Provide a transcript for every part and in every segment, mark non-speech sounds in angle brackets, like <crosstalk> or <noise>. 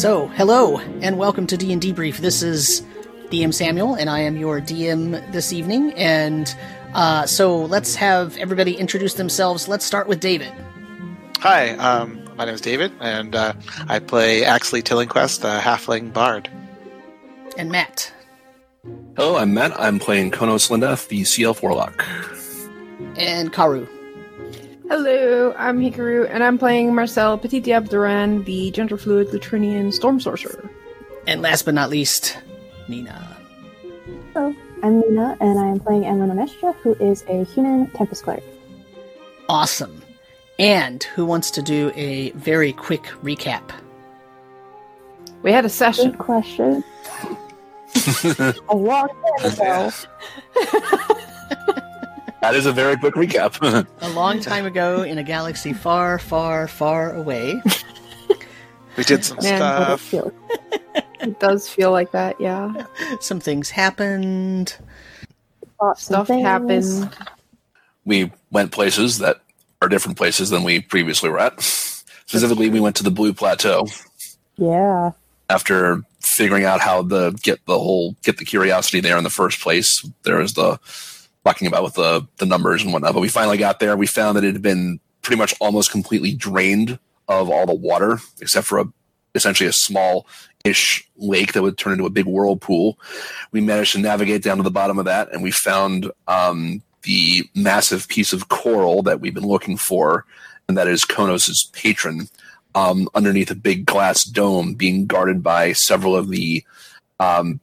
So, hello and welcome to D and D Brief. This is DM Samuel, and I am your DM this evening. And uh, so, let's have everybody introduce themselves. Let's start with David. Hi, um, my name is David, and uh, I play Axley Tillingquest, the halfling bard. And Matt. Hello, I'm Matt. I'm playing Konos Lindeth, the CL Warlock. And Karu. Hello, I'm Hikaru, and I'm playing Marcel Petit Abduran, the gender fluid Lutrinian storm sorcerer. And last but not least, Nina. Hello, I'm Nina, and I am playing Emlyn Onestra, who is a human Tempest Cleric. Awesome. And who wants to do a very quick recap? We had a session. Good question. <laughs> a long time ago. <laughs> That is a very quick recap. <laughs> A long time ago in a galaxy far, far, far away. We did some Man, What it stuff. It does feel like that, yeah. Some things happened. Thoughts Stuff things. happened. we went places that are different places than we previously were at. Specifically, we went to the Blue Plateau Yeah. after figuring out how the get the whole get the curiosity there in the first place. there is the fucking about with the the numbers and whatnot. But we finally got there. We found that it had been pretty much almost completely drained of all the water, except for a essentially a small ish lake that would turn into a big whirlpool. We managed to navigate down to the bottom of that, and we found um, the massive piece of coral that we've been looking for, and that is Konos's patron, um, underneath a big glass dome, being guarded by several of the um,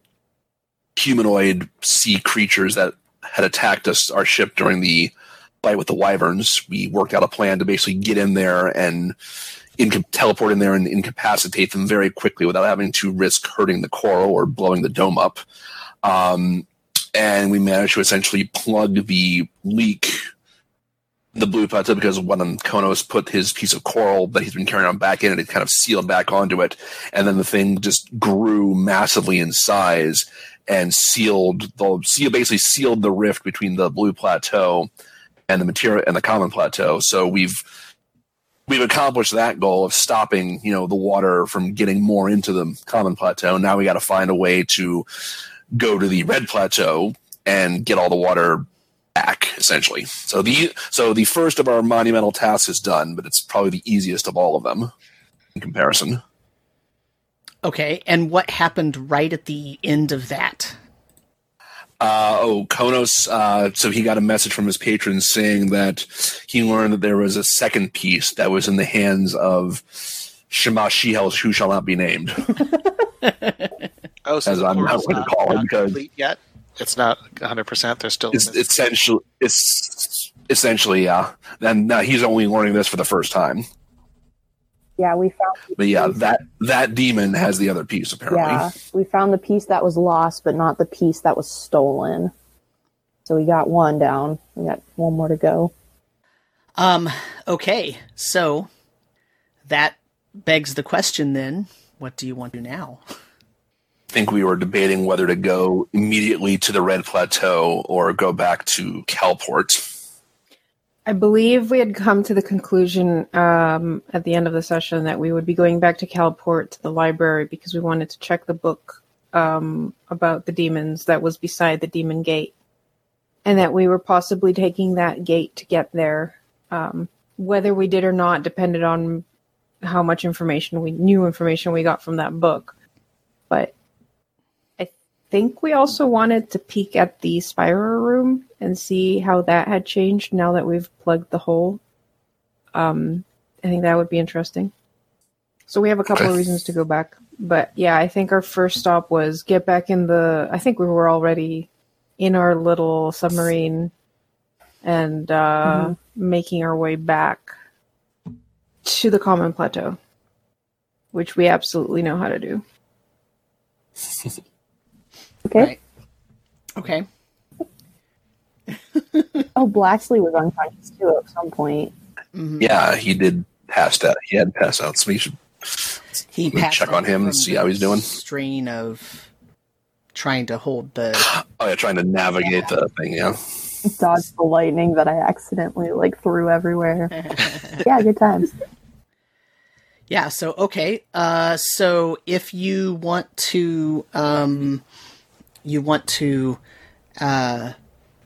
humanoid sea creatures that had attacked us, our ship during the fight with the wyverns. We worked out a plan to basically get in there and teleport in there and incapacitate them very quickly without having to risk hurting the coral or blowing the dome up. Um, and we managed to essentially plug the leak the blue plateau because one of Konos put his piece of coral that he's been carrying on back in and it kind of sealed back onto it and then the thing just grew massively in size and sealed the seal basically sealed the rift between the blue plateau and the material and the common plateau. So we've we've accomplished that goal of stopping you know the water from getting more into the common plateau. Now we got to find a way to go to the red plateau and get all the water back essentially. So the so the first of our monumental tasks is done but it's probably the easiest of all of them in comparison Okay, and what happened right at the end of that? Uh, oh, Konos. Uh, so he got a message from his patrons saying that he learned that there was a second piece that was in the hands of Shema Shihel, who shall not be named. <laughs> Oh, so As I'm not gonna call it because- complete yet. It's not 100. percent There's still. It's essentially, it's essentially, yeah. And now he's only learning this for the first time. Yeah, we found. But yeah, piece- that that demon has the other piece apparently. Yeah, we found the piece that was lost, but not the piece that was stolen. So we got one down. We got one more to go. Um, okay, so that begs the question then what do you want to do now? I think we were debating whether to go immediately to the Red Plateau or go back to Calport. I believe we had come to the conclusion um, at the end of the session that we would be going back to Calport to the library because we wanted to check the book um, about the demons that was beside the demon gate. And that we were possibly taking that gate to get there. Um, whether we did or not depended on how much information we new information we got from that book. But think we also wanted to peek at the spire room and see how that had changed now that we've plugged the hole. Um, I think that would be interesting. So we have a couple Okay. of reasons to go back. But yeah, I think our first stop was get back in the. I think we were already in our little submarine and uh, making our way back to the common plateau, which we absolutely know how to do. <laughs> Okay. Right. Okay. <laughs> Oh, Blacksley was unconscious too at some point. Mhm. Yeah, he did pass out. He had passed out, so we should He Let check on him and see how he's doing. Strain of trying to hold the. <gasps> Oh yeah, trying to navigate the thing. Yeah, dodge the lightning that I accidentally like threw everywhere. <laughs> Yeah, good times. Yeah, so okay. Uh so if you want to um you want to uh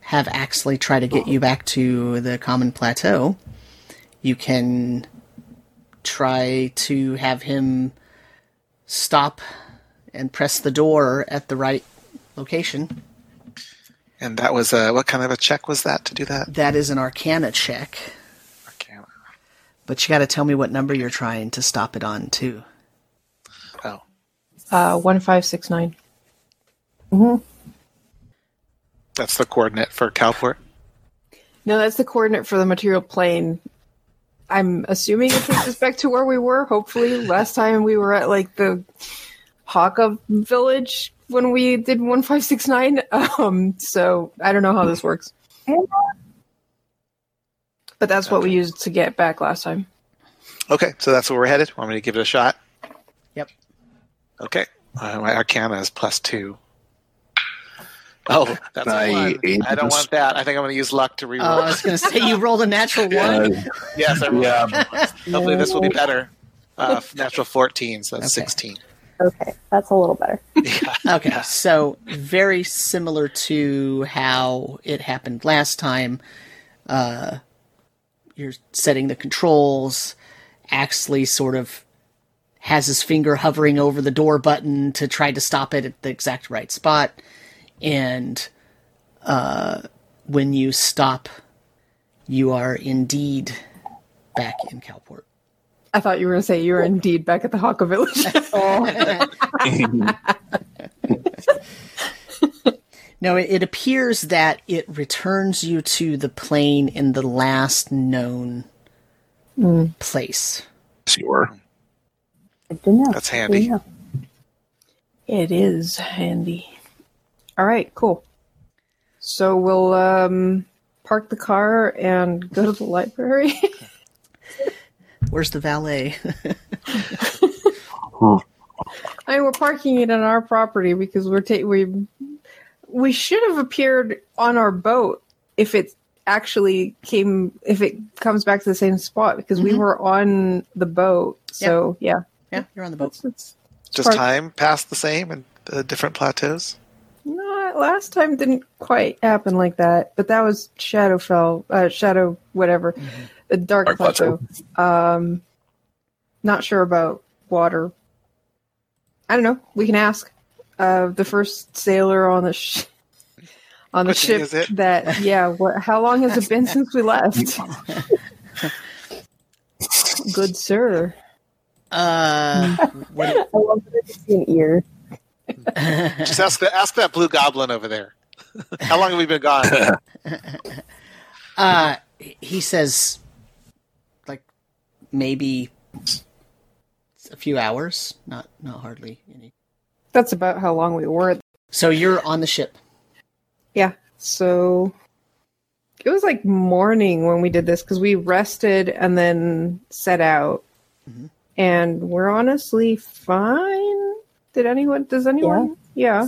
have Axley try to get you back to the common plateau, you can try to have him stop and press the door at the right location. And that was a what kind of a check was that to do that? That is an arcana check, Arcana. but you got to tell me what number you're trying to stop it on too. Oh, Uh, one five six nine. That's the coordinate for Calport. No, that's the coordinate for the material plane. I'm assuming it takes us back to where we were. Hopefully, last time we were at like the Haka village when we did one five six nine. Um, so I don't know how this works, but that's what we used to get back last time. Okay, so that's where we're headed. Want me to give it a shot? Yep. Okay. Uh, my Arcana is plus two. Oh, <laughs> that's a I one. I don't want that. I think I'm going to use luck to reroll. Uh, I was going to say you rolled a natural <laughs> one. Uh, yes, I rolled. yeah, Hopefully, this will be better. Uh, <laughs> natural 14, so that's Okay. 16. Okay, that's a little better. Yeah. Okay, so very similar to how it happened last time. Uh, you're setting the controls. Axley sort of has his finger hovering over the door button to try to stop it at the exact right spot. And uh, when you stop, you are indeed back in Calport. I thought you were going to say you were indeed back at the Haka village. <laughs> <laughs> No, it, it appears that it returns you to the plane in the last known place. sure. Good to know. That's handy. Good. It is handy. All right, cool. So we'll um, park the car and go to the library. <laughs> Where's the valet? <laughs> I mean, we're parking it on our property because we're ta- we we should have appeared on our boat if it actually came if it comes back to the same spot because we Mhm. were on the boat. So yeah, yeah, you're on the boat. it's, it's Just Park- time passed the same and uh, different plateaus. No, last time didn't quite happen like that, but that was Shadowfell, uh, Shadow, whatever, the Dark, Dark Plateau. Um, not sure about water. I don't know. We can ask uh, the first sailor on the sh- on the Which ship. is it? That yeah. What? How long has it been since we left? <laughs> Good sir. Uh, what, I love that it's an ear. <laughs> Just ask, the, ask that blue goblin over there. <laughs> How long have we been gone? <laughs> uh, he says, like maybe a few hours, not not hardly any. That's about how long we were. So you're on the ship. Yeah. So it was like morning when we did this because we rested and then set out. Mhm. And we're honestly fine. Did anyone? Does anyone? Yeah.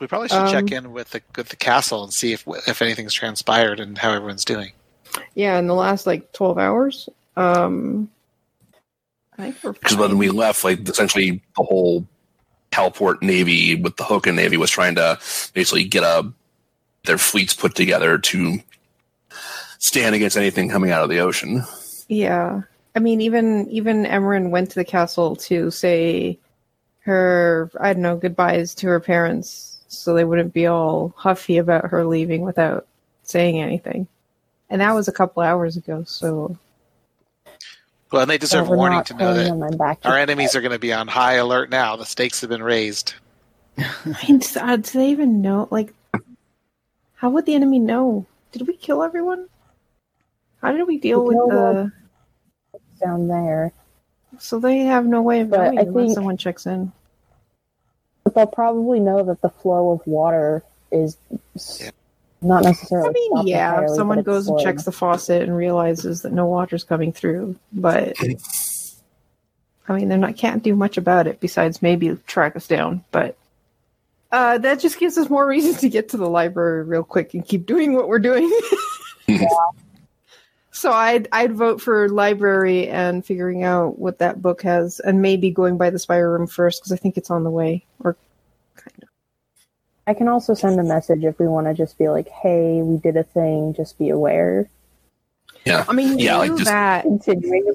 We probably should check Um, in with the with the castle and see if if anything's transpired and how everyone's doing. Yeah. In the last like twelve hours. Um. I think we're Because when we left, like essentially the whole Calport Navy with the Hoka Navy was trying to basically get a their fleets put together to stand against anything coming out of the ocean. Yeah. I mean, even even Emerin went to the castle to say her I don't know goodbyes to her parents, so they wouldn't be all huffy about her leaving without saying anything. And that was a couple hours ago. So Well, and they deserve we're warning to know that back our to- enemies are going to be on high alert now. The stakes have been raised. <laughs> I mean, do uh, they even know? Like, how would the enemy know? Did we kill everyone? How did we deal We with the? down there. So they have no way of But knowing I unless someone checks in. But they'll probably know that the flow of water is Yeah. not necessarily. I mean, yeah, if someone goes and checks the faucet and realizes that no water's coming through, but I mean, they're not can't do much about it besides maybe track us down. But uh, that just gives us more <laughs> reason to get to the library real quick and keep doing what we're doing. <laughs> So I'd I'd vote for library and figuring out what that book has, and maybe going by the spire room first because I think it's on the way. Or kind of. I can also send a message if we want to just be like, "Hey, we did a thing. Just be aware." Yeah. I mean, you Yeah, like just- that. Continuing.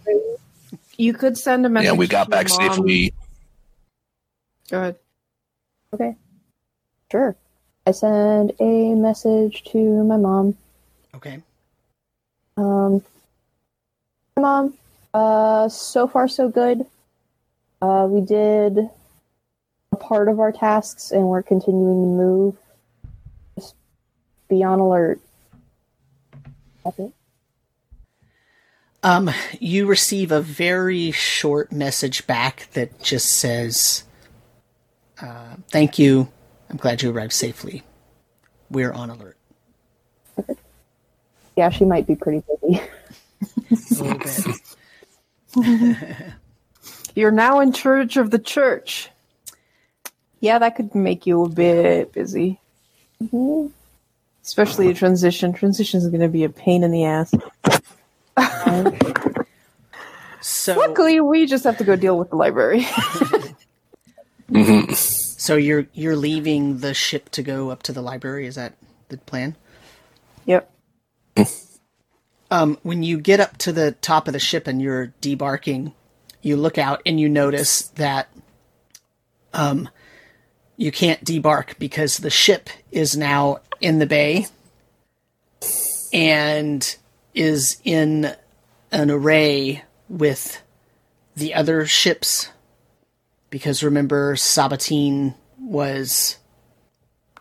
You could send a message. Yeah, we got to back safely. Go ahead. Okay, sure. I send a message to my mom. Okay. Um, mom. Uh, so far so good. Uh, we did a part of our tasks, and we're continuing to move. Just be on alert. That's it. Um, you receive a very short message back that just says, uh, "Thank you. I'm glad you arrived safely. We're on alert." Yeah, she might be pretty busy. <laughs> A little bit. <laughs> You're now in charge of the church. Yeah, that could make you a bit busy, Mhm. especially a transition. Transition is going to be a pain in the ass. <laughs> So, Luckily, we just have to go deal with the library. hmm so you're you're leaving the ship to go up to the library. Is that the plan? yep. Um, when you get up to the top of the ship and you're debarking, you look out and you notice that um, you can't debark because the ship is now in the bay and is in an array with the other ships. Because remember, Sabatine was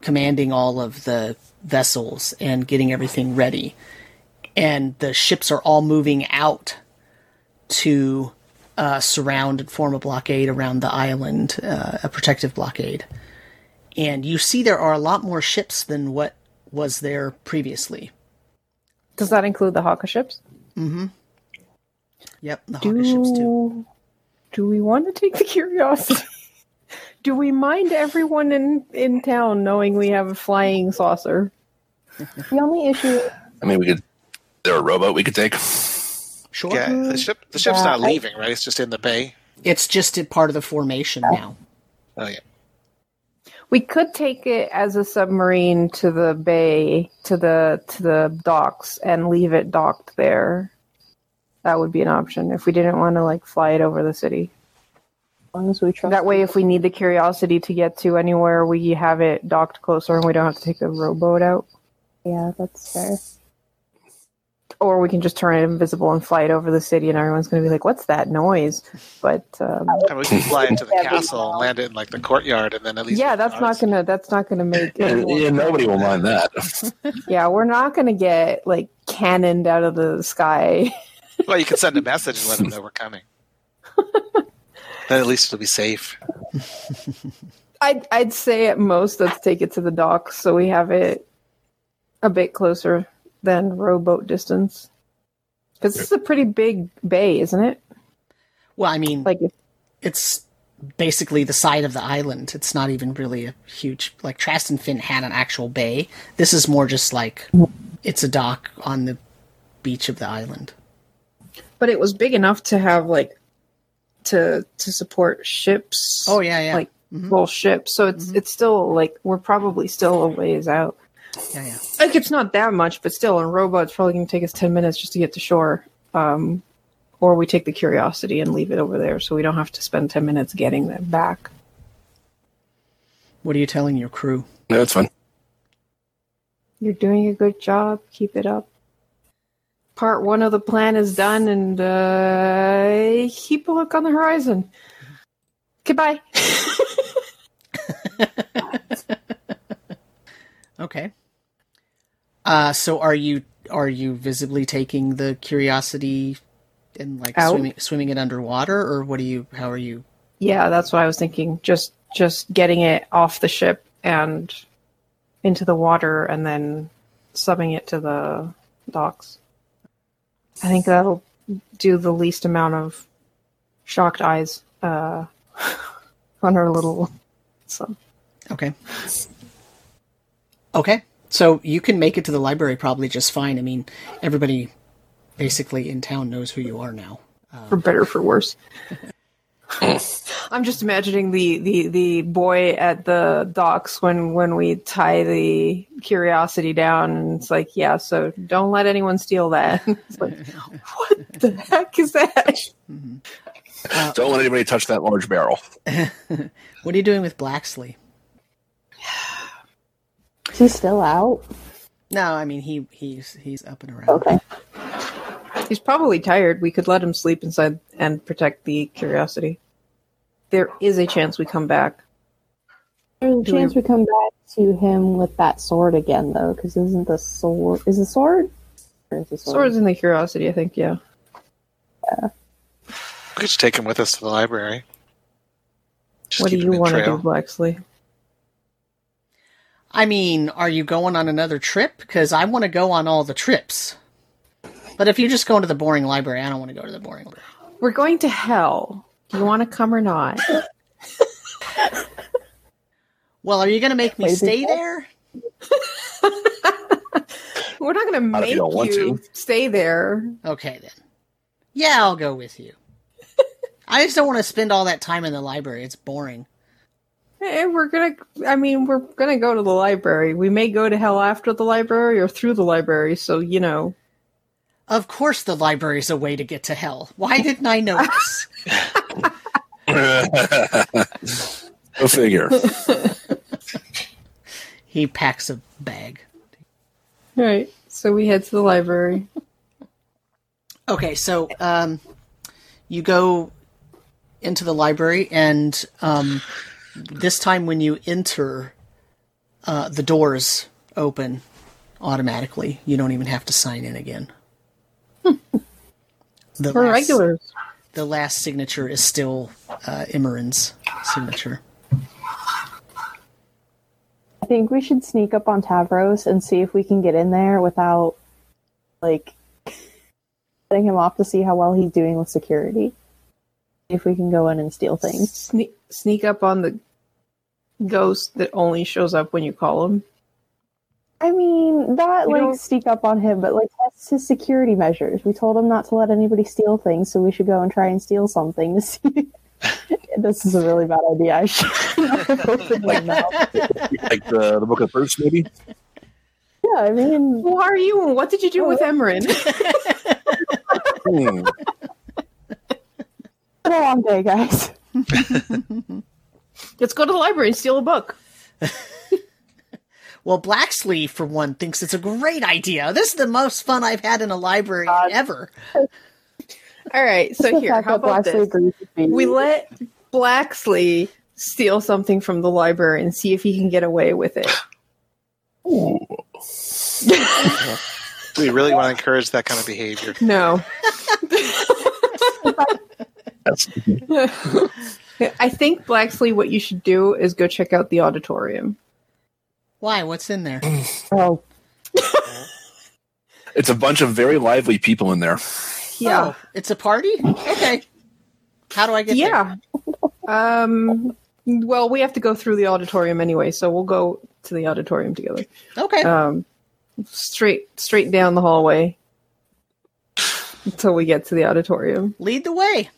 commanding all of the vessels and getting everything ready and the ships are all moving out to uh, surround and form a blockade around the island, uh, a protective blockade. And you see there are a lot more ships than what was there previously. Does that include the Hawker ships? Mm-hmm. Yep, the Hawker ships too. Do, do we want to take the curiosity? <laughs> do we mind everyone in, in town knowing we have a flying saucer? <laughs> The only issue, I mean, we could. There a rowboat we could take. Sure. Yeah, the mm, ship the ship's Yeah, not I- leaving, right? It's just in the bay. It's just a part of the formation now. Oh yeah. We could take it as a submarine to the bay, to the to the docks, and leave it docked there. That would be an option if we didn't want to like fly it over the city. as long as we trust. That way, if we need the curiosity to get to anywhere, we have it docked closer, and we don't have to take the rowboat out. Yeah, that's fair. Or we can just turn it invisible and fly it over the city, and everyone's going to be like, "What's that noise?" But um, And we can fly into the castle and land it in like the courtyard, and then at least yeah, that's not gonna that's not gonna make Yeah, yeah, nobody will mind that. <laughs> Yeah, we're not gonna get like cannoned out of the sky. Well, you can send a message and let them <laughs> know we're coming. then at least it'll be safe. <laughs> I'd I'd say at most let's take it to the docks so we have it a bit closer than rowboat distance. Because this is a pretty big bay, isn't it? Well, I mean, Like, it's basically the side of the island. It's not even really a huge like Traston Finn had an actual bay. This is more just like it's a dock on the beach of the island. but it was big enough to have like to to support ships. Oh yeah, yeah. like mm-hmm. full ships. So it's mm-hmm. it's still like we're probably still a ways out. Yeah, yeah. Like it's not that much, but still, a robot's probably going to take us ten minutes just to get to shore. Um, or we take the curiosity and leave it over there, so we don't have to spend ten minutes getting them back. What are you telling your crew? No, it's fine. You're doing a good job. Keep it up. Part one of the plan is done, and uh, keep a look on the horizon. Goodbye. Okay. <laughs> Uh, so are you are you visibly taking the curiosity and like Out? swimming swimming it underwater, or what do you? How are you? yeah, that's what I was thinking. Just just getting it off the ship and into the water, and then subbing it to the docks. I think that'll do the least amount of shocked eyes uh, <laughs> on our little sub. Okay. Okay. So you can make it to the library probably just fine. I mean, everybody basically in town knows who you are now. Uh, for better or for worse. <laughs> I'm just imagining the, the, the boy at the docks when, when we tie the curiosity down and it's like, yeah, so don't let anyone steal that. <laughs> It's like, what the heck is that? Mm-hmm. Don't let anybody touch that large barrel. <laughs> What are you doing with Blacksley? Is he still out? No, I mean he he's he's up and around. Okay. He's probably tired. We could let him sleep inside and protect the curiosity. There is a chance we come back. There's a Do chance we- we come back to him with that sword again, though, because isn't the sword is the sword? Is the sword? Swords in the curiosity, I think, yeah. Yeah. We could just take him with us to the library. Just what do you want to do, Blacksley? I mean, are you going on another trip? Because I want to go on all the trips. But if you're just going to the boring library, I don't want to go to the boring library. We're going to hell. Do you want to come or not? Well, are you going to make me Wait, stay did- there? <laughs> We're not going to make you want you to. stay there. Okay, then. Yeah, I'll go with you. <laughs> I just don't want to spend all that time in the library. It's boring. Eh, we're gonna. I mean, we're gonna go to the library. We may go to hell after the library or through the library. So you know, Of course, the library's a way to get to hell. Why didn't I know this? <laughs> Go figure. <laughs> he packs a bag. right? So we head to the library. Okay, so um, you go into the library, and um, this time when you enter, uh, the doors open automatically. You don't even have to sign in again. the We're last- regulars. The last signature is still uh, Imran's signature. I think we should sneak up on Tavros and see if we can get in there without, like, <laughs> setting him off to see how well he's doing with security. If we can go in and steal things. Sneak, sneak up on the ghost that only shows up when you call him. I mean, not We like don't- sneak up on him, but like test his security measures. We told him not to let anybody steal things, so we should go and try and steal something to see. <laughs> this is a really bad idea. I should <laughs> not have opened my mouth. like the, the book of proofs, maybe. Yeah, I mean, Who are you? and What did you do with Emran? <laughs> Hmm. it's been a long day, guys. Let's go to the library and steal a book. <laughs> Well, Blacksley, for one, thinks it's a great idea. This is the most fun I've had in a library ever. <laughs> All right. So here, how about Blacksley this? agrees with me. We let Blacksley steal something from the library and see if he can get away with it. Do we really want to encourage that kind of behavior? No. <laughs> That's, I think Blacksley, what you should do is go check out the auditorium. Why? What's in there? <laughs> Oh, it's a bunch of very lively people in there. Yeah. Oh, it's a party? Okay. How do I get there? yeah. Um. Well, we have to go through the auditorium anyway, so we'll go to the auditorium together. Okay. Um, straight straight down the hallway until we get to the auditorium. Lead the way.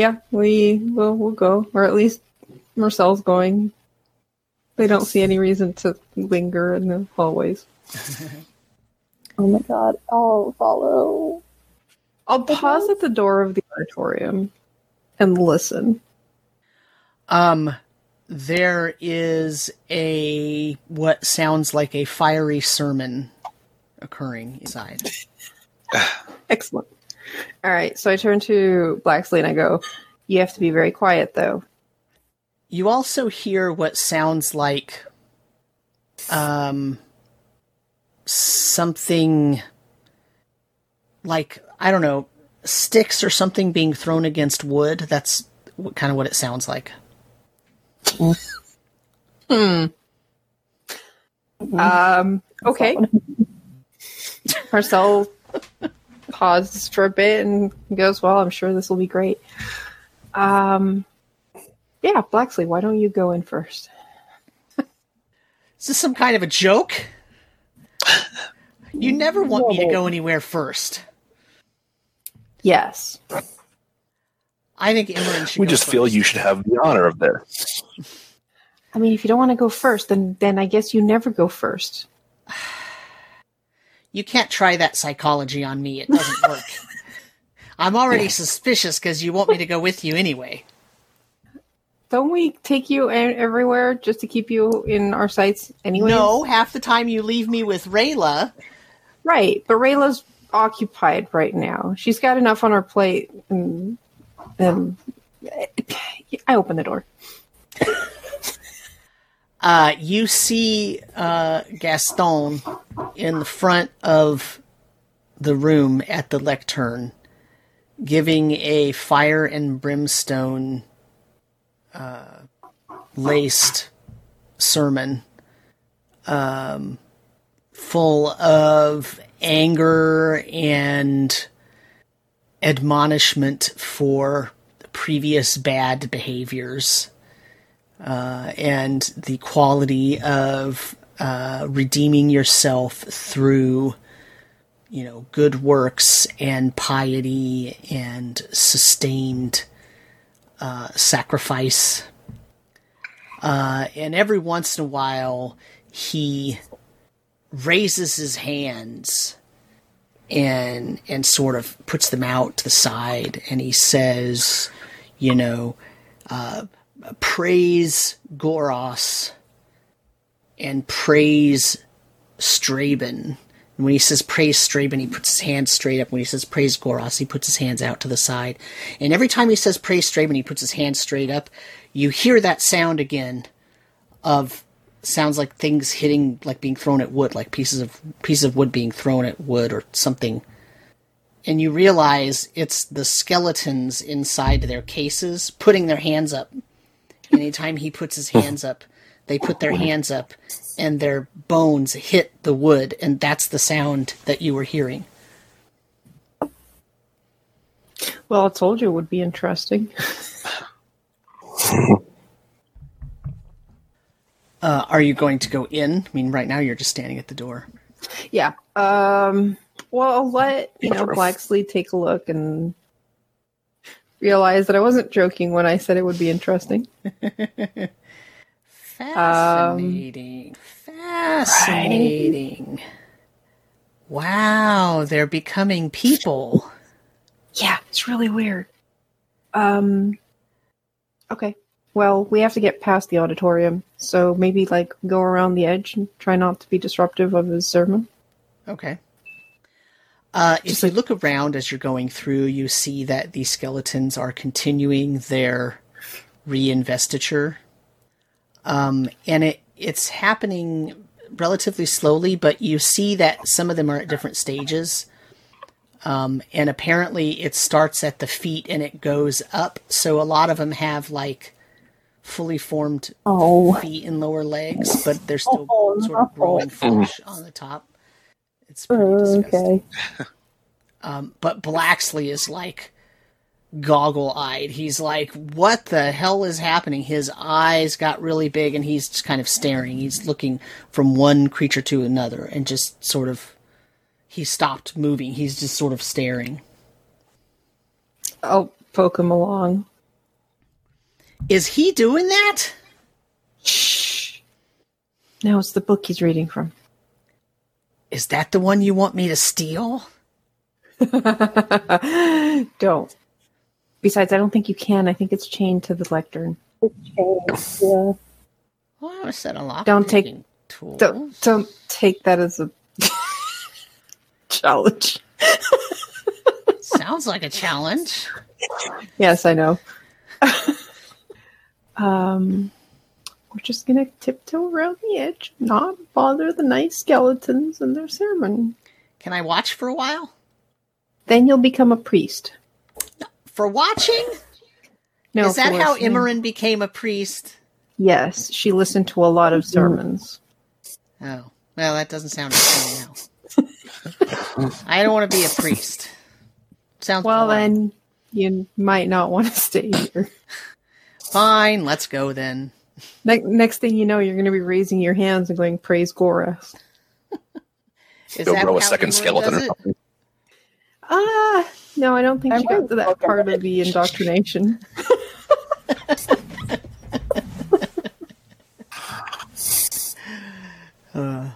Yeah, we will we'll go, or at least Marcel's going. They don't see any reason to linger in the hallways. <laughs> oh my god! I'll follow. I'll pause at the door of the auditorium and listen. Um, there is a what sounds like a fiery sermon occurring inside. <laughs> Excellent. All right, so I turn to Blacksley and I go, "You have to be very quiet, though." You also hear what sounds like um something like I don't know sticks or something being thrown against wood. That's what, kind of what it sounds like. hmm. Um. Okay. <laughs> Marcel pauses for a bit and goes, "Well, I'm sure this will be great." Um. Yeah, Blacksley, why don't you go in first? Is this some kind of a joke? You never want me to go anywhere first. Yes. I think Imran should We go just feel you should have the honor of this. I mean, if you don't want to go first, then then I guess you never go first. You can't try that psychology on me. It doesn't <laughs> work. I'm already suspicious because you want me to go with you anyway. Don't we take you everywhere just to keep you in our sights anyway? No, half the time you leave me with Rayla. Right, but Rayla's occupied right now. She's got enough on her plate. And, and I open the door. Uh, you see uh, Gaston in the front of the room at the lectern giving a fire and brimstone uh, laced sermon um, full of anger and admonishment for previous bad behaviors uh, and the quality of uh, redeeming yourself through, you know, good works and piety and sustained uh, sacrifice. Uh, and every once in a while, he raises his hands and and sort of puts them out to the side, and he says, you know, praise Goros and praise Straben. And when he says praise Straben, he puts his hands straight up. When he says praise Goros, he puts his hands out to the side. And every time he says praise Straben, he puts his hands straight up. You hear that sound again of sounds like things hitting, like being thrown at wood, like pieces of pieces of wood being thrown at wood or something. And you realize it's the skeletons inside their cases putting their hands up anytime he puts his hands up, they put their hands up and their bones hit the wood, and that's the sound that you were hearing. Well, I told you it would be interesting. <laughs> Uh, are you going to go in? I mean, right now you're just standing at the door. yeah. Um. Well, I'll let you know Sure. Blacksley take a look and realize that I wasn't joking when I said it would be interesting. <laughs> Fascinating. Fascinating. Wow, they're becoming people. Yeah, it's really weird. Um. Okay. Well, we have to get past the auditorium, so maybe like go around the edge and try not to be disruptive of his sermon. Okay. Uh, if you look around as you're going through, you see that the skeletons are continuing their reinvestiture. Um, and it it's happening relatively slowly, but you see that some of them are at different stages. Um, and apparently it starts at the feet and it goes up. So a lot of them have like fully formed Oh, feet and lower legs, but they're still Oh, sort of growing flesh on the top. It's pretty disgusting. okay. <laughs> Um, but Blacksley is like goggle eyed. He's like, what the hell is happening? His eyes got really big and he's just kind of staring. He's looking from one creature to another and just sort of. He stopped moving. He's just sort of staring. I'll poke him along. Is he doing that? Shh. No, it's the book he's reading from. Is that the one you want me to steal? <laughs> don't. Besides, I don't think you can. I think it's chained to the lectern. It's changed. Yeah. Well, I said a lot. Don't take- tools. Don't don't take that as a <laughs> challenge. Sounds like a challenge. Yes, I know. <laughs> um, we're just gonna tiptoe around the edge, not bother the nice skeletons and their sermon. Can I watch for a while? Then you'll become a priest. For watching? No, Is that how listening. Imran became a priest? Yes, she listened to a lot of mm-hmm. sermons. Oh, well, that doesn't sound right now. <laughs> I don't want to be a priest. Sounds Well, boring. then you might not want to stay here. fine. Let's go then. Ne- next thing you know, you're going to be raising your hands and going, "Praise Gorath." <laughs> Is Go that grow a second skeleton or something. Ah, no, I don't think I'm she got to that to part of the indoctrination. Uh,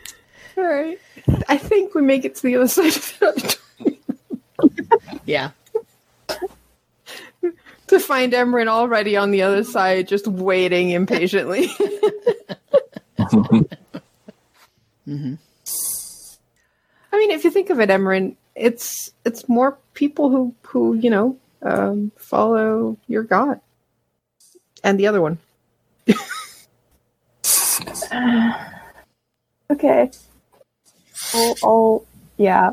<laughs> All right. I think we make it to the other side of the yeah. To find Emran already on the other side, just waiting impatiently. hmm <laughs> I mean, if you think of it, Emran, it's it's more people who who you know um, follow your god, and the other one. <sighs> Okay. I'll, I'll yeah.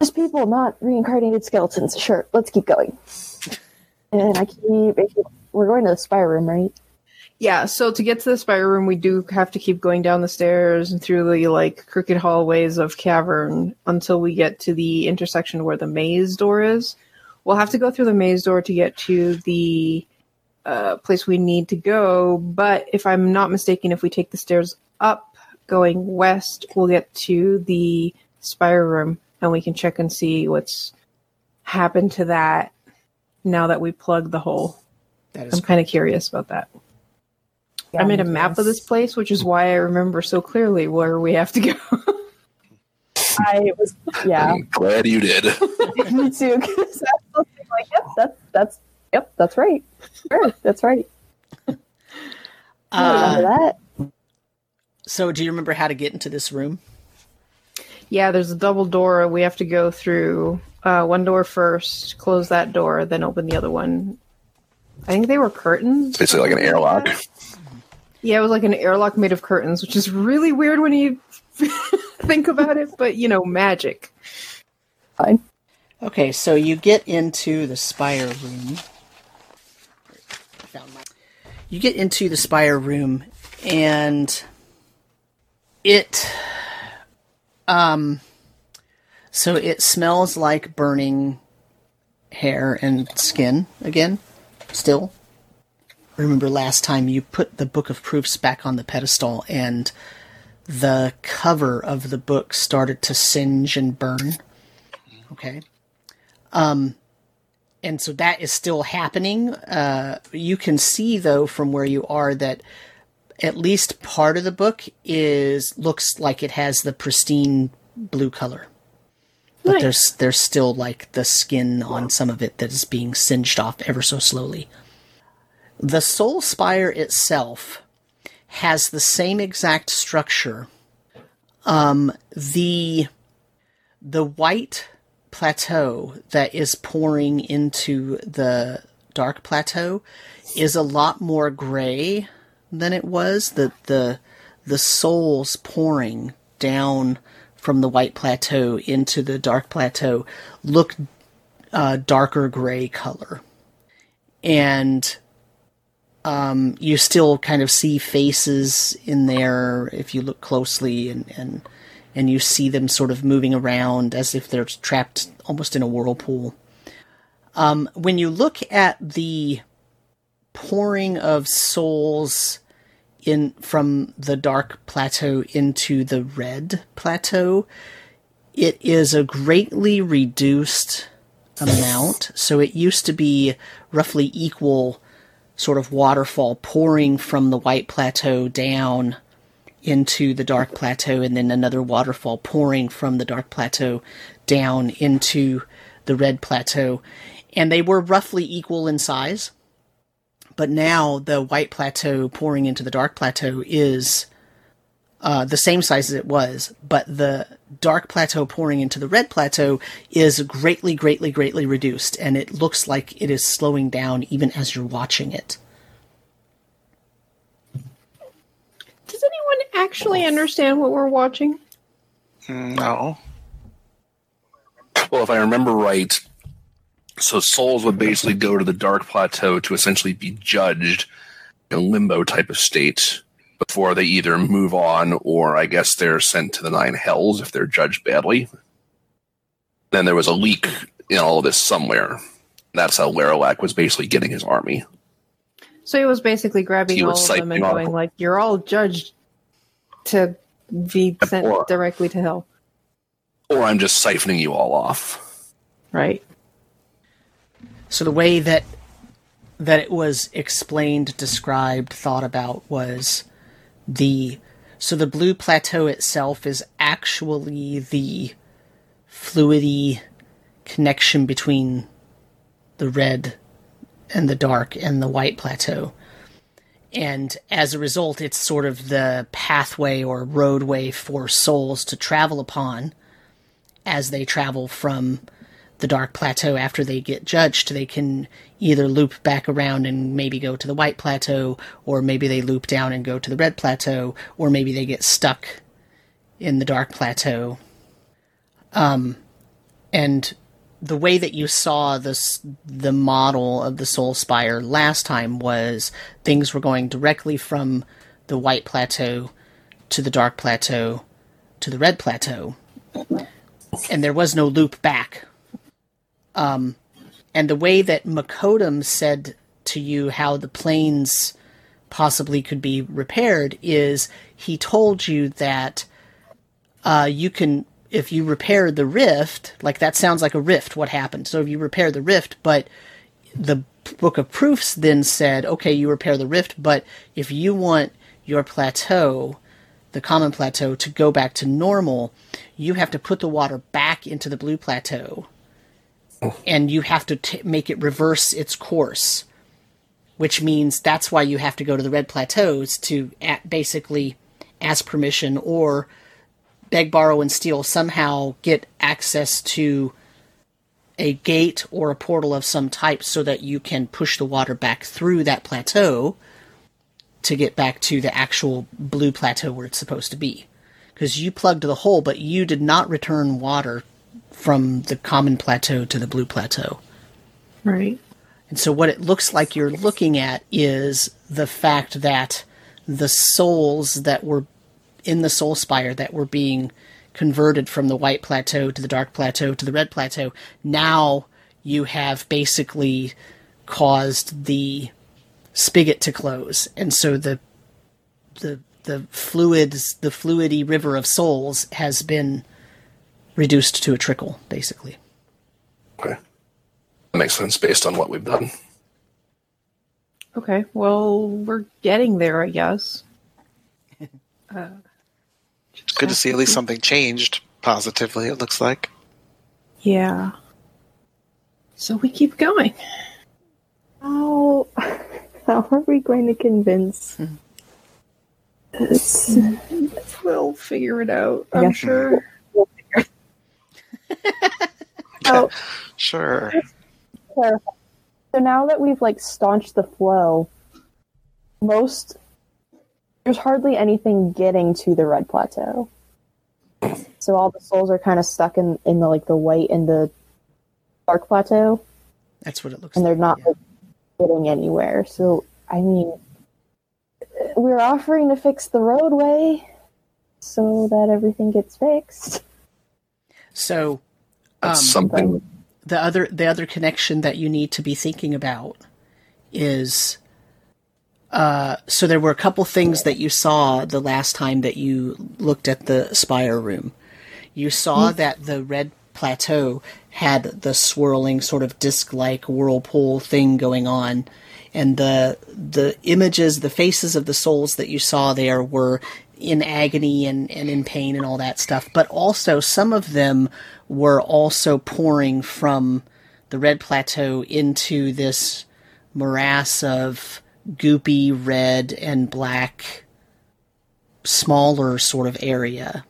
Just people, not reincarnated skeletons. Sure, let's keep going. And I keep. We're going to the spire room, right? Yeah, so to get to the spire room, we do have to keep going down the stairs and through the like crooked hallways of cavern until we get to the intersection where the maze door is. We'll have to go through the maze door to get to the uh, place we need to go. But if I'm not mistaken, if we take the stairs up going west, we'll get to the spire room and we can check and see what's happened to that now that we plugged the hole. That I'm is kind of curious about that. I made a map of this place, which is why I remember so clearly where we have to go. <laughs> I was, yeah, I'm glad you did. <laughs> me too. Because I was like, yep, that's that's yep, that's right. Sure, that's right. I remember Uh, that. so, do you remember how to get into this room? yeah, there's a double door. We have to go through uh, one door first, close that door, then open the other one. I think they were curtains. Basically like an airlock. Yeah, it was like an airlock made of curtains, which is really weird when you <laughs> think about it, but you know, magic. Fine. Okay, so you get into the spire room. I found my- You get into the spire room, and it, um, so it smells like burning hair and skin again. Still, remember last time you put the book of proofs back on the pedestal, and the cover of the book started to singe and burn. Okay Um, and so that is still happening. Uh, you can see though from where you are that at least part of the book is looks like it has the pristine blue color, but Nice. there's there's still like the skin on some of it that is being singed off ever so slowly. The Soul Spire itself has the same exact structure. Um, the the white plateau that is pouring into the dark plateau is a lot more gray than it was. The the the souls pouring down from the white plateau into the dark plateau look uh, darker gray color, and um, you still kind of see faces in there if you look closely, and and and you see them sort of moving around as if they're trapped almost in a whirlpool. Um, when you look at the pouring of souls in from the dark plateau into the red plateau, it is a greatly reduced amount. So it used to be roughly equal sort of waterfall pouring from the white plateau down into the dark plateau and then another waterfall pouring from the dark plateau down into the red plateau and they were roughly equal in size but now the white plateau pouring into the dark plateau is uh, the same size as it was but the dark plateau pouring into the red plateau is greatly greatly greatly reduced and it looks like it is slowing down even as you're watching it Does anyone actually understand what we're watching? No. Well, if I remember right, so souls would basically go to the dark plateau to essentially be judged in a limbo type of state before they either move on or I guess they're sent to the nine hells if they're judged badly. Then there was a leak in all of this somewhere. That's how Laralak was basically getting his army. So he was basically grabbing all of them and going like, "You're all judged to be sent Or- directly to hell. Or I'm just siphoning you all off. Right. So the way that that it was explained, described, thought about was the so the blue plateau itself is actually the fluidy connection between the red and the dark and the white plateau. And as a result, it's sort of the pathway or roadway for souls to travel upon as they travel from the dark plateau after they get judged they can either loop back around and maybe go to the white plateau or maybe they loop down and go to the red plateau or maybe they get stuck in the dark plateau. Um and the way that you saw this the model of the soul spire last time was things were going directly from the white plateau to the dark plateau to the red plateau. And there was no loop back um, and the way that Makodum said to you how the planes possibly could be repaired is he told you that uh, you can if you repair the rift like that sounds like a rift what happened? So if you repair the rift but the book of proofs then said okay you repair the rift but if you want your plateau the common plateau to go back to normal you have to put the water back into the blue plateau and you have to t- make it reverse its course, which means that's why you have to go to the red plateaus to a- basically ask permission or beg, borrow, and steal somehow get access to a gate or a portal of some type so that you can push the water back through that plateau to get back to the actual blue plateau where it's supposed to be. Because you plugged the hole, but you did not return water from the common plateau to the blue plateau. Right. And so what it looks like you're looking at is the fact that the souls that were in the soul spire that were being converted from the white plateau to the dark plateau to the red plateau, now you have basically caused the spigot to close. And so the the the fluids the fluidy river of souls has been reduced to a trickle, basically. Okay. That makes sense based on what we've done. Okay. Well, we're getting there, I guess. <laughs> Uh, It's good to see at least something changed positively, it looks like. Yeah. So we keep going. How <laughs> how are we going to convince? this? We'll figure it out. I'm sure. <laughs> Oh, <laughs> Sure. So now that we've like staunched the flow, most there's hardly anything getting to the red plateau. So all the souls are kind of stuck in in the like the white and the dark plateau, That's what it looks like. and they're not yeah. like, getting anywhere. So I mean, we're offering to fix the roadway so that everything gets fixed. So That's Um, something. the other the other connection that you need to be thinking about is uh, so there were a couple things that you saw the last time that you looked at the spire room. You saw that the red plateau had the swirling sort of disc-like whirlpool thing going on, and the the images, the faces of the souls that you saw there were in agony and, and in pain and all that stuff. But also some of them were also pouring from the red plateau into this morass of goopy red and black smaller sort of area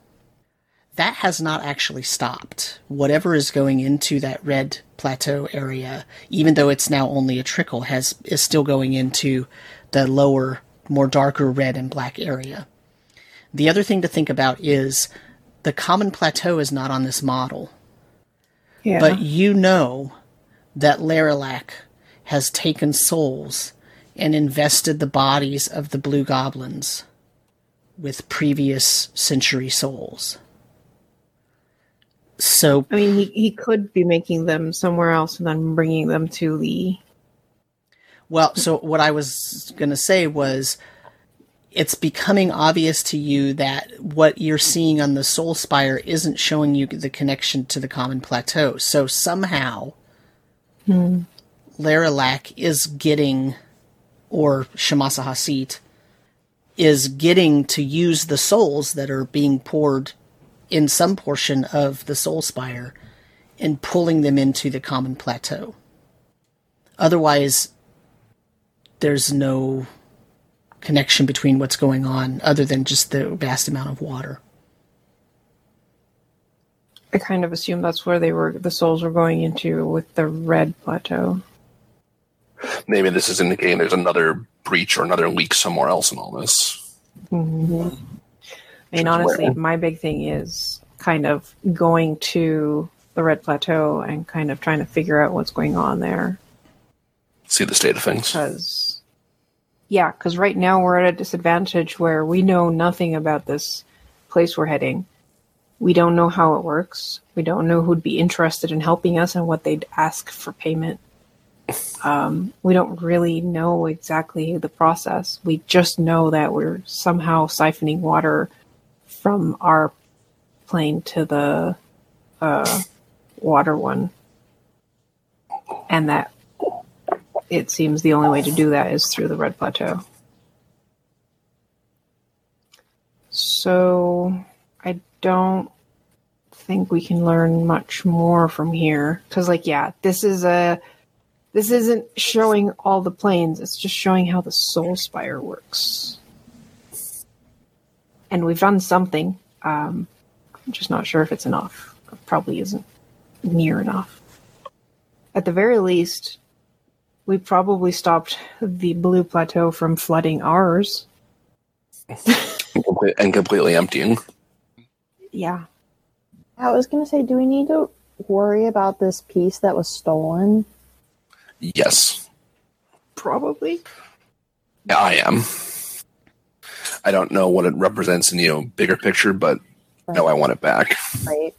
that has not actually stopped. Whatever is going into that red plateau area, even though it's now only a trickle, has is still going into the lower, more darker red and black area. The other thing to think about is the common plateau is not on this model, Yeah. but you know that Laralac has taken souls and invested the bodies of the blue goblins with previous century souls. So I mean, he, he could be making them somewhere else and then bringing them to the. Well, so what I was going to say was it's becoming obvious to you that what you're seeing on the Soul Spire isn't showing you the connection to the common plateau. So somehow, Laralac is getting, or Shamasa Hasit, is getting to use the souls that are being poured in some portion of the Soul Spire and pulling them into the common plateau. Otherwise, there's no connection between what's going on other than just the vast amount of water. I kind of assume that's where they were. The souls were going into with the red plateau. Maybe this is indicating there's another breach or another leak somewhere else in all this. Mm-hmm. I mean, honestly, where- my big thing is kind of going to the red plateau and kind of trying to figure out what's going on there. See the state of things. Because, yeah, because right now we're at a disadvantage where we know nothing about this place we're heading. We don't know how it works. We don't know who'd be interested in helping us and what they'd ask for payment. Um, we don't really know exactly the process. We just know that we're somehow siphoning water from our plane to the uh, water one. And that it seems the only way to do that is through the Red Plateau. So I don't think we can learn much more from here because, like, yeah, this is a this isn't showing all the planes; it's just showing how the Soul Spire works. And we've done something. Um, I'm just not sure if it's enough. It probably isn't near enough. At the very least, we probably stopped the blue plateau from flooding ours. And, completely emptying. Yeah. I was gonna say, do we need to worry about this piece that was stolen? Yes. Probably. Yeah, I am. I don't know what it represents in you know bigger picture, but no, I want it back. right?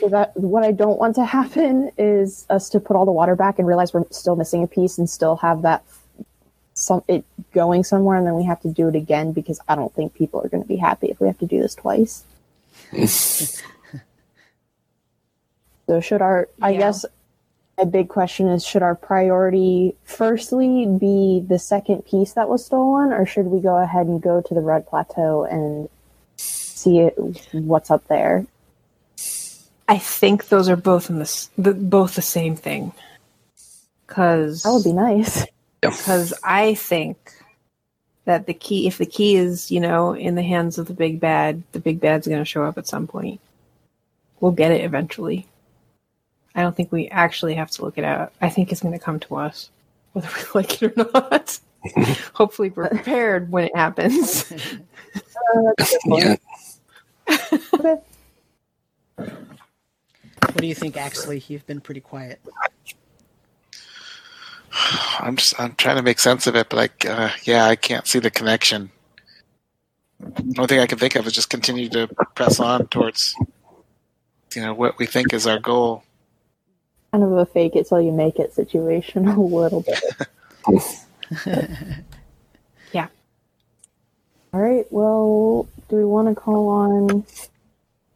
So that what I don't want to happen is us to put all the water back and realize we're still missing a piece and still have that some it going somewhere and then we have to do it again because I don't think people are going to be happy if we have to do this twice. <laughs> so should our I Yeah. guess a big question is should our priority firstly be the second piece that was stolen or should we go ahead and go to the red plateau and see it, what's up there? I think those are both in this, the, both the same thing. Because That would be nice. because I think that the key, if the key is you know in the hands of the big bad, the big bad's going to show up at some point. We'll get it eventually. I don't think we actually have to look it out. I think it's going to come to us, <laughs> whether we like it or not. <laughs> Hopefully, we're prepared when it happens. <laughs> Uh, that's good. Yeah. Okay. What do you think, Axley? You've been pretty quiet. I'm just I'm trying to make sense of it, but like, uh, yeah, I can't see the connection. The only thing I can think of is just continue to press on towards, you know, what we think is our goal. Kind of a fake it till you make it situation <laughs> a little bit. <laughs> Yeah. All right. Well, do we want to call on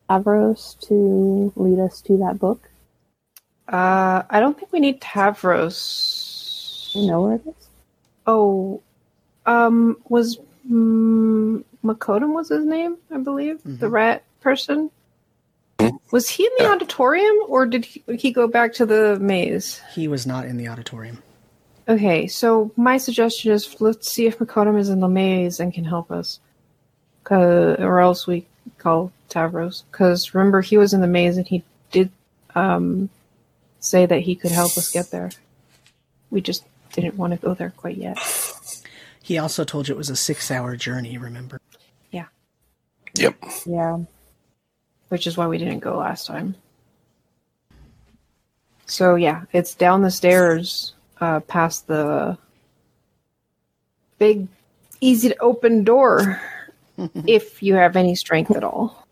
Avros to lead us to that book? Uh, I don't think we need Tavros. You know where it is? Oh, um, was mm, Makodum was his name, I believe, the rat person. Was he in the Yeah. auditorium, or did he, he go back to the maze? He was not in the auditorium. Okay, so my suggestion is let's see if Makodum is in the maze and can help us, 'Cause- or else we call Tavros. Because remember, he was in the maze and he did um, say that he could help us get there. We just didn't want to go there quite yet. He also told you it was a six-hour journey. Remember? Yeah. Yep. Yeah. which is why we didn't go last time. So yeah, it's down the stairs, uh, past the big, easy to open door, <laughs> if you have any strength at all.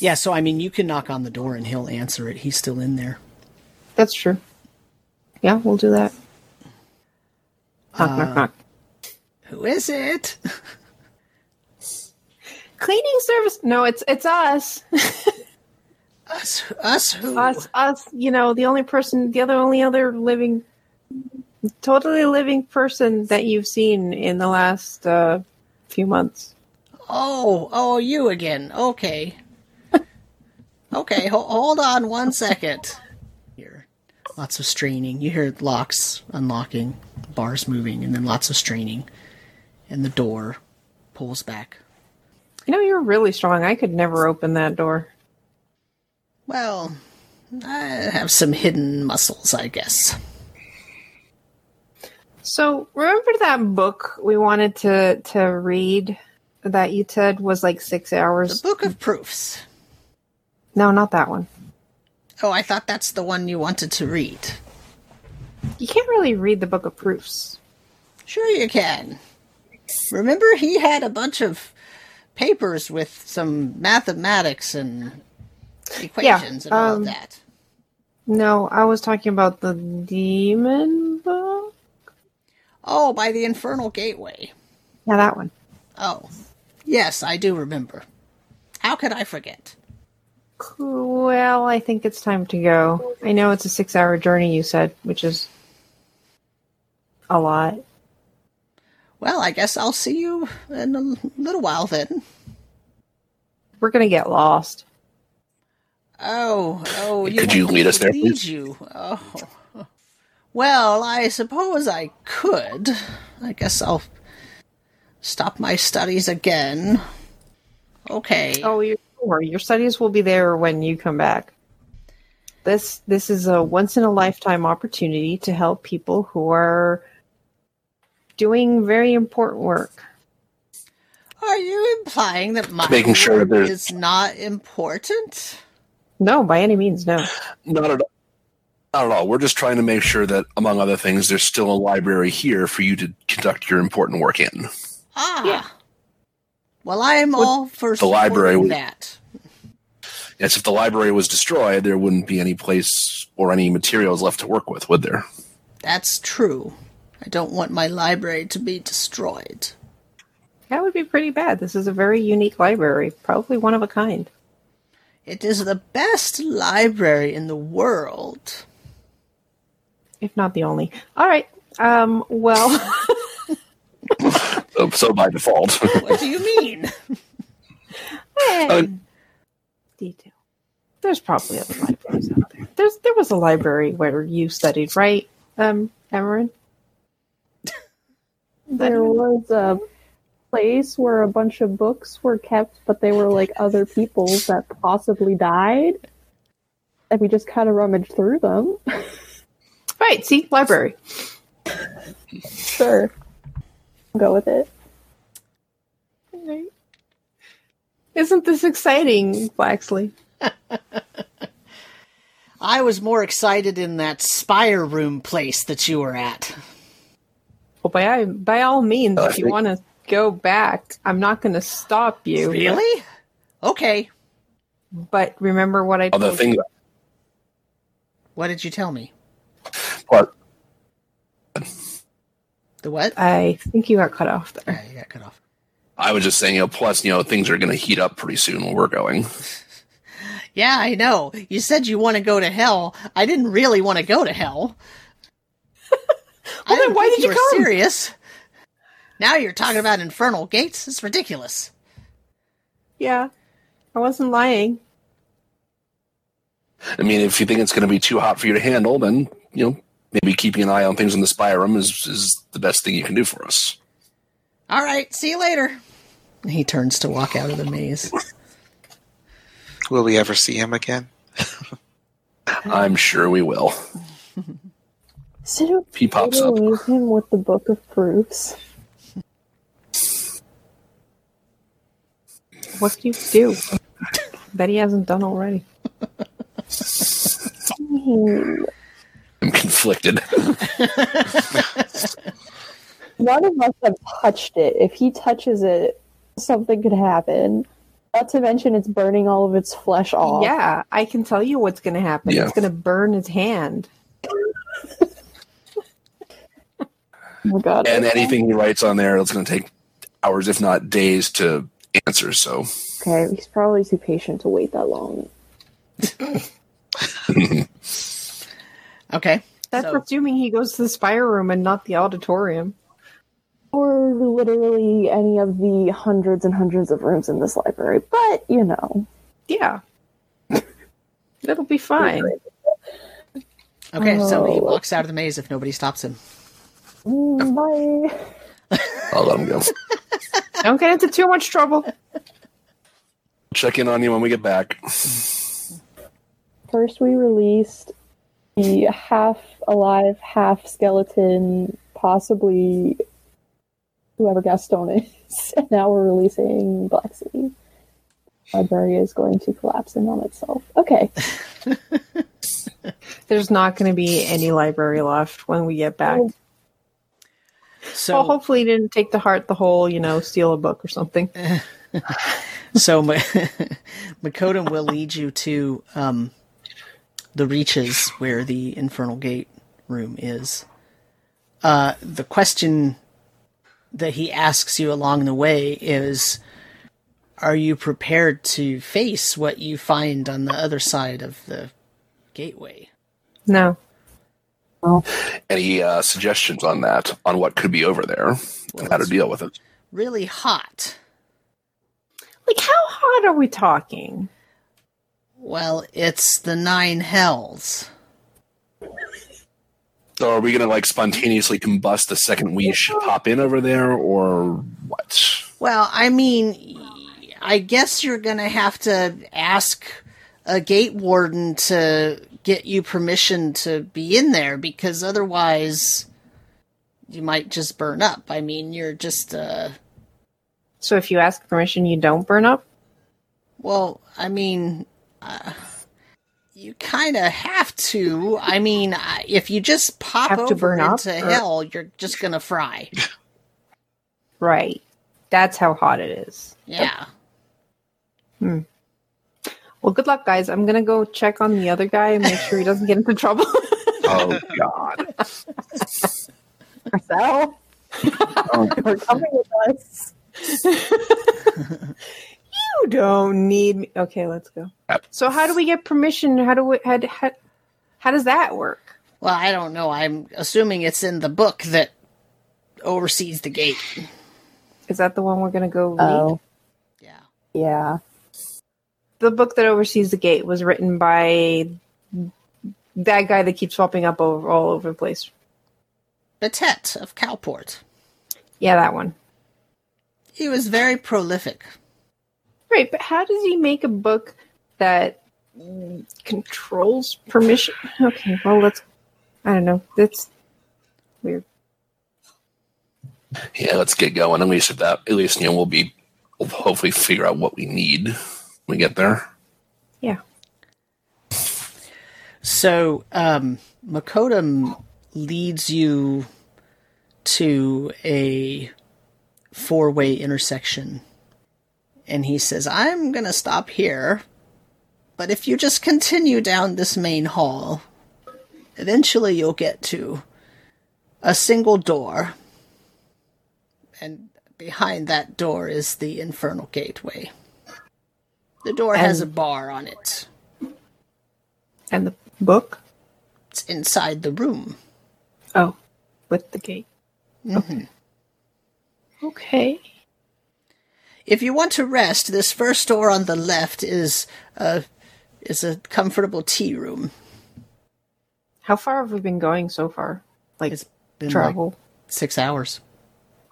Yeah. So I mean, you can knock on the door and he'll answer it. He's still in there. That's true. Yeah, we'll do that. Knock, knock, knock. Who is it? <laughs> Cleaning service? No, it's it's us. <laughs> Us, us who? us, us. You know, the only person, the other only other living, totally living person that you've seen in the last uh, few months. Oh, oh, you again. Okay. <laughs> okay, ho- hold on one second. Here, lots of straining. You hear locks unlocking, bars moving, and then lots of straining, and the door pulls back. You know, you're really strong. I could never open that door. Well, I have some hidden muscles, I guess. So, remember that book we wanted to to read that you said was like six hours. The? Book of Proofs. No, not that one. Oh, I thought that's the one you wanted to read. You can't really read the book of proofs. Sure, you can. Remember, he had a bunch of papers with some mathematics and equations and all um, of that. No, I was talking about the demon book. Oh, by the Infernal Gateway. Yeah, that one. Oh, yes, I do remember. How could I forget? Well, I think it's time to go. I know it's a six-hour journey. You said, which is a lot. Well, I guess I'll see you in a little while then. We're gonna get lost. Oh, oh, Could you lead us there, lead please? You. Oh. Well, I suppose I could. I guess I'll stop my studies again. Okay. Oh, you're sure. Your studies will be there when you come back. This this is a once in a lifetime opportunity to help people who are doing very important work. Are you implying that my Making sure work is not important? No, by any means, no. Not at all. Not at all. We're just trying to make sure that, among other things, there's still a library here for you to conduct your important work in. Ah. Yeah. Well, I am all for the library supporting would- that. Yes, if the library was destroyed, there wouldn't be any place or any materials left to work with, would there? That's true. I don't want my library to be destroyed. That would be pretty bad. This is a very unique library, probably one of a kind. It is the best library in the world. If not the only. All right. Um, well, So, <laughs> so by default. <laughs> What do you mean? eh, detail. There's probably other libraries out there. There's there was a library where you studied, right, um, Emerin? <laughs> There was a place where a bunch of books were kept, but they were like other people's that possibly died. And we just kind of rummaged through them. Right. See, library. sure. Go with it. Isn't this exciting, Blacksley? <laughs> I was more excited in that spire room place that you were at. Well, by by all means, I if you want to go back, I'm not going to stop you. Really? Okay. But remember what I Other told thing, you. What did you tell me? But The what? I think you got cut off there. Yeah, you got cut off. I was just saying, you know, plus, you know, things are going to heat up pretty soon when we're going. <laughs> Yeah, I know. You said you want to go to hell. I didn't really want to go to hell. I then why did you were come? serious. Now you're talking about infernal gates. It's ridiculous. Yeah, I wasn't lying. I mean, if you think it's going to be too hot for you to handle, then, you know, maybe keeping an eye on things in the spire room is, is the best thing you can do for us. All right, see you later. He turns to walk out of the maze. <laughs> Will we ever see him again? <laughs> I'm sure we will. So He pops up. leave him with the book of proofs. What do you do <laughs> that he hasn't done already? I'm conflicted. None of us have touched it. If he touches it, something could happen. Not to mention it's burning all of its flesh off. Yeah, I can tell you what's going to happen. Yeah. It's going to burn his hand. <laughs> Oh god. and okay. anything he writes on there, it's going to take hours, if not days, to answer. So Okay, he's probably too patient to wait that long. <laughs> Okay. That's So- assuming he goes to the spire room and not the auditorium. Or literally any of the hundreds and hundreds of rooms in this library. But, you know. Yeah. <laughs> It'll be fine. Okay, so he Oh. walks out of the maze if nobody stops him. Mm, Bye. <laughs> I'll let him go. <laughs> Don't get into too much trouble. Check in on you when we get back. First, we released the half alive, half skeleton, possibly whoever Gaston is. <laughs> And now we're releasing Blacksley. Library is going to collapse in on itself. Okay. <laughs> There's not going to be any library left when we get back. So well, hopefully, he didn't take to heart the whole, you know, steal a book or something. <laughs> So Ma- Makoto will lead you to um, the reaches where the infernal gate room is. Uh, the question that he asks you along the way is Are you prepared to face what you find on the other side of the gateway? No. Any uh, suggestions on that, on what could be over there, and how to deal with it? Really hot. Like, how hot are we talking? Well, it's the nine hells. So are we going to like spontaneously combust the second we sh- pop in over there, or what? Well, I mean, I guess you're going to have to ask a gate warden to get you permission to be in there because otherwise you might just burn up. I mean, you're just uh So, if you ask permission, you don't burn up? well, I mean, uh, you kind of have to. I mean, if you just pop Have to over burn up, into or- hell, you're just going to fry. Right. That's how hot it is. Yeah. Well, good luck, guys. I'm going to go check on the other guy and make sure he doesn't get into trouble. <laughs> Oh God! Marcel, Oh, <laughs> you're coming with us. <laughs> you don't need me. Okay, let's go. Yep. So, how do we get permission? How do we, how, how, how does that work? Well, I don't know. I'm assuming it's in the book that oversees the gate. Is that the one we're going to go read? Oh, Yeah. yeah. the book that oversees the gate was written by that guy that keeps popping up over, all over the place. Betet of Calport. Yeah, that one. He was very prolific. Right, but how does he make a book that mm, controls permission? Okay, well, let's. I don't know. That's weird. Yeah, let's get going. At least at that, at least you know we'll be we'll hopefully figure out what we need when we get there. Yeah. So, um, Makoto leads you to a four way intersection. And he says, I'm going to stop here. But if you just continue down this main hall, eventually you'll get to a single door. And behind that door is the infernal gateway. The door has a bar on it. And the book? It's inside the room. Oh, with the gate. Mm-hmm. Okay. Okay. If you want to rest, this first door on the left is a is a comfortable tea room. How far have we been going so far? Like It's been travel. like six hours.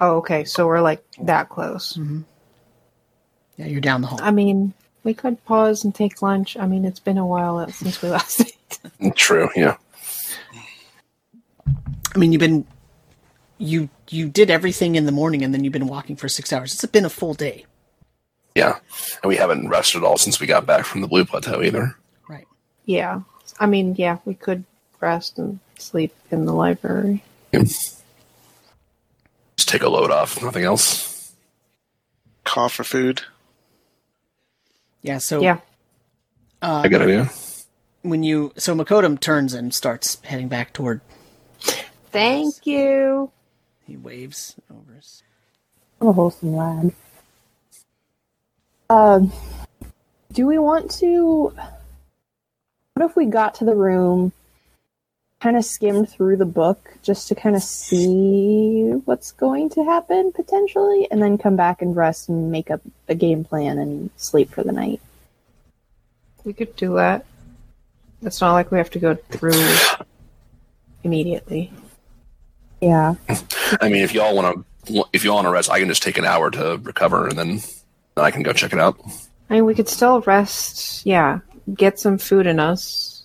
Oh, okay. So we're like that close. Mm-hmm. Yeah, you're down the hall. I mean, we could pause and take lunch. I mean, it's been a while since we last <laughs> ate. True. Yeah. I mean, you've been you you did everything in the morning, and then you've been walking for six hours. It's been a full day, Yeah. And we haven't rested at all since we got back from the Blue Plateau either. right? Yeah. I mean, yeah, we could rest and sleep in the library. Just take a load off. Nothing else. Call for food. Yeah. So Yeah. Um, I got an idea. when you so Makoto turns and starts heading back toward. Thank you. He waves over his. I'm a wholesome lad. Um, do we want to? What if we got to the room, kind of skimmed through the book just to kind of see what's going to happen potentially, and then come back and rest and make up a game plan and sleep for the night? We could do that. It's not like we have to go through immediately. Yeah. I mean, if y'all want to, if y'all want to rest, I can just take an hour to recover, and then then I can go check it out. I mean, we could still rest. Yeah, get some food in us.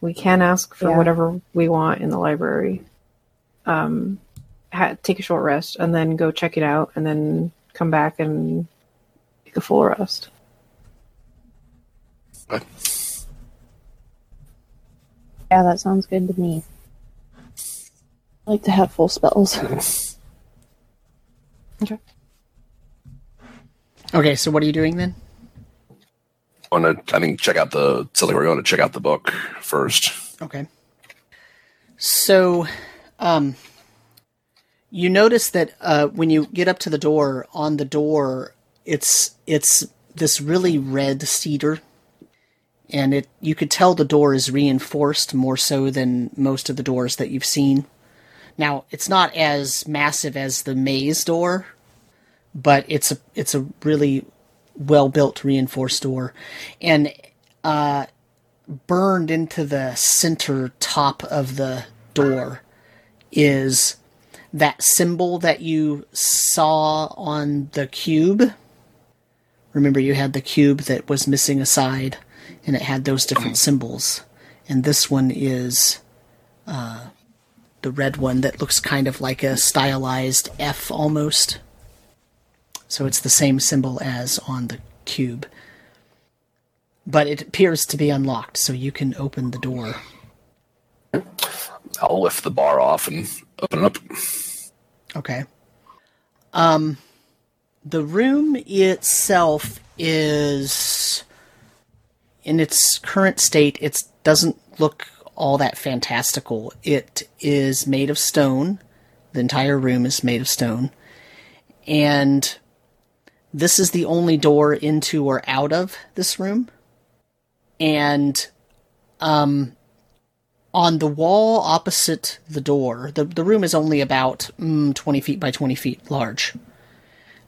We can ask for Yeah. whatever we want in the library. Um, ha- take a short rest and then go check it out, and then come back and take a full rest. But Yeah, that sounds good to me. I like to have full spells. <laughs> Okay. Okay, so what are you doing then? I want to, I think, check out the. So like we're going to check out the book first. Okay. So, um, you notice that uh, when you get up to the door, on the door, it's it's this really red cedar, and it you could tell the door is reinforced more so than most of the doors that you've seen. Now, it's not as massive as the maze door, but it's a it's a really well built reinforced door, and uh, burned into the center top of the door is that symbol that you saw on the cube. Remember, you had the cube that was missing a side, and it had those different symbols. And this one is uh, the red one that looks kind of like a stylized F almost. So it's the same symbol as on the cube. But it appears to be unlocked, so you can open the door. I'll lift the bar off and open it up. Okay. Um, the room itself is, in its current state, it doesn't look all that fantastical. It is made of stone. The entire room is made of stone. And this is the only door into or out of this room. And, um, on the wall opposite the door, the, the room is only about mm, 20 feet by 20 feet large.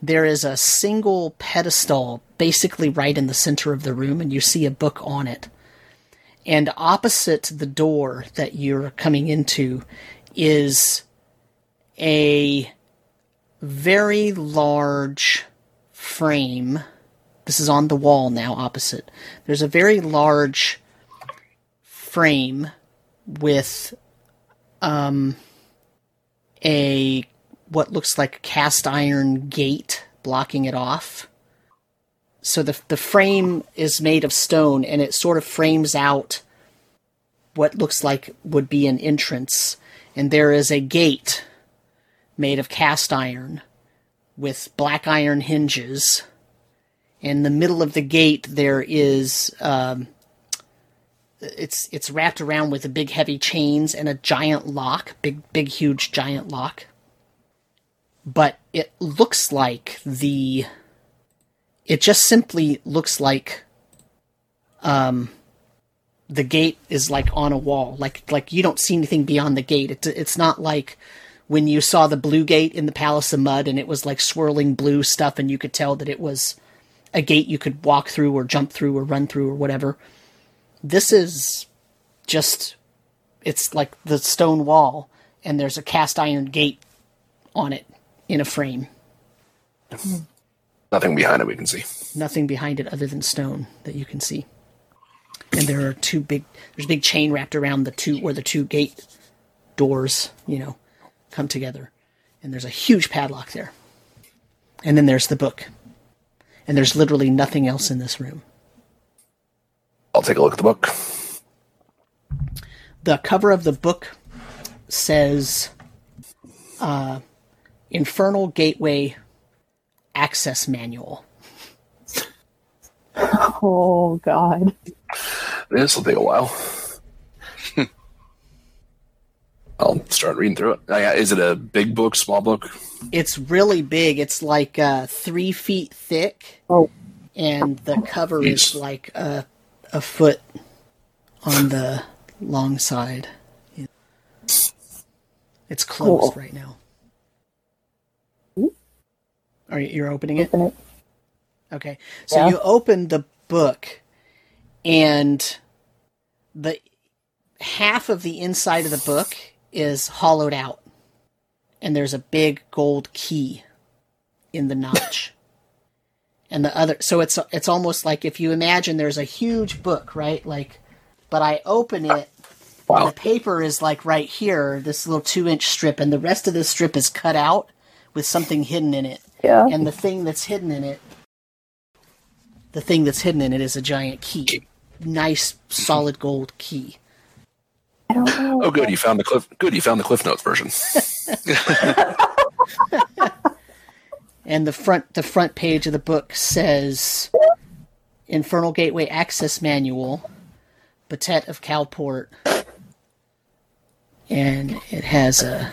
There is a single pedestal basically right in the center of the room, and you see a book on it. And opposite the door that you're coming into is a very large frame. This is on the wall now, opposite. There's a very large frame with um a what looks like a cast iron gate blocking it off. So the the frame is made of stone and it sort of frames out what looks like would be an entrance and there is a gate made of cast iron with black iron hinges. In the middle of the gate there is um it's it's wrapped around with big heavy chains and a giant lock, big big huge giant lock. But it looks like the it just simply looks like um the gate is like on a wall. Like like you don't see anything beyond the gate. It, it's not like when you saw the blue gate in the Palace of Mud and it was like swirling blue stuff and you could tell that it was a gate you could walk through or jump through or run through or whatever this is just it's like the stone wall and there's a cast iron gate on it in a frame Nothing behind it we can see. nothing behind it other than stone that you can see. And there are two big there's a big chain wrapped around the two where the two gate doors you know come together. And there's a huge padlock there. And then there's the book. And there's literally nothing else in this room. I'll take a look at the book. the cover of the book says uh, Infernal Gateway Access Manual. Oh God. This will take a while. <laughs> I'll start reading through it. Yeah, Is it a big book, small book? It's really big. It's like uh, three feet thick, Oh. and the cover is like a a foot on the long side. It's closed Cool. right now. You're opening it? Open it. Okay. So Yeah. you open the book and the half of the inside of the book is hollowed out. And there's a big gold key in the notch. <laughs> and the other so it's it's almost like if you imagine there's a huge book, right? Like but I open it and Wow. the paper is like right here, this little 2-inch strip and the rest of the strip is cut out with something hidden in it Yeah. and the thing that's hidden in it the thing that's hidden in it is a giant key nice solid gold key I don't know. Oh, good. You found the cliff. Good. You found the Cliff Notes version. <laughs> and the front the front page of the book says infernal gateway access manual Batet of calport and it has a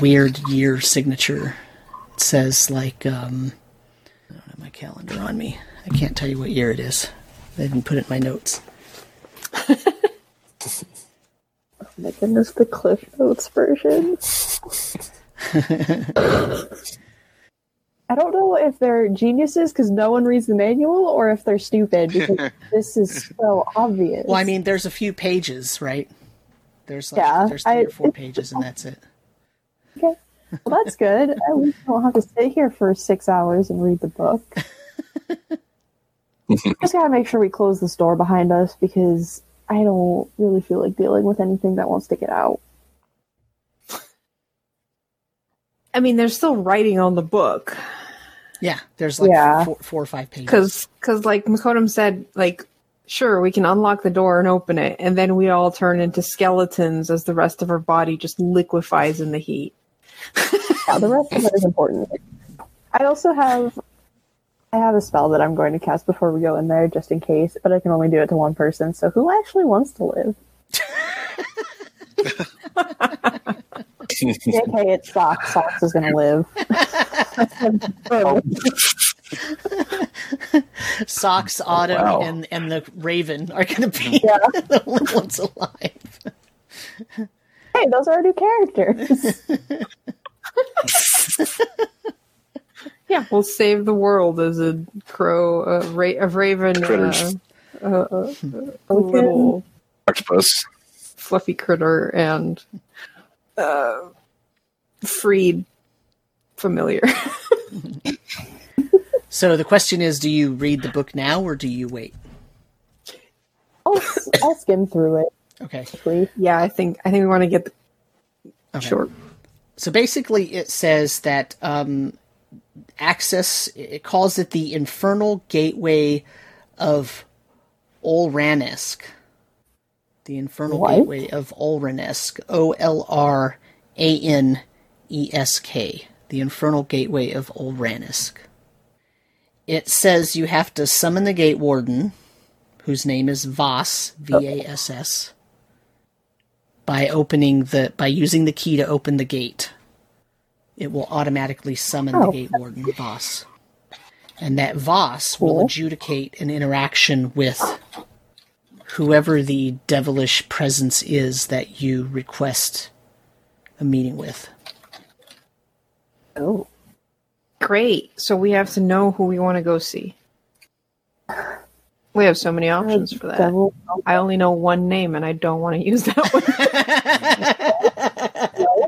weird year signature it says like um i don't have my calendar on me i can't tell you what year it is i didn't put it in my notes <laughs> Oh my goodness, the Cliff Notes version. <laughs> I don't know if they're geniuses because no one reads the manual, or if they're stupid because <laughs> this is so obvious. well i mean there's a few pages right there's like Yeah, there's three I- or four pages and that's it. Well, that's good. <laughs> At least I don't have to sit here for six hours and read the book. <laughs> Just gotta make sure we close this door behind us because I don't really feel like dealing with anything that wants to get out. I mean, there's still writing on the book Yeah, there's like Yeah. four, four or five pages. because, because like Makotum said, like sure we can unlock the door and open it, and then we all turn into skeletons as the rest of our body just liquefies in the heat. Yeah, the rest of it is important. I also have I have a spell that I'm going to cast before we go in there just in case, but I can only do it to one person. So who actually wants to live? <laughs> JK, it's <laughs> Socks. Socks is going to live. Socks, Autumn, wow. and and the Raven are going to be Yeah. <laughs> the only ones alive. Hey, those are our new characters. <laughs> Yeah, we'll save the world as a crow, a, ra- a raven, uh, Critters. a, a, a little Octopus. fluffy critter, and uh, freed familiar. <laughs> So the question is, do you read the book now or do you wait? I'll, I'll skim through it Okay. yeah, I think I think we want to get the okay. short. So basically, it says that um, access. It calls it the infernal gateway of Olranesk. The infernal What? gateway of Olranesk. O L R A N E S K. The infernal gateway of Olranesk. It says you have to summon the gate warden, whose name is Voss, V A S S, by opening the by using the key to open the gate. It will automatically summon the Oh. gate warden, Voss. And that Voss will adjudicate an interaction with whoever the devilish presence is that you request a meeting with. Oh. Great. So we have to know who we want to go see. We have so many options for that. Devil. I only know one name, and I don't want to use that one.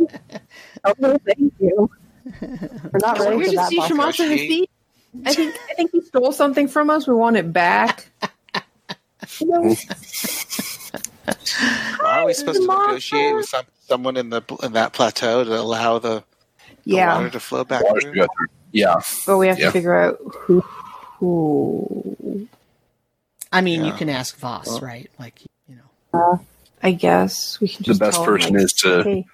<laughs> <laughs> Oh, thank you. We're not ready We're ready here for to that. see boss. Shimasa I think I think he stole something from us. We want it back. You know, <laughs> Are we supposed to negotiate with some, someone in the in that plateau to allow the, the Yeah, water to flow back Water through? should go through. Yeah. but we have Yeah. to figure out who. Who? I mean, you can ask Voss, right? Like, you know. uh, I guess we can The best tell him, person like, is to Hey,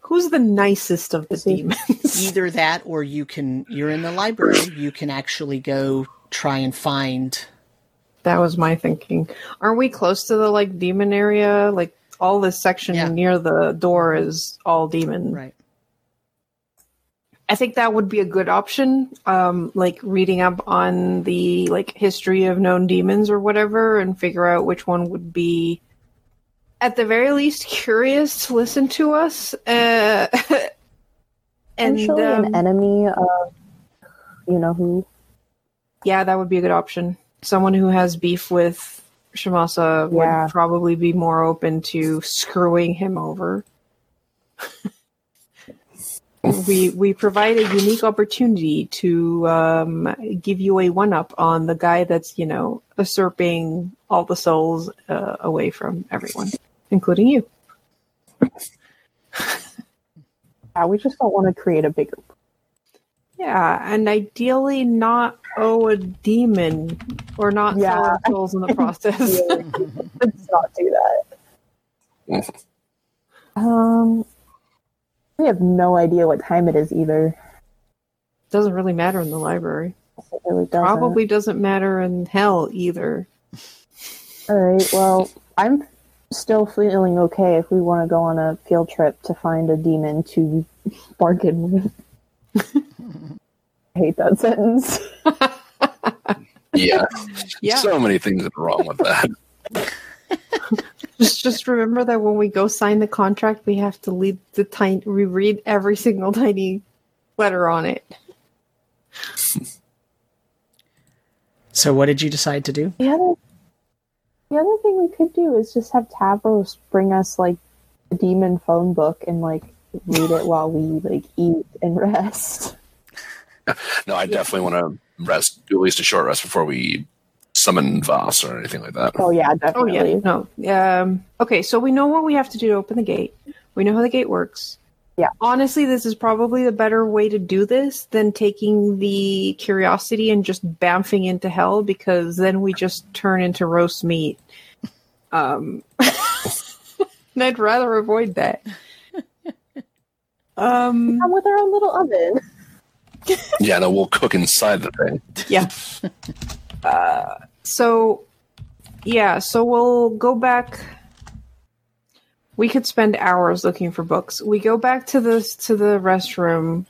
who's the nicest of the demons? <laughs> Either that or you can, you're in the library, you can actually go try and find. That was my thinking. Aren't we close to the like demon area? Like all this section Yeah. near the door is all demon. Right. I think that would be a good option. Um, like reading up on the like history of known demons or whatever, and figure out which one would be, at the very least, curious to listen to us. Uh, <laughs> and um, an enemy of you know who. yeah, that would be a good option. Someone who has beef with Shamasa Yeah. would probably be more open to screwing him over. <laughs> we we provide a unique opportunity to um, give you a one up on the guy that's you know usurping all the souls uh, away from everyone, including you. Yeah, we just don't want to create a bigger. Yeah, and ideally not owe a demon or not sell our souls in the <laughs> process. <laughs> Let's not do that. <laughs> um, we have no idea what time it is either. Doesn't really matter in the library. It really doesn't. Probably doesn't matter in hell either. All right. Well, I'm still feeling okay if we want to go on a field trip to find a demon to bargain with. <laughs> I hate that sentence. <laughs> Yeah. Yeah. So many things that are wrong with that. <laughs> Just just remember that when we go sign the contract, we have to read the tiny we read every single tiny letter on it. So what did you decide to do? The other, the other thing we could do is just have Tavros bring us like a demon phone book and like read it while we like eat and rest. <laughs> No, I definitely want to rest, do at least a short rest before we summon Voss or anything like that. Oh yeah, definitely. Oh yeah, no. Um, okay, so we know what we have to do to open the gate. We know how the gate works. Yeah. Honestly, this is probably the better way to do this than taking the curiosity and just bamfing into hell because then we just turn into roast meat. Um, and <laughs> I'd rather avoid that. <laughs> Um, Come with our own little oven. Yeah, no, we'll cook inside the thing. yeah. <laughs> Uh, so, yeah, so we'll go back. We could spend hours looking for books. We go back to the to the restroom.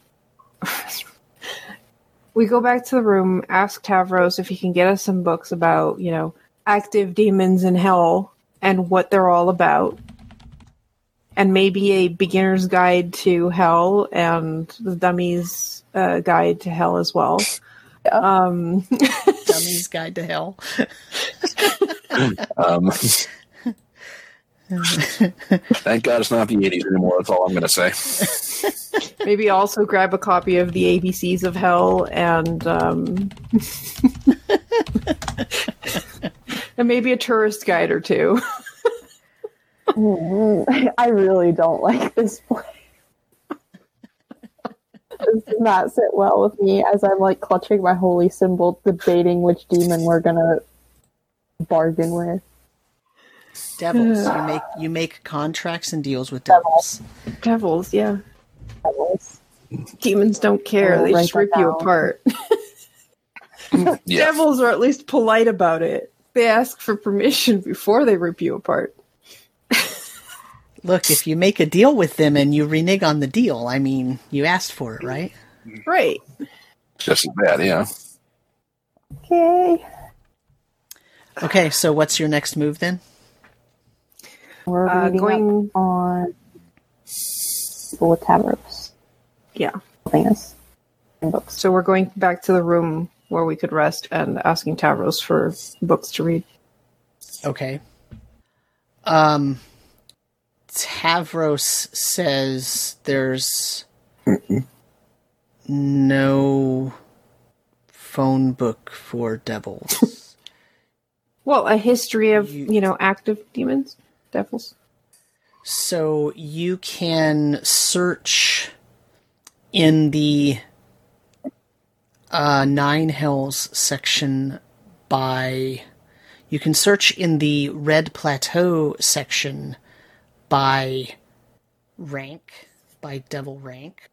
<laughs> we go back to the room, ask Tavros if he can get us some books about, you know, active demons in hell and what they're all about. And maybe a beginner's guide to hell and the dummy's uh, guide to hell as well. Um, <laughs> Dummy's Guide to Hell. <laughs> Um, thank God it's not the 80s anymore. That's all I'm going to say. <laughs> maybe also grab a copy of the ABCs of Hell and um, <laughs> and maybe a tourist guide or two. I really don't like this place. This does not sit well with me as I'm like clutching my holy symbol, debating which demon we're gonna bargain with. Devils. you make you make contracts and deals with devils. Devils, yeah. Devils. Demons don't care; they write just rip you apart. <laughs> Yeah. Devils are at least polite about it. They ask for permission before they rip you apart. Look, if you make a deal with them and you renege on the deal, I mean, you asked for it, right? Right. Just as bad, yeah. Okay. Okay, so what's your next move then? We're Uh, going- up on with Tavros Yeah. helping us books. So we're going back to the room where we could rest and asking Tavros for books to read. Okay. Um Tavros says there's no phone book for devils. Well, a history of, You- you know, active demons, devils. so you can search in the uh, Nine Hells section by. You can search in the Red Plateau section by rank, by devil rank,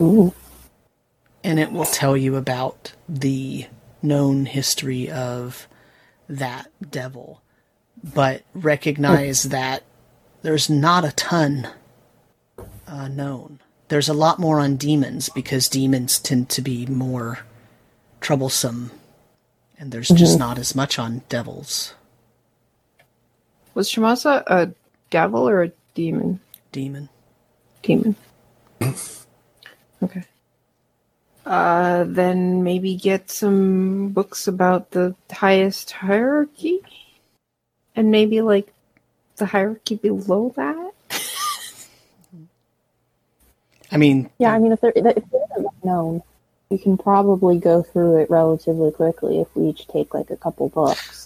Ooh. and it will tell you about the known history of that devil. But recognize that there's not a ton uh, known. There's a lot more on demons because demons tend to be more troublesome, and there's just not as much on devils. Was Shamasa a devil or a demon? Demon. Demon. <laughs> okay. Uh, then maybe get some books about the highest hierarchy, and maybe like the hierarchy below that. <laughs> I mean, Yeah, I mean, if they're if they're not known, we can probably go through it relatively quickly if we each take like a couple books.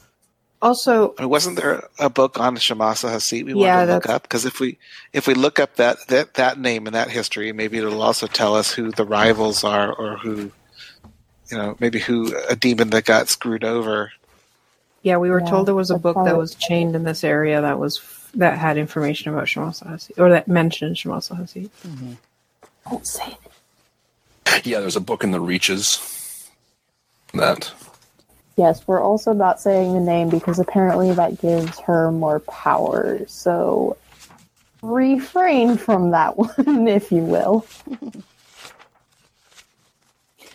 Also, I mean, wasn't there a book on Shamasa Hasit we Yeah, wanted to look up? Because if we if we look up that, that that name and that history, maybe it'll also tell us who the rivals are, or who, you know, maybe who a demon that got screwed over. yeah, we were Yeah, told there was a book that was chained in this area that was that had information about Shamasa Hasid, or that mentioned Shamasa Hasid. Mm-hmm. Don't say it. Yeah, there's a book in the Reaches that Yes, we're also not saying the name because apparently that gives her more power. So refrain from that one, if you will.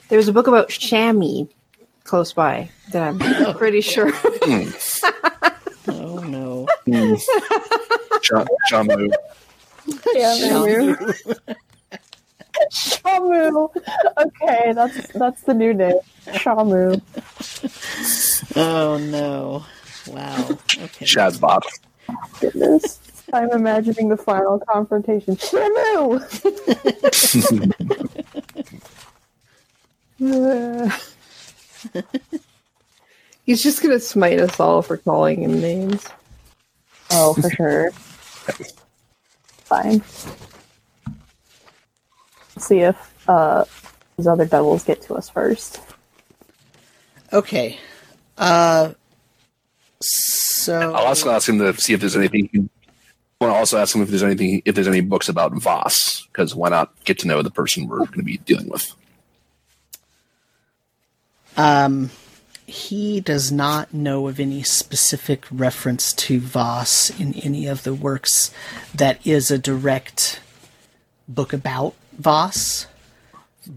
There's a book about Shami close by that I'm pretty sure. oh no. Sha- Shamu. Shamu. Shamu. Okay, that's that's the new name. Shamu. Oh no. Wow. Okay. Shazbot. Goodness. I'm imagining the final confrontation. Shamu. <laughs> He's just gonna smite us all for calling him names. Oh, for sure. Fine. Let's see if uh, these other devils get to us first. Okay. Uh. So. I'll also ask him to see if there's anything. I want to also ask him if there's anything, if there's any books about Voss, because why not get to know the person we're going to be dealing with? Um, he does not know of any specific reference to Voss in any of the works that is a direct book about Voss,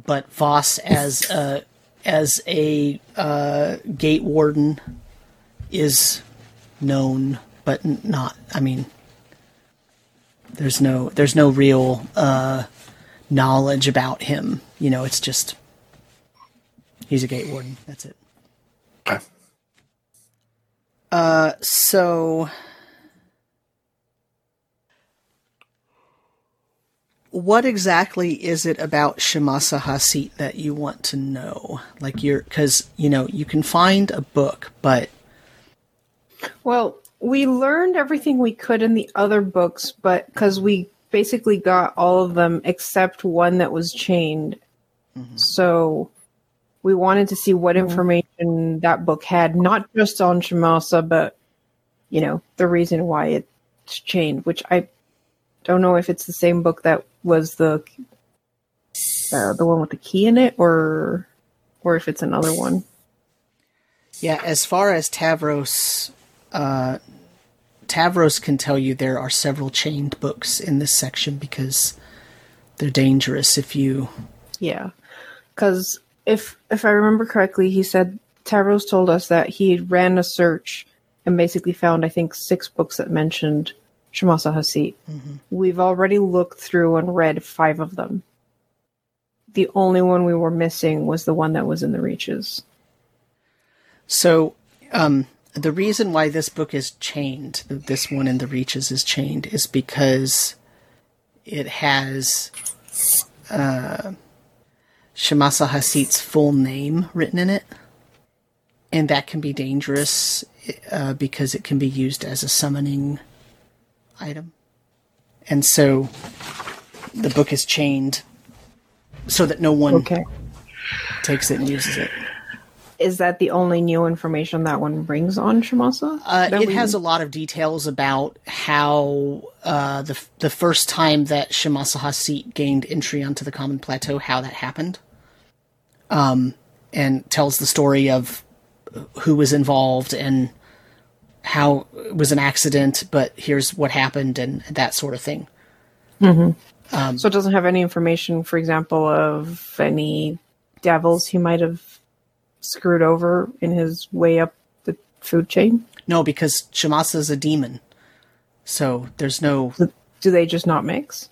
but Voss as a as a uh, gate warden is known, but not. I mean, there's no there's no real uh, knowledge about him. You know, it's just he's a gate warden. That's it. Okay. Uh, so what exactly is it about Shamasa Hasit that you want to know? Like you're because you know you can find a book, but Well, we learned everything we could in the other books, but because we basically got all of them except one that was chained. Mm-hmm. So we wanted to see what mm-hmm. information that book had, not just on Shamasa, but you know the reason why it's chained. Which I don't know if it's the same book that was the uh, the one with the key in it, or or if it's another one. Yeah, as far as Tavros, uh, Tavros can tell you there are several chained books in this section because they're dangerous if you. Yeah, because if if I remember correctly, he said Tavros told us that he ran a search and basically found I think six books that mentioned Shamasa Hasit. We've already looked through and read five of them. The only one we were missing was the one that was in the Reaches. So, um, the reason why this book is chained, this one in the Reaches is chained, is because it has uh, Shamasa Hasit's full name written in it. And that can be dangerous uh, because it can be used as a summoning item. And so the book is chained so that no one Okay. takes it and uses it. Is that the only new information that one brings on Shamasa? Uh, it we- has a lot of details about how uh, the the first time that Shamasa Hasit gained entry onto the Common Plateau, how that happened, um, and tells the story of who was involved and how it was an accident, but here's what happened and that sort of thing. Mm-hmm. Um, so it doesn't have any information, for example, of any devils he might have screwed over in his way up the food chain. No, because Shamasa is a demon. So there's no. Do they just not mix?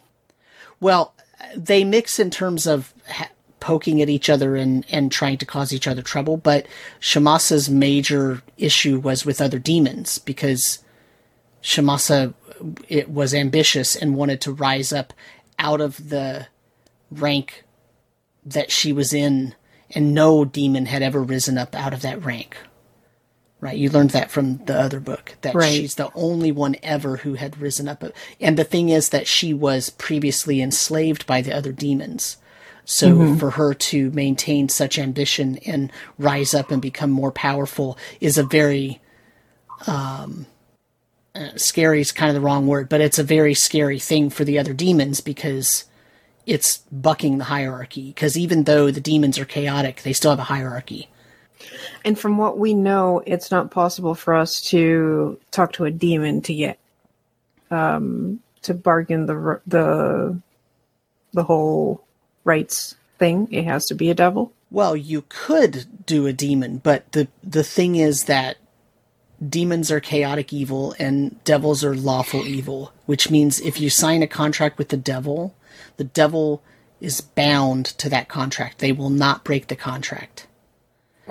Well, they mix in terms of ha- poking at each other and, and trying to cause each other trouble, but Shamasa's major issue was with other demons because Shamasa it was ambitious and wanted to rise up out of the rank that she was in, and no demon had ever risen up out of that rank. Right, you learned that from the other book that Right. she's the only one ever who had risen up. And the thing is that she was previously enslaved by the other demons. So for her to maintain such ambition and rise up and become more powerful is a very um, uh, scary is kind of the wrong word, but it's a very scary thing for the other demons because it's bucking the hierarchy. Because even though the demons are chaotic, they still have a hierarchy. And from what we know, it's not possible for us to talk to a demon to get um, to bargain the the the whole rights thing. It has to be a devil. Well, you could do a demon, but the the thing is that demons are chaotic evil and devils are lawful evil, which means if you sign a contract with the devil, the devil is bound to that contract. They will not break the contract.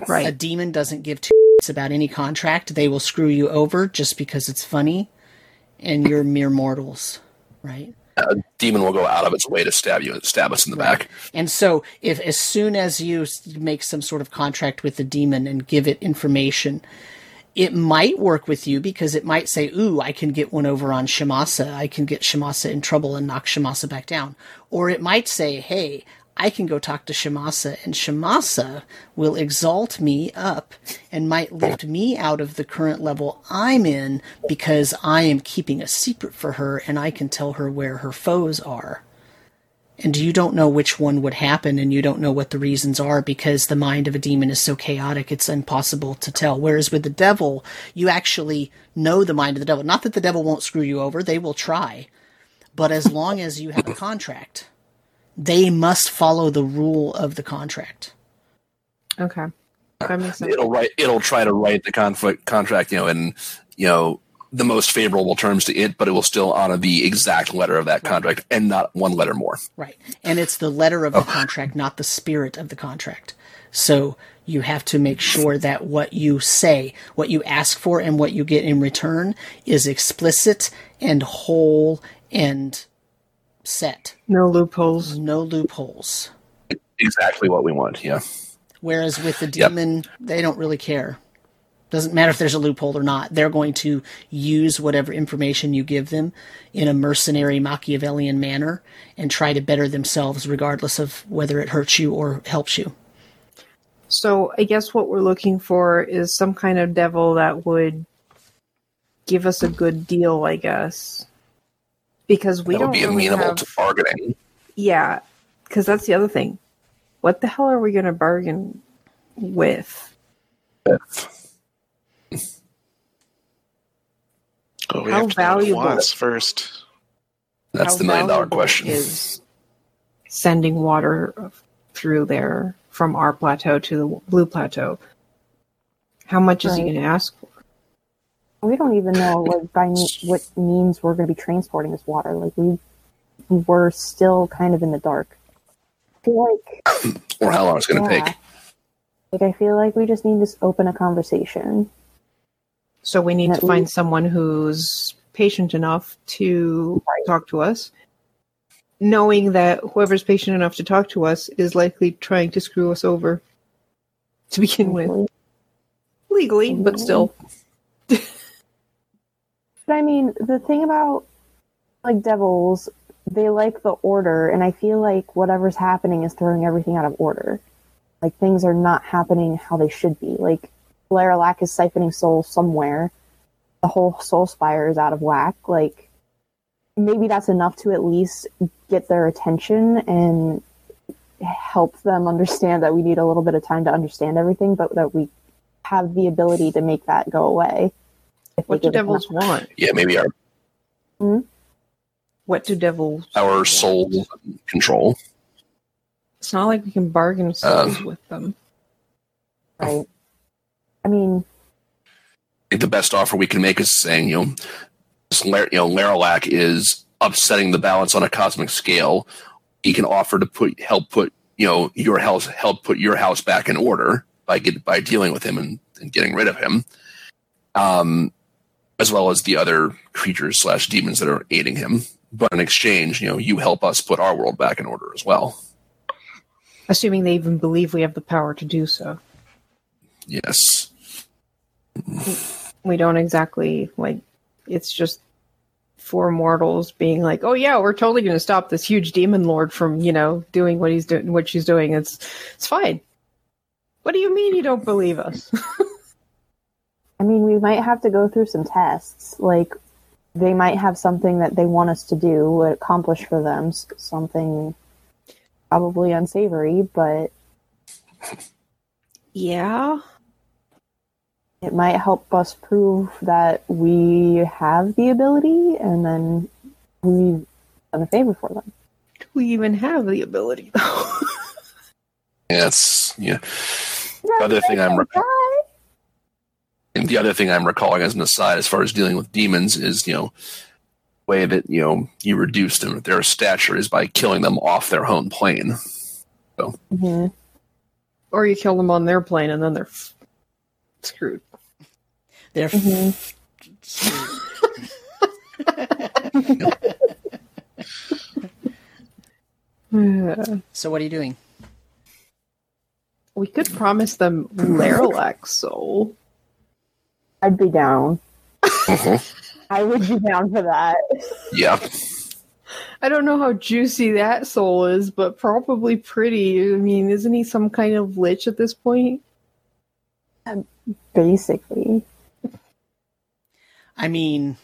Right. A demon doesn't give two about any contract. They will screw you over just because it's funny, and you're mere mortals, right? A demon will go out of its way to stab you, stab us in the back. And so, if as soon as you make some sort of contract with the demon and give it information, it might work with you because it might say, "Ooh, I can get one over on Shamasa. I can get Shamasa in trouble and knock Shamasa back down." Or it might say, "Hey, I can go talk to Shamasa, and Shamasa will exalt me up and might lift me out of the current level I'm in because I am keeping a secret for her and I can tell her where her foes are." and you don't know which one would happen and you don't know what the reasons are because the mind of a demon is so chaotic it's impossible to tell. Whereas with the devil you actually know the mind of the devil. Not that the devil won't screw you over they will try. But as long as you have a contract they must follow the rule of the contract Okay. That makes sense. It'll write. It'll try to write the conflict contract, you know, in you know the most favorable terms to it, but it will still honor the exact letter of that contract and not one letter more. Right. And it's the letter of the contract, not the spirit of the contract. So you have to make sure that what you say, what you ask for, and what you get in return is explicit and whole and set. No loopholes. No loopholes. Exactly what we want. Yeah. Whereas with the Yep. demon, they don't really care. Doesn't matter if there's a loophole or not. They're going to use whatever information you give them in a mercenary Machiavellian manner and try to better themselves regardless of whether it hurts you or helps you. So I guess what we're looking for is some kind of devil that would give us a good deal, I guess. Because we that would don't be really amenable have, to bargaining. yeah. Because that's the other thing. What the hell are we going to bargain with? Oh, we How have to know what it valuable- wants first. That's How the million dollar question. Is sending water through there from our plateau to the blue plateau? How much is he going to ask for? We don't even know like by me- what means we're going to be transporting this water. Like we we're still kind of in the dark. I feel like <clears throat> or how long it's going to yeah. take. Like I feel like we just need to open a conversation. So we need At to find someone who's patient enough to talk to us, knowing that whoever's patient enough to talk to us is likely trying to screw us over to begin with. Legally, but still. But I mean, the thing about like devils, they like the order, and I feel like whatever's happening is throwing everything out of order. Like things are not happening how they should be. Like Laralac is siphoning souls somewhere. The whole soul spire is out of whack. Like maybe that's enough to at least get their attention and help them understand that we need a little bit of time to understand everything, but that we have the ability to make that go away. If What do devils enough- want? Yeah, maybe our What do devils? our want? soul control. It's not like we can bargain souls with them. Right. I mean, I think the best offer we can make is saying, you know, this Lar- you know, Laralac is upsetting the balance on a cosmic scale. He can offer to put help put you know your house help put your house back in order by get by dealing with him and, and getting rid of him, um, as well as the other creatures slash demons that are aiding him. But in exchange, you know, you help us put our world back in order as well. Assuming they even believe we have the power to do so. Yes. We don't exactly like. It's just four mortals being like, "Oh yeah, we're totally going to stop this huge demon lord from you know doing what he's doing, what she's doing. It's it's fine." What do you mean you don't believe us? <laughs> I mean, we might have to go through some tests. Like, they might have something that they want us to do, accomplish for them, something probably unsavory, but yeah, it might help us prove that we have the ability, and then we've done a favor for them. we even have the ability though? <laughs> Yeah, it's yeah. The other thing I'm And the other thing I'm recalling as an aside, as far as dealing with demons, is you know, way that you know you reduce them their stature is by killing them off their own plane. Mhm. or you kill them on their plane and then they're f- screwed. They're Mhm. <laughs> so what are you doing? we could promise them Laralac soul. I'd be down. Mm-hmm. I would be down for that. Yeah, I don't know how juicy that soul is, but probably pretty. I mean, isn't he some kind of lich at this point? Um, basically. I mean,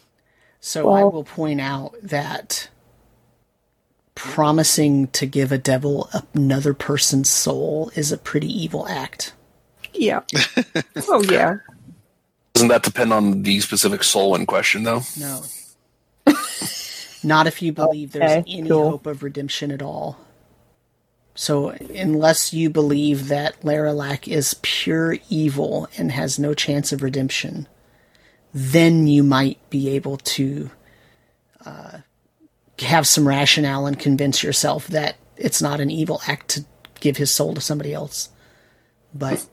so I will point out that promising to give a devil another person's soul is a pretty evil act. Yeah. oh yeah. Doesn't that depend on the specific soul in question, though? No. Not if you believe there's Okay, any cool. hope of redemption at all. So, unless you believe that Laralac is pure evil and has no chance of redemption, then you might be able to uh, have some rationale and convince yourself that it's not an evil act to give his soul to somebody else. But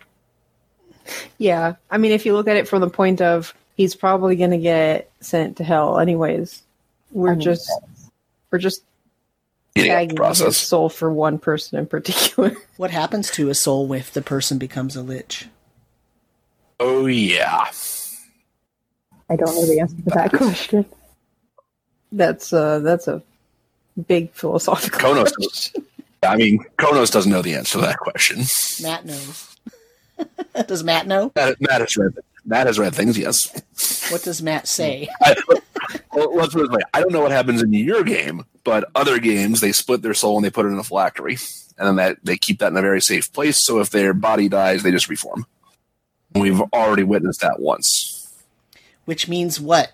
Yeah. I mean, if you look at it from the point of he's probably going to get sent to hell anyways. We're I mean, just we're just Eating up tagging his soul for one person in particular. <laughs> what happens to a soul if the person becomes a lich? Oh yeah, I don't know the answer to that <laughs> question. that's uh that's a big philosophical Konos. <laughs> question. I mean, Kronos doesn't know the answer to that question. Matt knows. <laughs> does Matt know? Matt, Matt has read. Matt has read things. Yes. What does Matt say? <laughs> I, well, let's put it this way. I don't know what happens in your game, but other games they split their soul and they put it in a phylactery, and then that they keep that in a very safe place. So if their body dies, they just reform. We've already witnessed that once. Which means what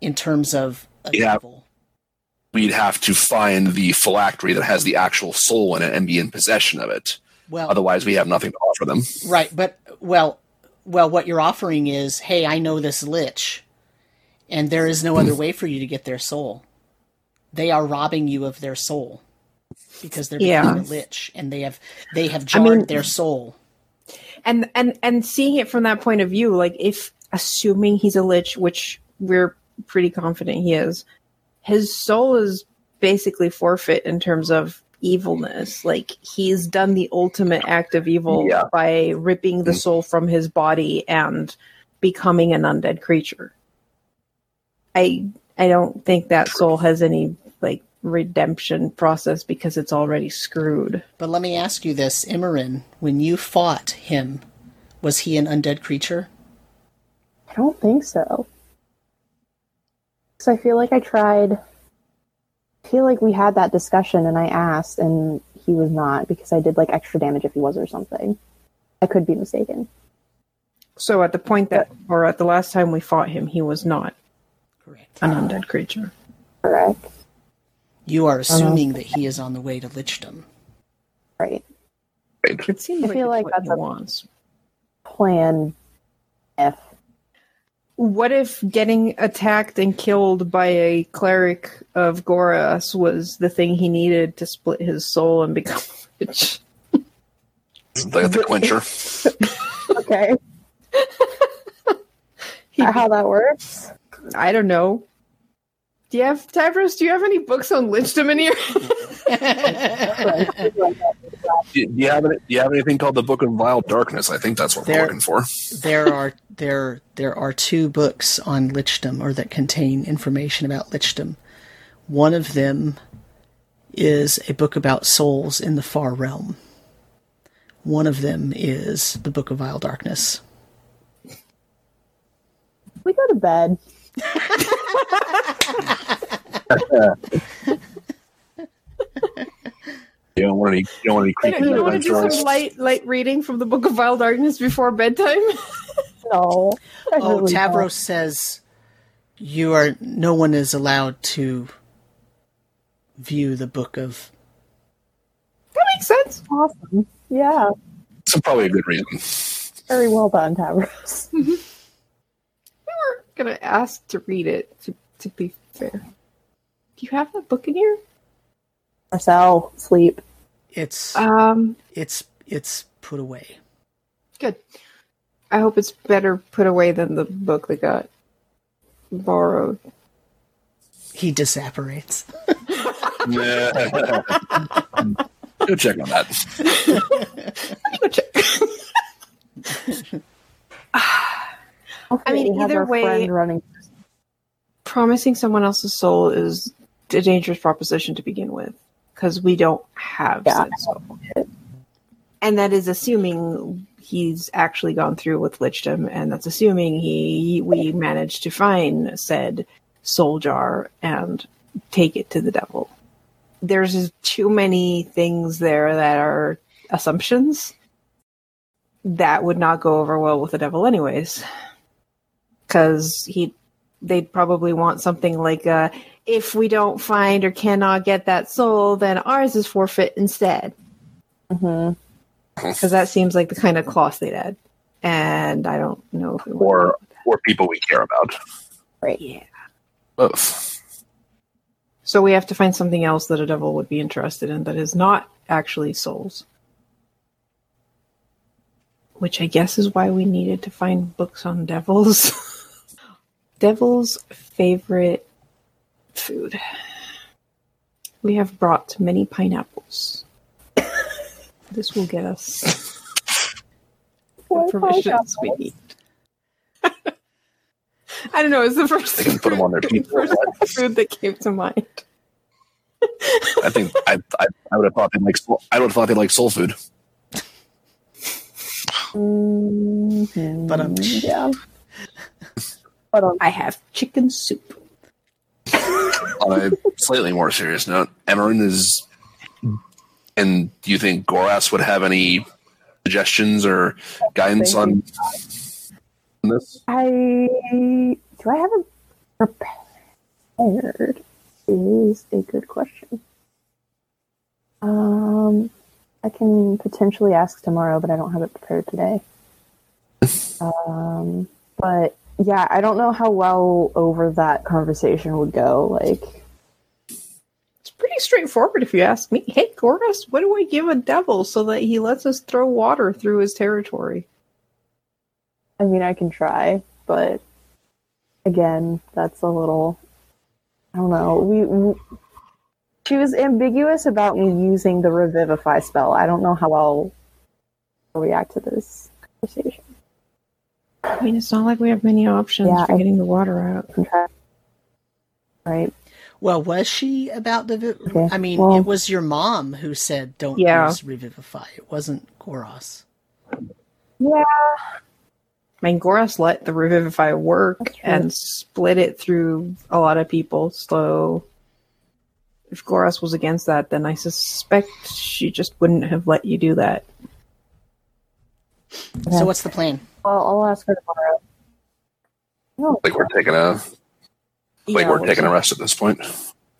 in terms of a Yeah. devil? We'd have to find the phylactery that has the actual soul in it and be in possession of it. Well, Otherwise, we have nothing to offer them. right, but well, well, what you're offering is, hey, I know this lich, and there is no other hmm. way for you to get their soul. They are robbing you of their soul because they're becoming Yeah. a lich, and they have they have I mean- their soul. and and and seeing it from that point of view like if assuming he's a lich which we're pretty confident he is his soul is basically forfeit in terms of evilness like he's done the ultimate act of evil Yeah. by ripping the mm. soul from his body and becoming an undead creature i i don't think that soul has any like redemption process because it's already screwed But let me ask you this, Imran, when you fought him, was he an undead creature? I don't think so. Because I feel like I tried. I feel like we had that discussion and I asked, and he was not because I did like extra damage if he was or something. I could be mistaken. So at the point that, or at the last time we fought him, he was not Correct. an undead creature. Correct. You are um, assuming that he is on the way to Lichdom. Right. It seems I like feel it's like what that's he a- wants. Plan F. What if getting attacked and killed by a cleric of Goras was the thing he needed to split his soul and become <laughs> rich? The, the quencher. <laughs> Okay. <laughs> He- How that works? I don't know. Do you have Tavros? Do you have any books on Lichdom in here? Do, do you have any, do you have anything called the Book of Vile Darkness? I think that's what There- we're looking for. there are there there are two books on Lichdom or that contain information about Lichdom. One of them is a book about souls in the far realm. One of them is the Book of Vile Darkness. We go to bed. <laughs> You don't want any. You don't want any creepy you want to do some light light reading from the Book of Vile Darkness before bedtime? <laughs> No. Oh, really Tavros don't. says you are no one is allowed to view the book of that makes sense. Awesome. Yeah. It's probably a good reason. Very well done, Tavros. <laughs> We were gonna ask to read it. To to be fair, do you have that book in here? Marcel, sleep. It's Um, it's it's put away. good. I hope it's better put away than the book that got borrowed. He disapparates. <laughs> Go check on that. Go check. <sighs> I mean, either way- running. Promising someone else's soul is a dangerous proposition to begin with because we don't have Yeah. said soul. And that is assuming he's actually gone through with Lichdom, and that's assuming he we managed to find said soul jar and take it to the devil. There's just too many things there that are assumptions that would not go over well with the devil, anyways. Because he, they'd probably want something like, uh, if we don't find or cannot get that soul, then ours is forfeit instead mm-hmm. because that seems like the kind of clause they'd add. And I don't know if we want Or or people we care about. Right. Yeah. Both. So we have to find something else that a devil would be interested in that is not actually souls. Which I guess is why we needed to find books on devils. <laughs> Devil's favorite food. We have brought many pineapples. <coughs> this will get us the Why provisions we need. I don't know. It's the first They can put 'em on their <laughs> pizza. first food that came to mind. I think I I, I would have thought they like soul- I would have thought they like soul food. Mhm. But, um, yeah. But um, I have chicken soup. On a slightly more serious note, Emerin is. And do you think Goras would have any suggestions or guidance on, on this? I do I have a prepared is a good question. Um, I can potentially ask tomorrow, but I don't have it prepared today. <laughs> Um, but yeah, I don't know how well over that conversation would go. Like, It's pretty straightforward if you ask me. Hey, Goras, what do I give a devil so that he lets us throw water through his territory? I mean, I can try, but again, that's a little. I don't know. We, we she was ambiguous about me using the revivify spell. I don't know how I'll react to this conversation. I mean, it's not like we have many options Yeah, for I- getting the water out. I can try. Right. Well, was she about the? Okay, I mean, well- it was your mom who said don't Yeah. use revivify. It wasn't Goras. Yeah. I mean, Goras let the revivify work and split it through a lot of people. So, if Goras was against that, then I suspect she just wouldn't have let you do that. So what's the plan? I'll, I'll ask her tomorrow. No, Like we're taking a like Yeah, we're taking a rest at this point.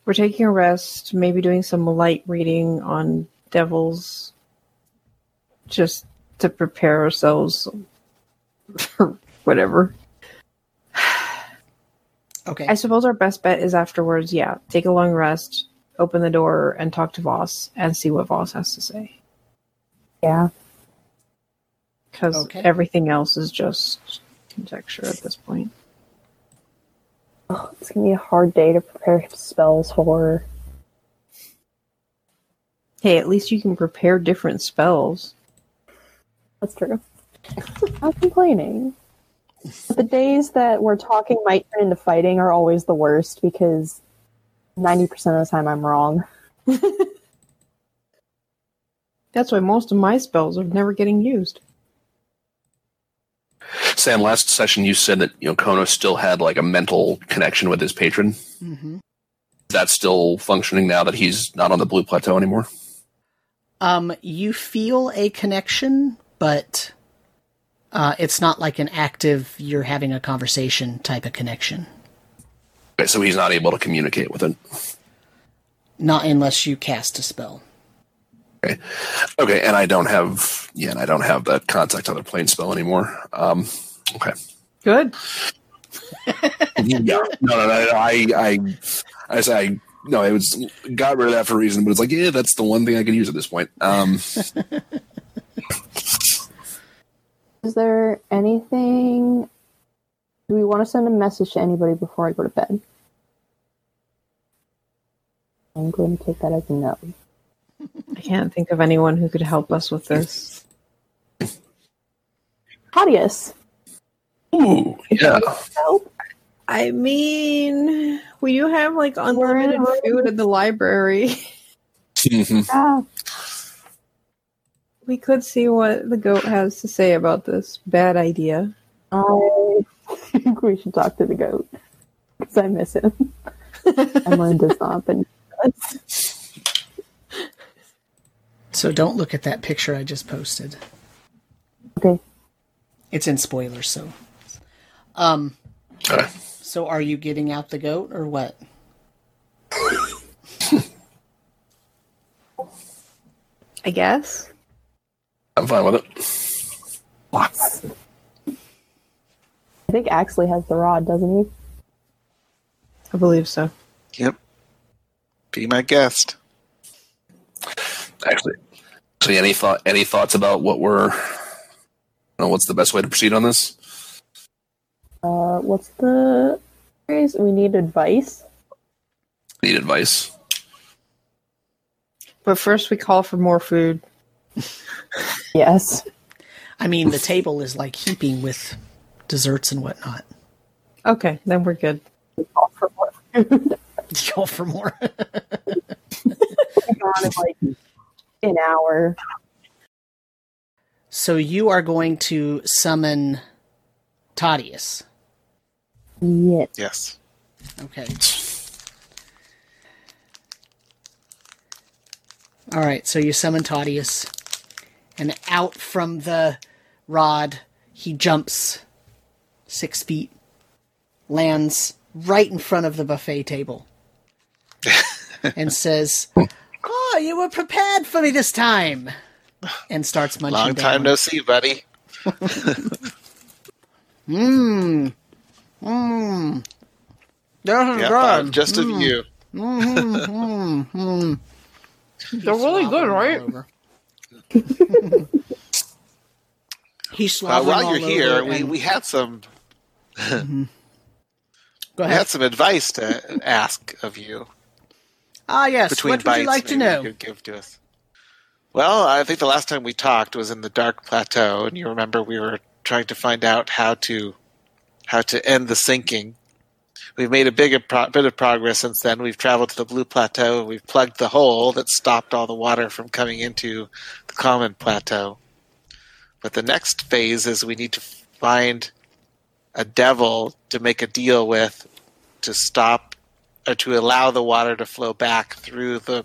We're taking a rest, maybe doing some light reading on devils, just to prepare ourselves for whatever. Okay. I suppose our best bet is afterwards, yeah, take a long rest, open the door, and talk to Voss and see what Voss has to say. yeah. Because Okay. everything else is just conjecture at this point. Oh, it's gonna be a hard day to prepare spells for. Hey, at least you can prepare different spells. That's true. I'm complaining. But the days that we're talking might turn into fighting are always the worst because 90% of the time I'm wrong. <laughs> That's why most of my spells are never getting used. Sam, last session you said that you know Kono still had like a mental connection with his patron. hmm Is that still functioning now that he's not on the Blue Plateau anymore? Um, you feel a connection, but uh, it's not like an active, you're having a conversation type of connection. Okay, so he's not able to communicate with it. Not unless you cast a spell. Okay, okay, and I don't have yeah, and I don't have that contact other plane spell anymore. Um, okay, Good. yeah, no, no, no, I, I, I say I. No, it was got rid of that for a reason, but it's like, yeah, that's the one thing I can use at this point. Um, <laughs> Is there anything. Do we want to send a message to anybody before I go to bed? I'm going to take that as a no. I can't think of anyone who could help us with this. Claudius, ooh, yeah, help. I mean, we do have like unlimited We're- food at the library. <laughs> Mhm. Ah, We could see what the goat has to say about this bad idea. I <laughs> think we should talk to the goat because I miss him. <laughs> Emily does not, but does. So don't look at that picture I just posted. Okay. It's in spoilers, so. Um, Okay. so are you getting out the goat or what? <laughs> I guess. I'm fine with it. Yes. I think Axley has the rod, doesn't he? I believe so. Yep. Be my guest. Actually, so any thought, any thoughts about what we're, you know, what's the best way to proceed on this? Uh, what's the phrase? We need advice. Need advice. But first, we call for more food. <laughs> Yes. I mean, the table is like heaping with desserts and whatnot. Okay, then we're good. Call for more <laughs> food. Go for more. <laughs> Gone in like an hour. so you are going to summon Tadius. Yes. Yes. Okay. All right, so you summon Tadius, and out from the rod, he jumps six feet, lands right in front of the buffet table, <laughs> and says, "Oh, you were prepared for me this time," and starts munching. Long time no see, buddy. <laughs> Mmm. Mmm. This is Yeah, good. just of you. <laughs> Mm, mm. They're really good, right? <laughs> He's Uh, while you're here, we, and- we had some go we had some advice to ask of you Ah, yes. between what would you like to know? give to us. Well, I think the last time we talked was in the Dark Plateau, and you remember we were trying to find out how to how to end the sinking. We've made a big pro- bit of progress since then. We've traveled to the Blue Plateau and we've plugged the hole that stopped all the water from coming into the Common Plateau. But the next phase is we need to find a devil to make a deal with to stop or to allow the water to flow back through the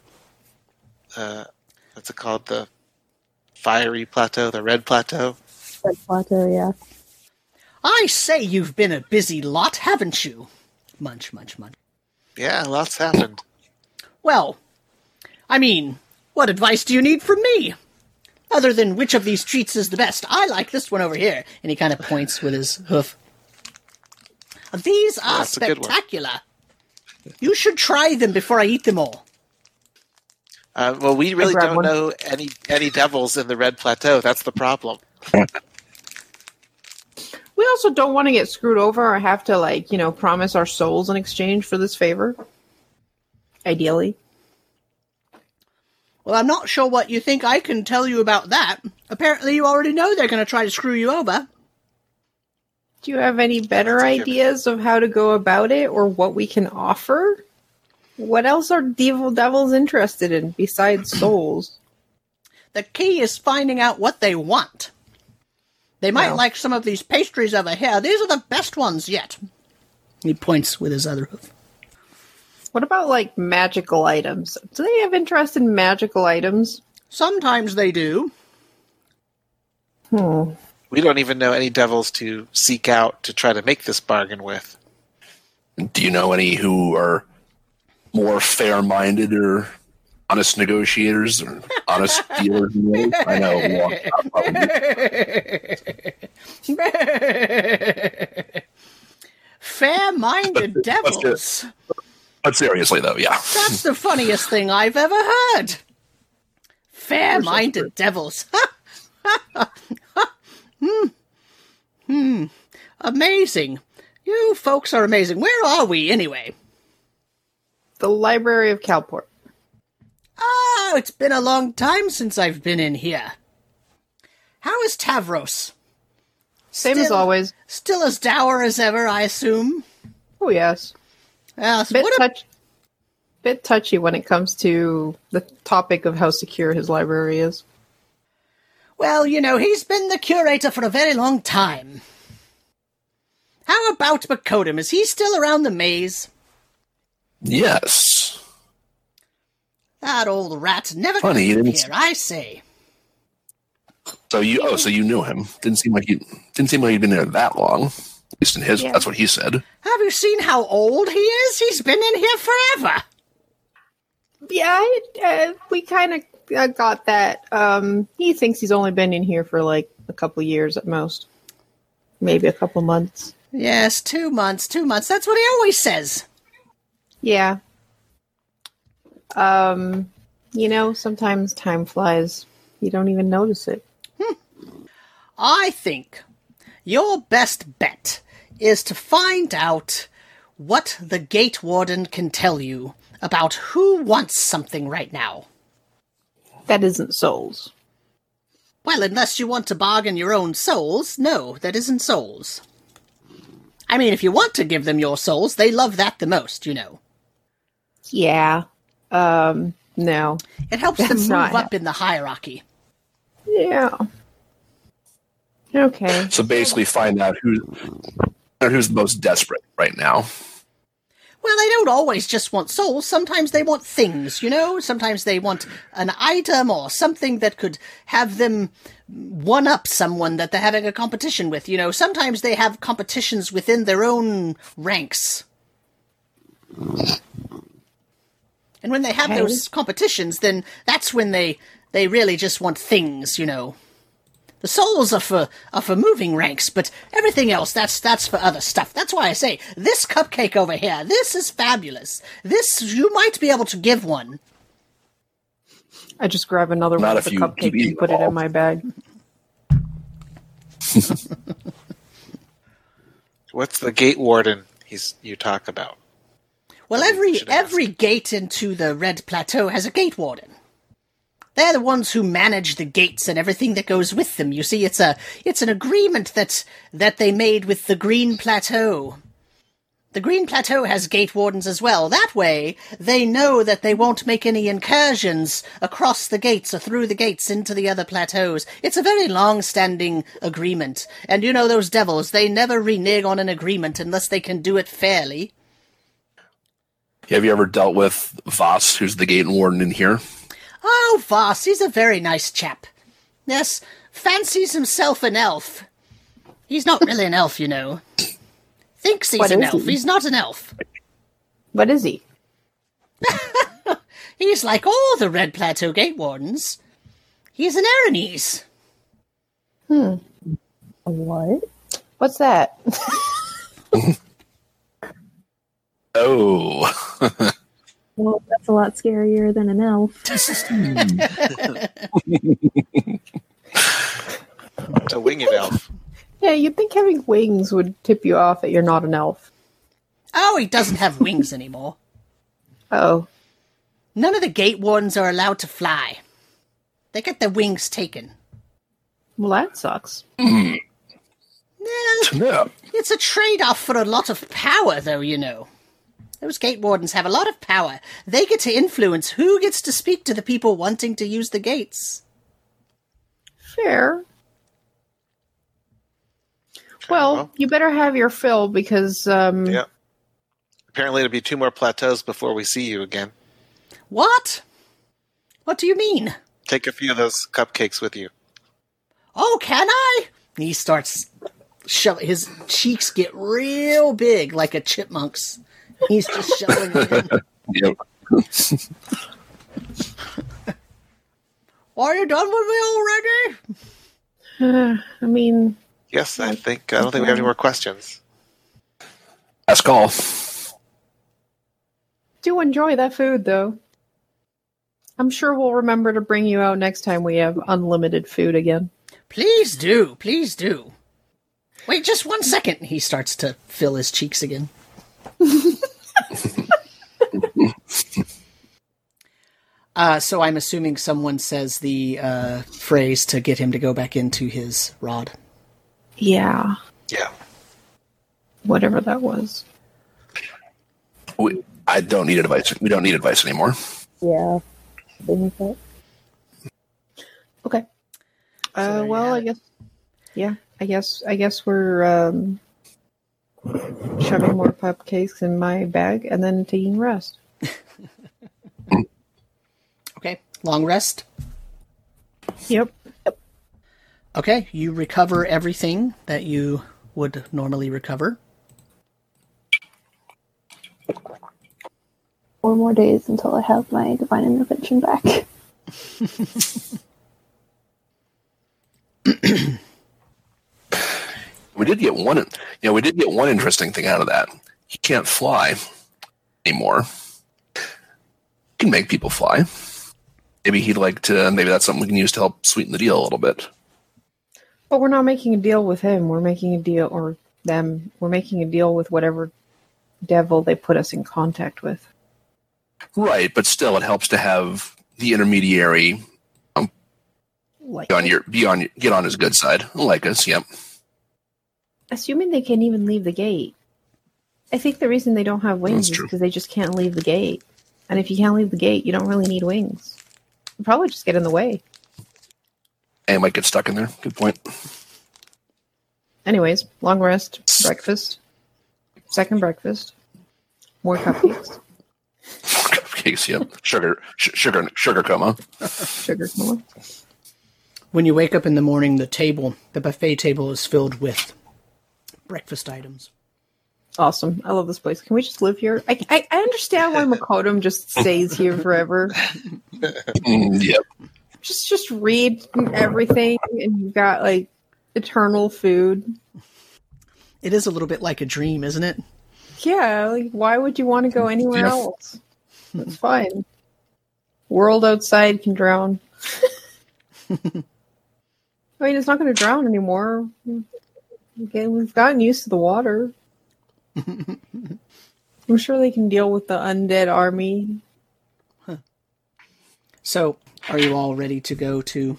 uh, what's it called the fiery plateau, the red plateau. Red plateau, yeah. I say you've been a busy lot, haven't you? Munch, munch, munch. Yeah, lots happened. Well, I mean, what advice do you need from me? Other than which of these treats is the best? I like this one over here. And he kind of points with his hoof. These are That's a good one. spectacular. You should try them before I eat them all. Uh, well, we really don't one. know any any devils in the Red Plateau. That's the problem. <laughs> We also don't want to get screwed over or have to, like, you know, promise our souls in exchange for this favor. Ideally. Well, I'm not sure what you think I can tell you about that. Apparently, you already know they're going to try to screw you over. Do you have any better That's a good- ideas of how to go about it or what we can offer? What else are devil devils interested in besides <clears throat> souls? The key is finding out what they want. They might Well. like some of these pastries over here. These are the best ones yet. He points with his other hoof. What about like magical items? Do they have interest in magical items? Sometimes they do. Hmm. We don't even know any devils to seek out to try to make this bargain with. Do you know any who are more fair-minded or honest negotiators or honest <laughs> dealers? than the others? I know. we all- probably. Fair-minded But- but- devils. But seriously, though, yeah. That's the funniest thing I've ever heard. Fair-minded devils. <laughs> hmm. Hmm. Amazing. You folks are amazing. Where are we anyway? The Library of Calport. Oh, it's been a long time since I've been in here. How is Tavros? Same as always. Still as dour as ever, I assume. Oh yes. Yes. Bit what a- bit touchy when it comes to the topic of how secure his library is. well, you know, he's been the curator for a very long time. How about Bakodum? Is he still around the maze? Yes. That old rat never Funny, you comes didn't- here, I say. So you oh, so you knew him. Didn't seem like you didn't seem like you'd been there that long. At least in his Yeah. that's what he said. Have you seen how old he is? He's been in here forever. Yeah, uh, we kind of uh, got that. Um, he thinks he's only been in here for like a couple years at most, maybe a couple months. Yes, two months, two months. That's what he always says. Yeah. Um, you know, sometimes time flies. You don't even notice it. I think your best bet is to find out what the gate warden can tell you about who wants something right now. That isn't souls. Well, unless you want to bargain your own souls, no, that isn't souls. I mean, if you want to give them your souls, they love that the most, you know. Yeah. Um, no. It helps them move not up in the hierarchy. Yeah. Okay. So basically, find out who who's the most desperate right now. Well, they don't always just want souls. Sometimes they want things, you know? Sometimes they want an item or something that could have them one up someone that they're having a competition with, you know? Sometimes they have competitions within their own ranks. And when they have Okay. those competitions, then that's when they they really just want things, you know. The souls are for are for moving ranks, but everything else that's that's for other stuff. That's why I say this cupcake over here, this is fabulous. This you might be able to give one. I just grab another Not one of the you cupcake keep eating and put it all. in my bag. <laughs> What's the gate warden he's you talk about? Well, every should ask. every gate into the Red Plateau has a gate warden. They're the ones who manage the gates and everything that goes with them. You see, it's a it's an agreement that that they made with the Green Plateau. The Green Plateau has gate wardens as well. That way, they know that they won't make any incursions across the gates or through the gates into the other plateaus. It's a very long-standing agreement. And you know those devils, they never renege on an agreement unless they can do it fairly. Have you ever dealt with Voss, who's the gate warden in here? Oh, Voss, he's a very nice chap. Yes, fancies himself an elf. He's not really an <laughs> elf, you know. Thinks he's What an is elf. he? He's not an elf. What is he? <laughs> He's like all the Red Plateau Gate Wardens. He's an Erinyes. Hmm. What? What's that? <laughs> Oh, Well, that's a lot scarier than an elf. <laughs> A winged elf. yeah, you'd think having wings would tip you off that you're not an elf. Oh, he doesn't have wings anymore. Oh, None of the Gate Wardens are allowed to fly. They get their wings taken. well, that sucks. Mm. Yeah. It's a trade off for a lot of power, though, you know. Those gate wardens have a lot of power. They get to influence who gets to speak to the people wanting to use the gates. Fair. Well, well. you better have your fill because um, Yeah. Apparently, it'll be two more plateaus before we see you again. What? What do you mean? Take a few of those cupcakes with you. Oh, can I? He starts shove his cheeks get real big like a chipmunk's. He's just showing it. Yep. Are you done with me already? uh, I mean, Yes, I think. I don't think we have any more questions. Last call. do enjoy that food though. I'm sure we'll remember to bring you out next time we have unlimited food again. Please do, please do. Wait just one second. He starts to fill his cheeks again. <laughs> uh, so I'm assuming someone says the uh, phrase to get him to go back into his rod. Yeah, Yeah. whatever that was. We, I don't need advice. We don't need advice anymore. Yeah. Things like Okay. Uh, you well, I guess. Yeah, I guess. I guess we're um, shoving more cupcakes in my bag and then taking rest. Okay, long rest. Yep. Okay, you recover everything that you would normally recover. four more days until I have my divine intervention back. <laughs> We did get one. You know, we did get one interesting thing out of that. He can't fly anymore. He can make people fly. Maybe he'd like to. Maybe that's something we can use to help sweeten the deal a little bit. But we're not making a deal with him. We're making a deal, or them. We're making a deal with whatever devil they put us in contact with. Right, but still, it helps to have the intermediary um, Like, be on your be on get on his good side, like us. Yep. assuming they can even leave the gate. I think the reason they don't have wings is because they just can't leave the gate. And if you can't leave the gate, you don't really need wings. You probably just get in the way. And might get stuck in there. Good point. Anyways, long rest, breakfast, second breakfast, more cupcakes, Cupcakes. Yep. Sugar. Sh- sugar. Sugar coma. sugar coma. When you wake up in the morning, the table, the buffet table, is filled with breakfast items. Awesome. I love this place. Can we just live here? I, I, I understand why <laughs> Makodum just stays here forever. Mm, yep. Just just read everything and you've got like eternal food. It is a little bit like a dream, isn't it? Yeah, like why would you want to go anywhere Yeah. else? It's fine. World outside can drown. <laughs> I mean, it's not going to drown anymore. Okay, we've gotten used to the water. <laughs> I'm sure they can deal with the undead army. So, are you all ready to go to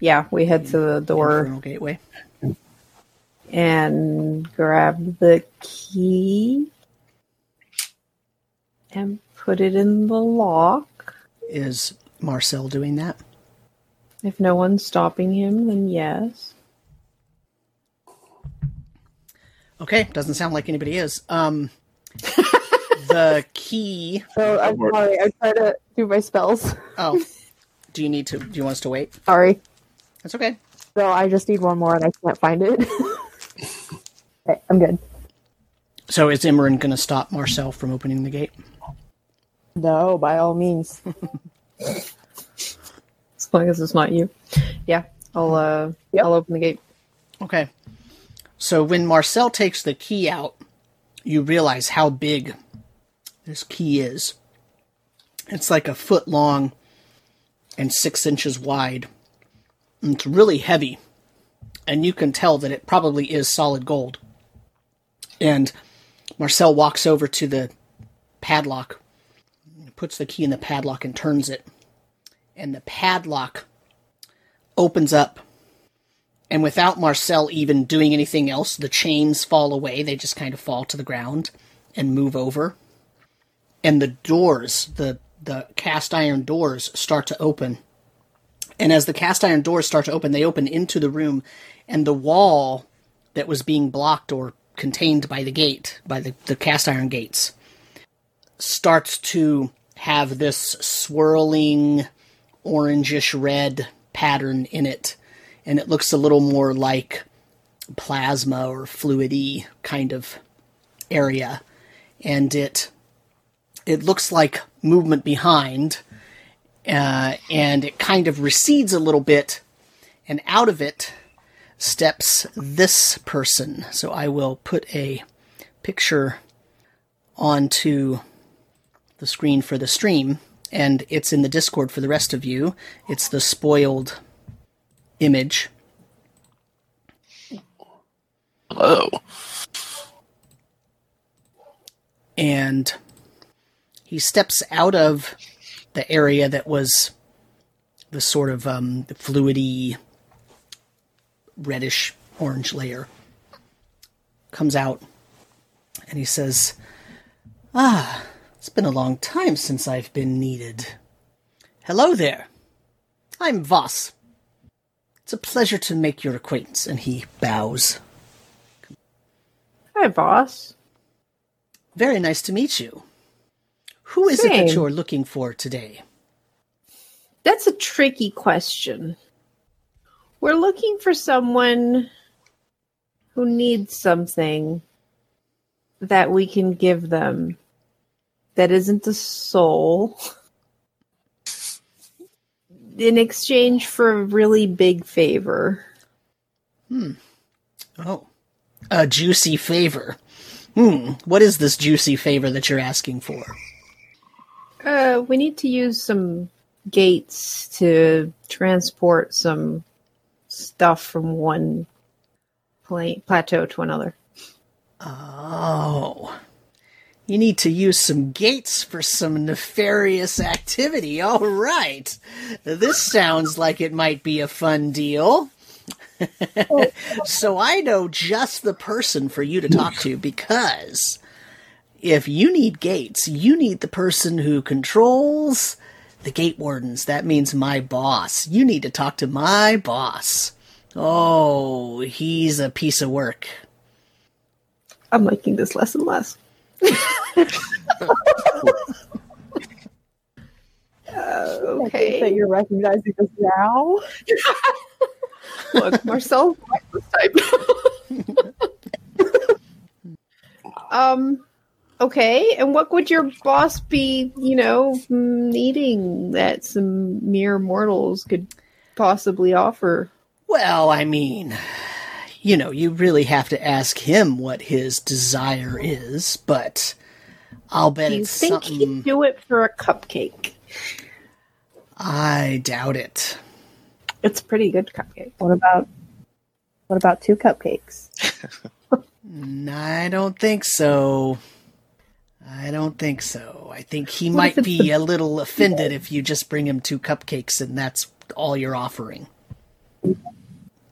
Yeah, we head to the door Infernal Gateway? and grab the key and put it in the lock. Is Marcel doing that? If no one's stopping him, then yes. Okay, doesn't sound like anybody is. Um, <laughs> the key. So I'm sorry, I try to do my spells. <laughs> Oh, do you need to? Do you want us to wait? Sorry. That's okay. So I just need one more and I can't find it. <laughs> Okay, I'm good. So is Imran going to stop Marcel from opening the gate? No, by all means. As long as it's not you. Yeah, I'll uh, Yep. I'll open the gate. Okay. So when Marcel takes the key out, you realize how big this key is. It's like a foot long and six inches wide. And it's really heavy. And you can tell that it probably is solid gold. And Marcel walks over to the padlock, puts the key in the padlock, and turns it. And the padlock opens up and without Marcel even doing anything else, the chains fall away. They just kind of fall to the ground and move over. And the doors, the the cast iron doors start to open. And as the cast iron doors start to open, they open into the room and the wall that was being blocked or contained by the gate, by the, the cast iron gates, starts to have this swirling orangish red pattern in it and it looks a little more like plasma or fluidy kind of area. And it it looks like movement behind uh, and it kind of recedes a little bit and out of it steps this person. So i will put a picture onto the screen for the stream and it's in the discord for the rest of you. It's the spoiled image. Hello. And he steps out of the area that was the sort of um, the fluidy reddish orange layer. Comes out and he says, Ah, it's been a long time since I've been needed. Hello there. I'm Voss. It's a pleasure to make your acquaintance. And he bows. Hi, boss. Very nice to meet you. Who is it that you're looking for today? That's a tricky question. We're looking for someone who needs something that we can give them that isn't the soul <laughs> in exchange for a really big favor. Hmm. Oh, a juicy favor. Hmm, what is this juicy favor that you're asking for? Uh, we need to use some gates to transport some stuff from one pla- plateau to another. Oh. You need to use some gates for some nefarious activity. <laughs> All right. This sounds like it might be a fun deal. <laughs> so I know just the person for you to talk to because if you need gates, you need the person who controls the gate wardens. That means my boss. You need to talk to my boss. Oh, he's a piece of work. I'm liking this less and less. I think that you're recognizing this now. Look, Marcel this type. <laughs> um. Okay, and what would your boss be, you know, needing that some mere mortals could possibly offer? Well, I mean, you know, you really have to ask him what his desire is, but I'll bet you it's think something. he'd do it for a cupcake? I doubt it. It's a pretty good cupcake. What about what about two cupcakes? <laughs> I don't think so. I don't think so. I think he might be a little offended if you just bring him two cupcakes and that's all you're offering. I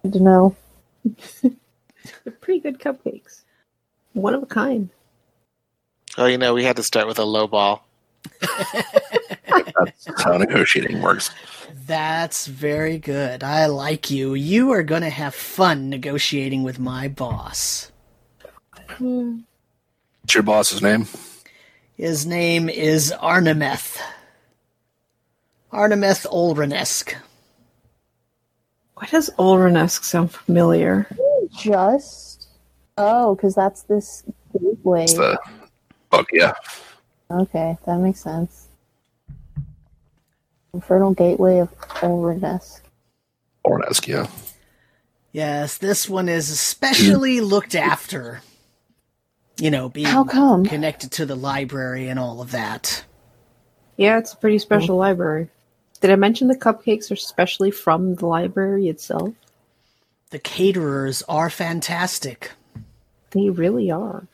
don't know. They're pretty good cupcakes. One of a kind. Oh, you know, we had to start with a low ball. That's how negotiating works. That's very good. I like you. You are going to have fun negotiating with my boss. What's your boss's name? His name is Arnemeth. Arnemeth Olrenesk. Why does Olrenesk sound familiar? Just Oh, because that's this gateway. It's the book, yeah. Okay, that makes sense. Infernal Gateway of Olrenesk. Ornesk, yeah. Yes, this one is especially looked after. You know, being How come? connected to the library and all of that. Yeah, it's a pretty special oh. library. Did I mention the cupcakes are specially from the library itself? The caterers are fantastic. They really are.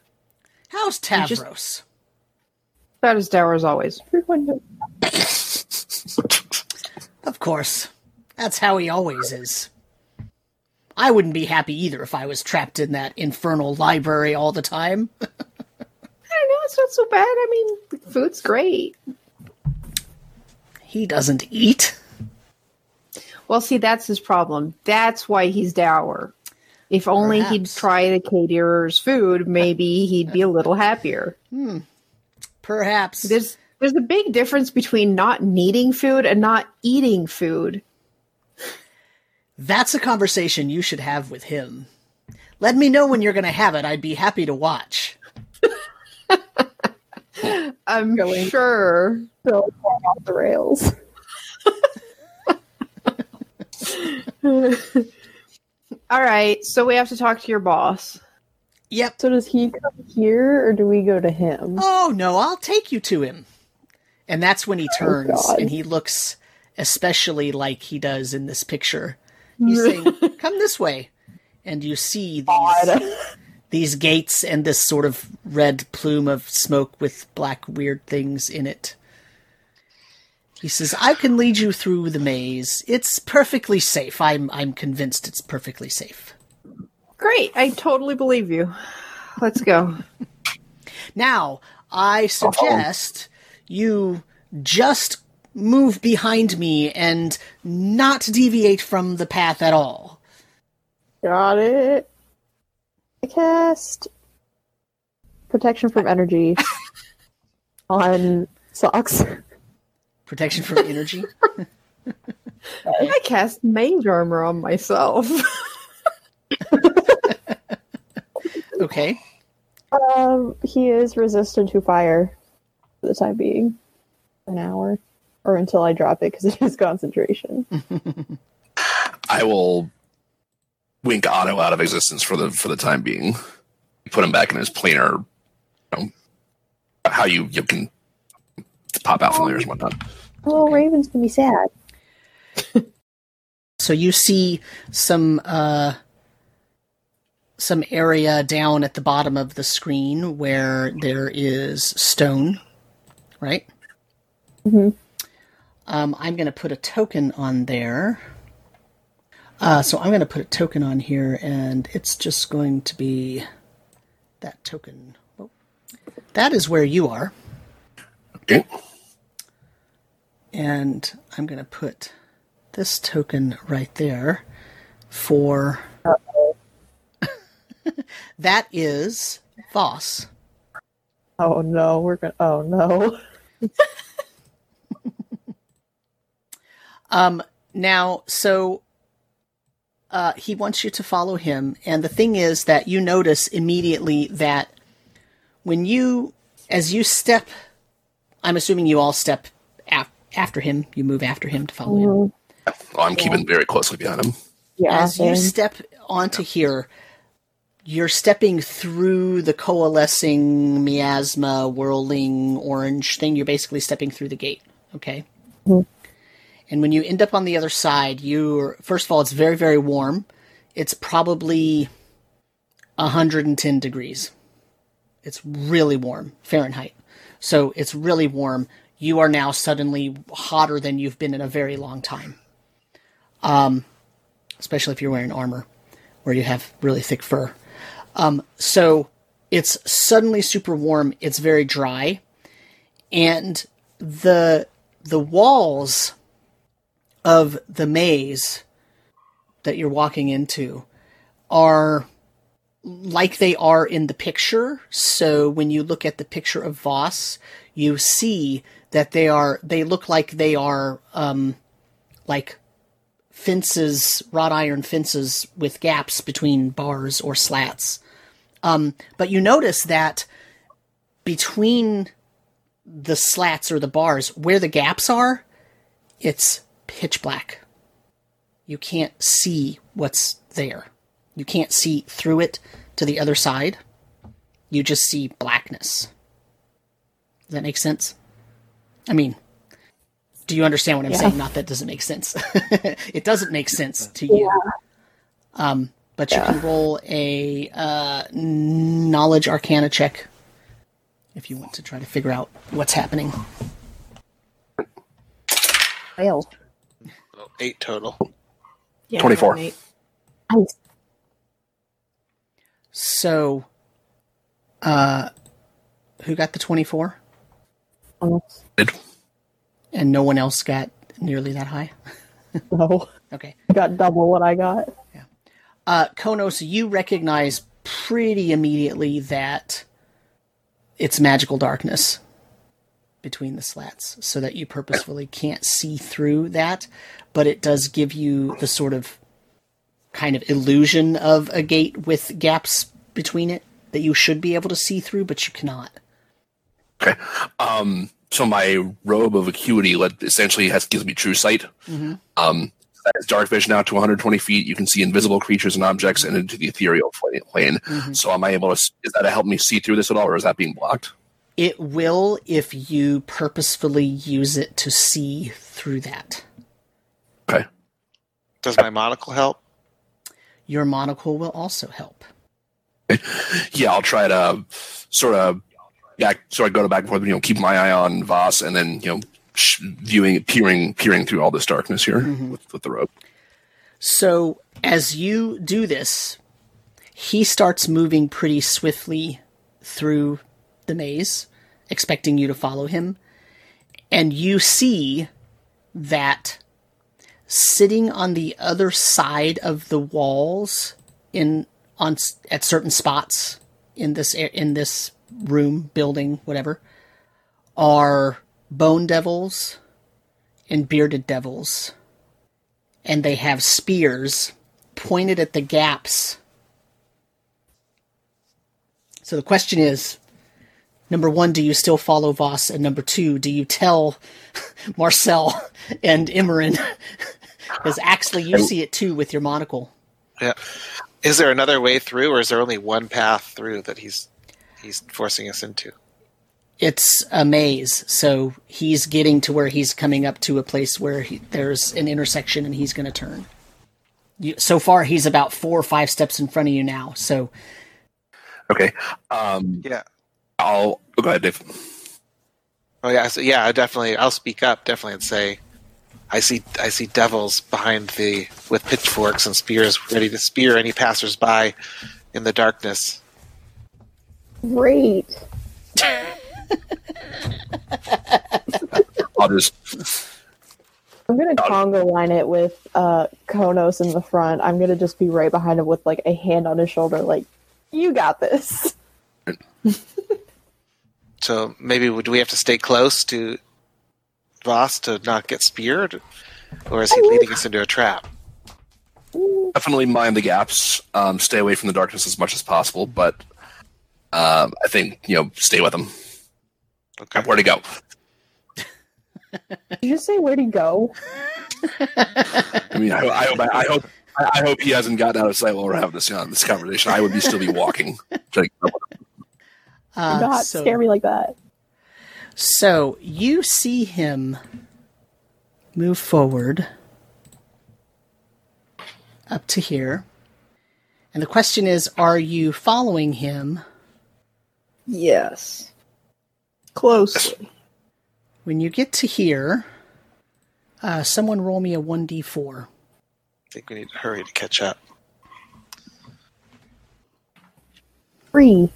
How's You just- Tavros? About as dour as always. <laughs> Of course. That's how he always is. I wouldn't be happy either if I was trapped in that infernal library all the time. <laughs> I know it's not so bad. I mean, the food's great. He doesn't eat. Well, see, that's his problem. That's why he's dour. If only he'd try the caterer's food, maybe he'd be a little happier. Hmm. Perhaps. There's there's a big difference between not needing food and not eating food. That's a conversation you should have with him. Let me know when you're going to have it. I'd be happy to watch. <laughs> I'm Going- sure. So far off the rails. <laughs> All right, so we have to talk to your boss. Yep. So does he come here or do we go to him? Oh, no, I'll take you to him. And that's when he oh, turns God. and he looks especially like he does in this picture. <laughs> He's saying, Come this way. And you see these, God. These gates and this sort of red plume of smoke with black weird things in it. He says, I can lead you through the maze. It's perfectly safe. I'm I'm convinced it's perfectly safe. Great, I totally believe you. Let's go. Now, I suggest you just move behind me and not deviate from the path at all. Got it. I cast protection from energy <laughs> on socks. Protection from energy. <laughs> I cast mage armor on myself. <laughs> Okay. Um, he is resistant to fire for the time being, an hour, or until I drop it because it is concentration. I will wink Otto out of existence for the for the time being. Put him back in his planar. You know, how you you can pop out from there and whatnot. Oh, Raven's gonna be sad. <laughs> So you see some uh some area down at the bottom of the screen where there is stone, right? Mm-hmm. Um, I'm going to put a token on there. Uh, so I'm going to put a token on here, and it's just going to be that token. Oh, that is where you are, Okay. and I'm going to put this token right there for. <laughs> that is Voss. Oh no, we're gonna. Oh no. <laughs> Um, now, so uh, he wants you to follow him, and the thing is that you notice immediately that when you, as you step, I'm assuming you all step af- after him. You move after him to follow him. Mhm. Well, I'm keeping very closely behind him. Yeah. As you step onto here, you're stepping through the coalescing miasma, whirling orange thing. You're basically stepping through the gate. Okay. Mhm. And when you end up on the other side, you're first of all, it's very, very warm. It's probably 110 degrees. It's really warm Fahrenheit. So it's really warm. You are now suddenly hotter than you've been in a very long time. Um, especially if you're wearing armor where you have really thick fur. Um, so it's suddenly super warm. It's very dry, and the the walls of the maze that you're walking into are like they are in the picture. So when you look at the picture of Voss, you see that they are they look like they are um, like fences, wrought iron fences with gaps between bars or slats Um, but you notice that between the slats or the bars, where the gaps are, it's pitch black. You can't see what's there. You can't see through it to the other side. You just see blackness. Does that make sense? I mean, do you understand what I'm Yeah. saying? Not that doesn't make sense. <laughs> it doesn't make sense to you. Um, but you can roll a uh, knowledge arcana check if you want to try to figure out what's happening. Fail. Eight total. Yeah, 24. Nate. Nice. So, uh, who got the 24? Almost. And no one else got nearly that high? <laughs> No. Okay. I got double what I got. Uh, Konos, you recognize pretty immediately that it's magical darkness between the slats, so that you purposefully can't see through that, but it does give you the sort of kind of illusion of a gate with gaps between it that you should be able to see through, but you cannot. Okay. Um, so my robe of acuity let, essentially has gives me true sight. Um, that is dark vision out to 120 feet. You can see invisible creatures and objects and into the ethereal pla- plane. So am I able to? Is that to help me see through this at all, or is that being blocked? It will if you purposefully use it to see through that. Okay. Does my monocle help? Your monocle will also help. <laughs> Yeah, I'll try to sort of back, sort of go to back and forth. You know, keep my eye on Voss, and then you know, sh- viewing, peering, peering through all this darkness here mm-hmm. with, with the robe. So as you do this, he starts moving pretty swiftly through the maze, expecting you to follow him. And you see that sitting on the other side of the walls in on at certain spots in this in this room, building, whatever, are bone devils and bearded devils and they have spears pointed at the gaps. So the question is number one, do you still follow Voss? And number two, do you tell <laughs> Marcel and Imran? <laughs> Because actually, you see it too with your monocle. Yeah. Is there another way through, or is there only one path through that he's he's forcing us into? It's a maze, so he's getting to where he's coming up to a place where he, there's an intersection and he's going to turn. You, so far, he's about four or five steps in front of you now. So Okay. Um, Yeah. I'll oh, go ahead, Dave. Oh yeah. So yeah, I definitely. I'll speak up definitely and say, I see I see devils behind the with pitchforks and spears ready to spear any passersby in the darkness. Great. I'll just I'm gonna Congo line it with uh, Konos in the front. I'm gonna just be right behind him with like a hand on his shoulder, like, you got this. So maybe would we have to stay close to Voss to not get speared, or is he leading us into a trap? definitely mind the gaps. Um, stay away from the darkness as much as possible, but um, I think you know, stay with him. Okay. Where to go? <laughs> Did you just say where to go? I mean, I, I hope, I, hope, I, I hope he hasn't gotten out of sight while we're having this uh, this conversation. I would be still be walking. <laughs> Trying to- uh, Not so, scare me like that. So you see him move forward up to here. And the question is are you following him Yes. Closely. when you get to here? Uh, someone roll me a 1d4. I think we need to hurry to catch up. Three.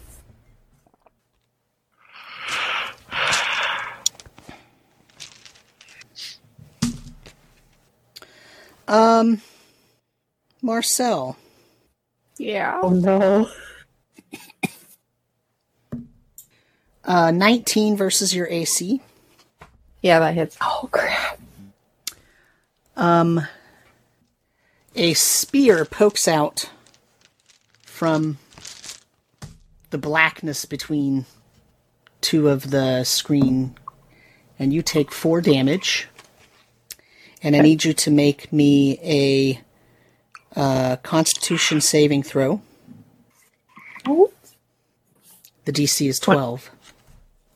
Um, Marcel, Yeah. Oh no. <coughs> uh, 19 versus your AC. Yeah, that hits. Oh crap. Um, a spear pokes out from the blackness between two of the screen, and you take four damage. And I need you to make me a uh, Constitution saving throw. Oh, The DC is twelve.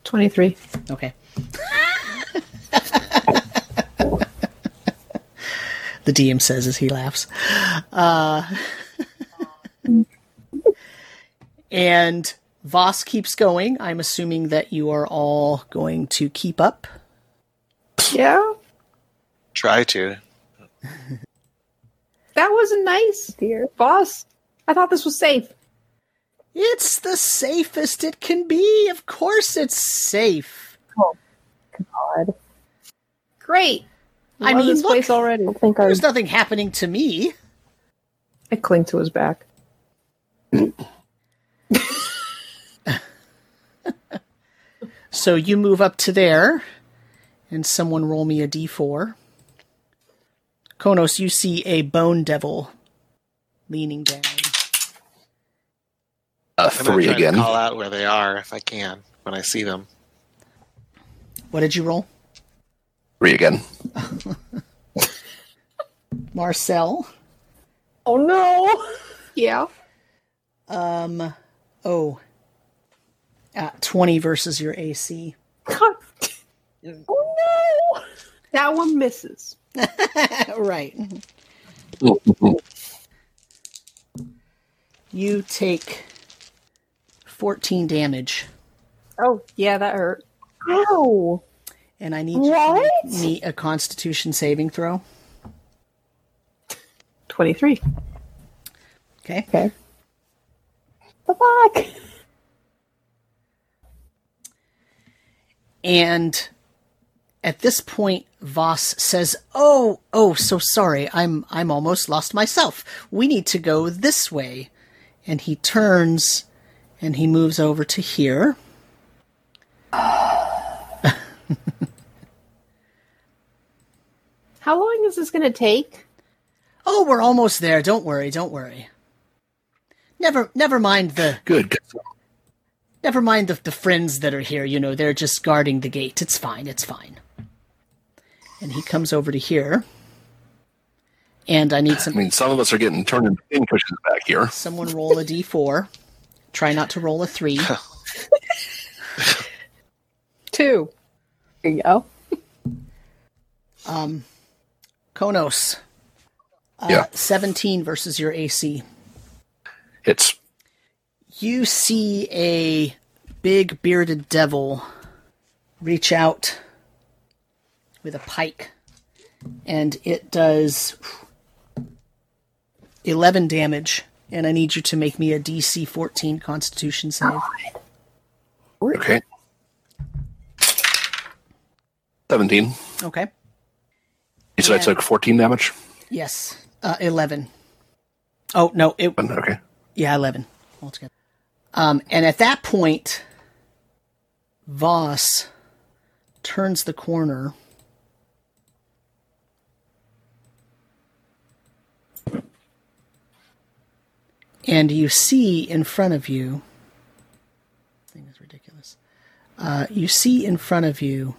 23. Okay. <laughs> the DM says as he laughs. Uh, <laughs> and Voss keeps going. I'm assuming that you are all going to keep up. Yeah. Try to. That was nice, dear. boss. I thought this was safe. It's the safest it can be. Of course, it's safe. Oh, God. Great. I I mean, this look, place already. I think our There's nothing happening to me. I cling to his back. <laughs> So you move up to there, and someone roll me a d4. Konos, you see a bone devil leaning down. A Uh, I'm gonna three try again. To call out where they are if I can when I see them. What did you roll? Three again. <laughs> Marcel. Oh no! Yeah. Um, oh. Uh, 20 versus your AC. <laughs> Oh no! that one misses. Right. You take 14 damage, Oh, yeah, that hurt. Ow! and I need you to What? make me a constitution saving throw. 23. Okay. Okay. The fuck? And at this point, Voss says, "Oh, oh, so sorry. I'm I'm almost lost myself. We need to go this way." And he turns and he moves over to here. <laughs> How long is this going to take? Oh, we're almost there. Don't worry, don't worry. Never never mind the Good. good. never mind the, the friends that are here, you know, they're just guarding the gate. It's fine, it's fine. And he comes over to here. And I need some. I mean, some of us are getting turned into pincushions back here. Someone roll a d4. Try not to roll a 3. <laughs> Two. There you go. Um, Konos. Uh, Yeah. 17 versus your AC. It's You see a big bearded devil reach out with a pike, and it does 11 damage. And I need you to make me a DC 14 Constitution save. okay. Seventeen. Okay. You said Yeah. I took fourteen damage. Yes. Uh, 11. Oh, no. It, Okay. Yeah, eleven altogether. Um, and at that point, Voss turns the corner. And you see in front of you. Thing is ridiculous. Uh, you see in front of you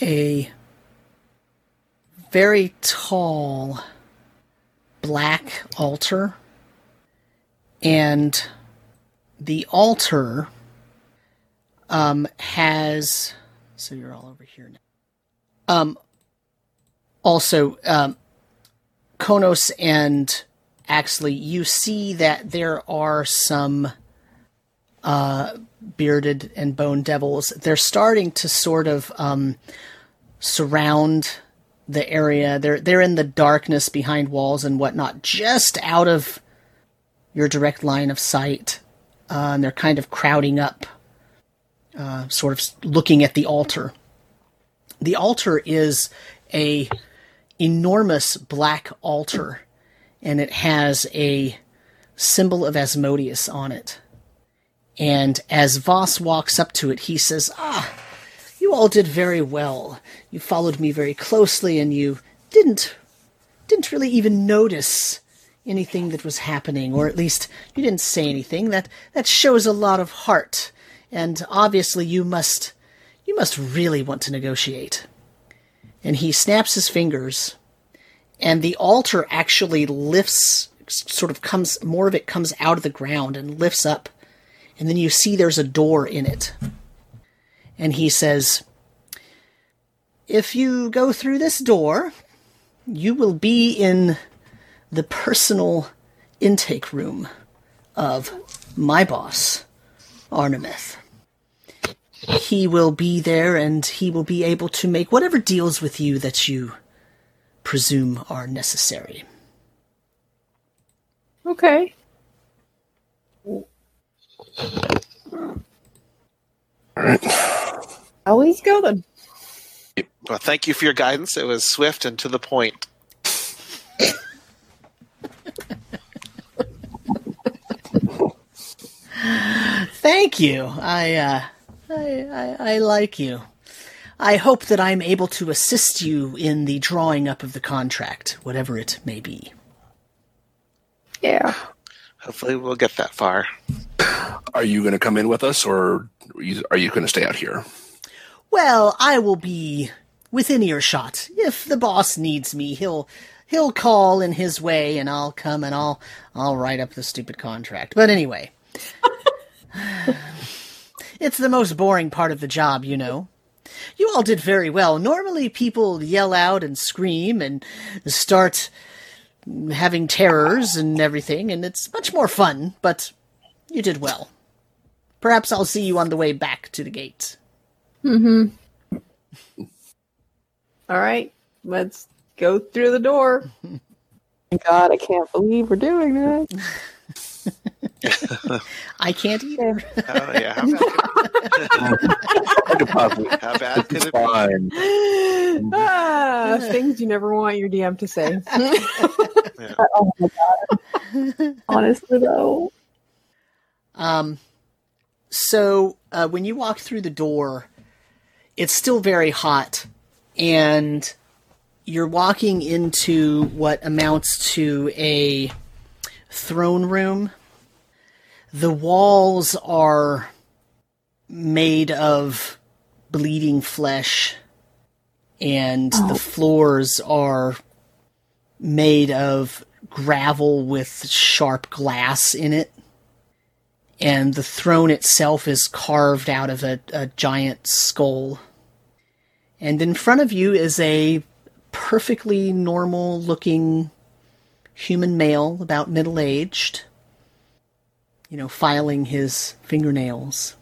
a very tall black altar and the altar um, has so you're all over here now. Um, also, um, Konos and Axley, you see that there are some uh, bearded and bone devils. They're starting to sort of um, surround the area. They're they're in the darkness behind walls and whatnot, just out of your direct line of sight, uh, and they're kind of crowding up, uh, sort of looking at the altar. The altar is a enormous black altar, and it has a symbol of Asmodeus on it. And as Voss walks up to it, he says, "Ah, you all did very well. You followed me very closely, and you didn't didn't really even notice anything that was happening, or at least you didn't say anything. That that shows a lot of heart, and obviously you must you must really want to negotiate. And he snaps his fingers, and the altar actually lifts, sort of comes more of it comes out of the ground and lifts up, and then you see there's a door in it. And he says, "If you go through this door, you will be in the personal intake room of my boss, Arnemeth. He will be there and he will be able to make whatever deals with you that you presume are necessary. Okay. Always Let's go then. Well, thank you for your guidance. It was swift and to the point. Thank you. I, uh, I, I, I like you. I hope that I'm able to assist you in the drawing up of the contract, whatever it may be. Yeah. Hopefully, we'll get that far. Are you going to come in with us, or are you, you going to stay out here? Well, I will be within earshot. If the boss needs me, he'll he'll call in his way and I'll come and I'll I'll write up the stupid contract. But anyway. <laughs> it's the most boring part of the job, you know. You all did very well. Normally people yell out and scream and start having terrors and everything, and it's much more fun, but you did well. Perhaps I'll see you on the way back to the gate. Mm-hmm. All right. Let's go through the door. <laughs> God, I can't believe we're doing that. <laughs> I can't either. <laughs> Oh, yeah. How bad, I could possibly. could, how bad could It's it be? ah, <laughs> things you never want your DM to say. <laughs> Oh my god. Honestly, though. Um, so uh, when you walk through the door, it's still very hot, and you're walking into what amounts to a throne room. The walls are made of bleeding flesh, and the oh. floors are made of gravel with sharp glass in it and the throne itself is carved out of a, a giant skull. And in front of you is a perfectly normal looking human male, about middle aged, you know, filing his fingernails.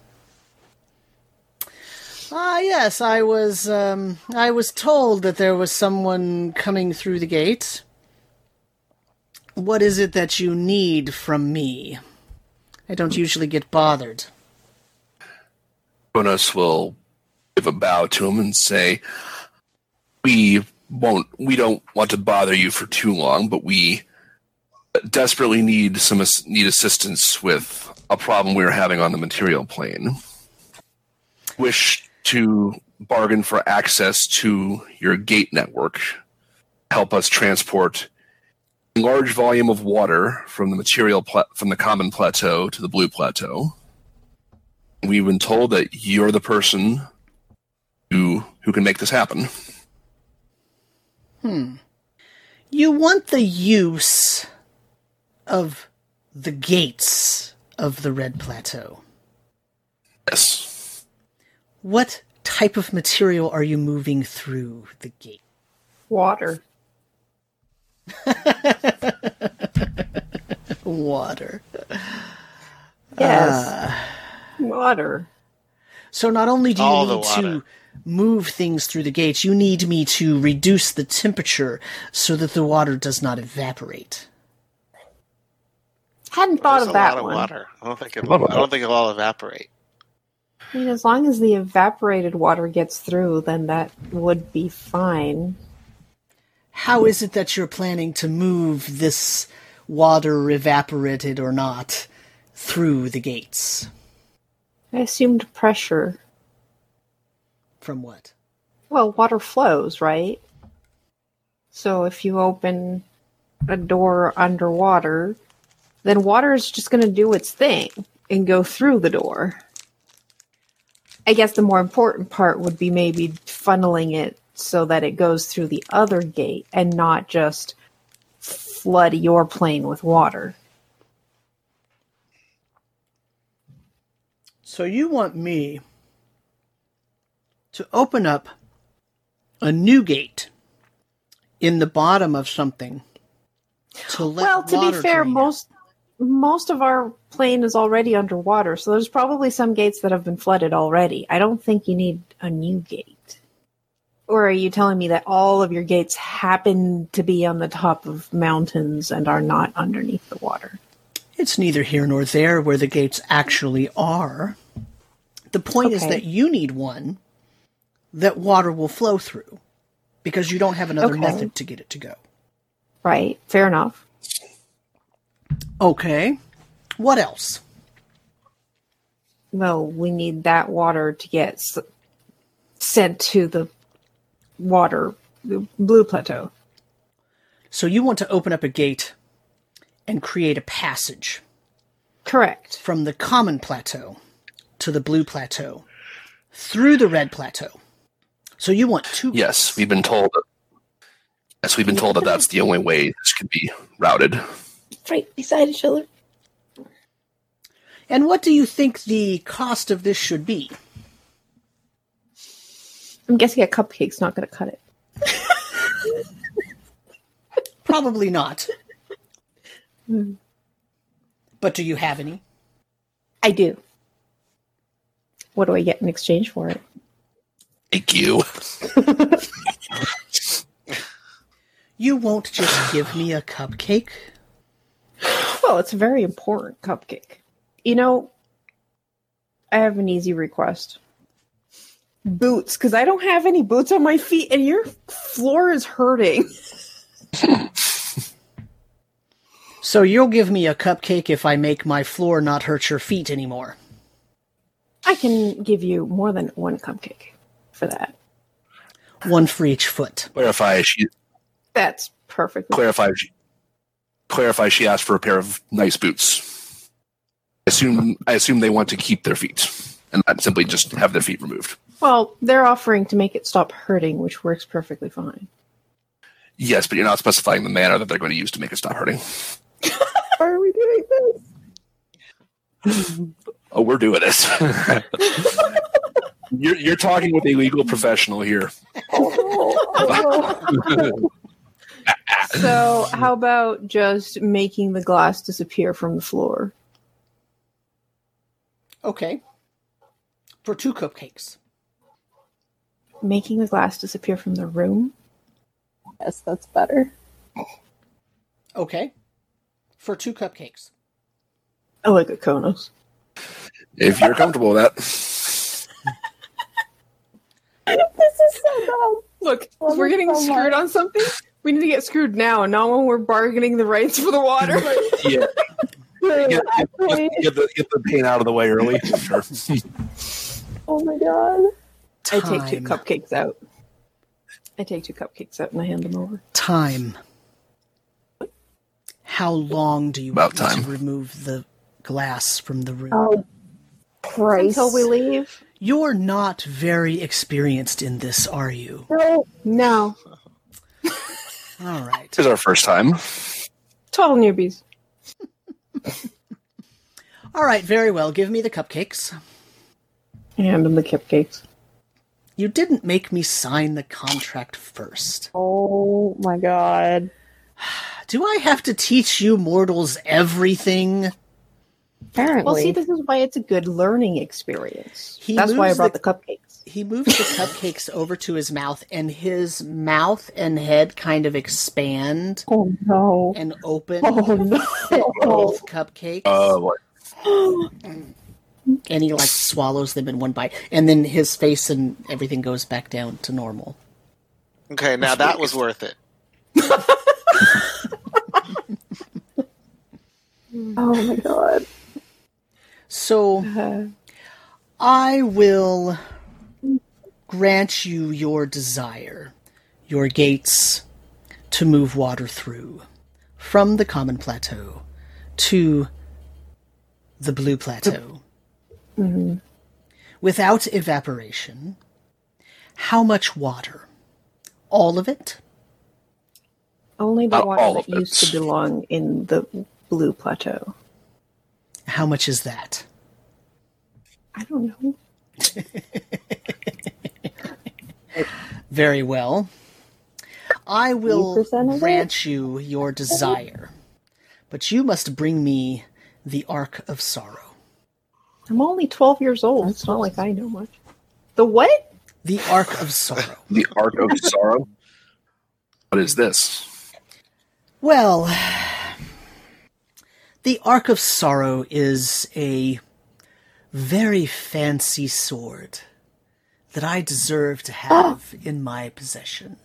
Ah, yes, I was, um, I was told that there was someone coming through the gate. What is it that you need from me? I don't usually get bothered. Jonas will give a bow to him and say, "We won't. We don't want to bother you for too long, but we desperately need some need assistance with a problem we're having on the material plane. Wish to bargain for access to your gate network. Help us transport." a Large volume of water from the material pla- from the common plateau to the blue plateau we've been told that you're the person who who can make this happen. Hmm. You want the use of the gates of the Red Plateau. Yes. What type of material are you moving through the gate? Water. <laughs> Water. Yes. Ah. Water. So not only do you All need to water. Move things through the gates, you need me to reduce the temperature so that the water does not evaporate. Hadn't thought There's of a that lot of one. water. I don't think it. lot of I don't think it'll all evaporate. I mean, as long as the evaporated water gets through, then that would be fine. How is it that you're planning to move this water, evaporated or not, through the gates? I assumed pressure. From what? Well, water flows, right? So if you open a door underwater, then water is just going to do its thing and go through the door. I guess the more important part would be maybe funneling it so that it goes through the other gate and not just flood your plane with water. So you want me to open up a new gate in the bottom of something to let well, to be fair, out. most most of our plane is already underwater, so there's probably some gates that have been flooded already. I don't think you need a new gate. Or are you telling me that all of your gates happen to be on the top of mountains and are not underneath the water? It's neither here nor there where the gates actually are. The point is that you need one that water will flow through because you don't have another Okay. method to get it to go. Right, fair enough. Okay. What else? Well, we need that water to get s- sent to the water, the blue plateau. So you want to open up a gate and create a passage Correct. from the common plateau to the blue plateau through the red plateau. So you want two Yes, we've been told. Yes, we've been told that that's the only way this could be routed. Right beside each other. And what do you think the cost of this should be? I'm guessing a cupcake's not going to cut it. <laughs> Probably not. Hmm. But do you have any? I do. What do I get in exchange for it? Thank you. <laughs> You won't just give me a cupcake? Well, it's a very important cupcake. You know, I have an easy request. Boots, because I don't have any boots on my feet, and your floor is hurting. <laughs> So you'll give me a cupcake if I make my floor not hurt your feet anymore. I can give you more than one cupcake for that. One for each foot. Clarify. She That's perfect. clarify. She, clarify. She asked for a pair of nice boots. I assume. I assume they want to keep their feet and not simply just have their feet removed. Well, they're offering to make it stop hurting, which works perfectly fine. Yes, but you're not specifying the manner that they're going to use to make it stop hurting. <laughs> Why are we doing this? Oh, we're doing this. <laughs> <laughs> you're you're talking with a legal professional here. <laughs> So, how about just making the glass disappear from the floor? Okay. For two cupcakes. Making the glass disappear from the room? Yes, that's better. Okay. For two cupcakes. I like a Konos. If you're comfortable with that. Is. <laughs> Look, Love if we're getting so screwed much. on something, we need to get screwed now, not when we're bargaining the rights for the water. <laughs> Yeah, get, get, get the get the pain out of the way early. <laughs> Sure. oh my god. I take two cupcakes out. I take two cupcakes out and I hand them over. Time. How long do you About want time. to remove the glass from the room? Oh, Christ. Until we leave? You're not very experienced in this, are you? No, No. All right. This is our first time. Total newbies. <laughs> All right, very well. Give me the cupcakes. I hand them the cupcakes. You didn't make me sign the contract first. Oh my god. <sighs> Do I have to teach you mortals everything? Apparently. Well, see, this is why it's a good learning experience. He That's why I brought the- the cupcakes. He moves the <laughs> cupcakes over to his mouth, and his mouth and head kind of expand oh no. and open. Oh no. Both cupcakes. Uh, what? and he like swallows them in one bite, and then his face and everything goes back down to normal. Okay, now that was worth it. <laughs> Oh my god. So Uh, I will grant you your desire, your gates to move water through from the common plateau to the blue plateau without evaporation, how much water? All of it? Only the Not water that it. used to belong in the blue plateau. How much is that? I don't know. <laughs> Very well. I will 80% of it? grant you your desire, but you must bring me the Ark of Sorrow. I'm only 12 years old. It's not like I know much. The what? The Ark of Sorrow. <laughs> The Ark of Sorrow. What is this? Well, the Ark of Sorrow is a very fancy sword that I deserve to have <gasps> in my possession.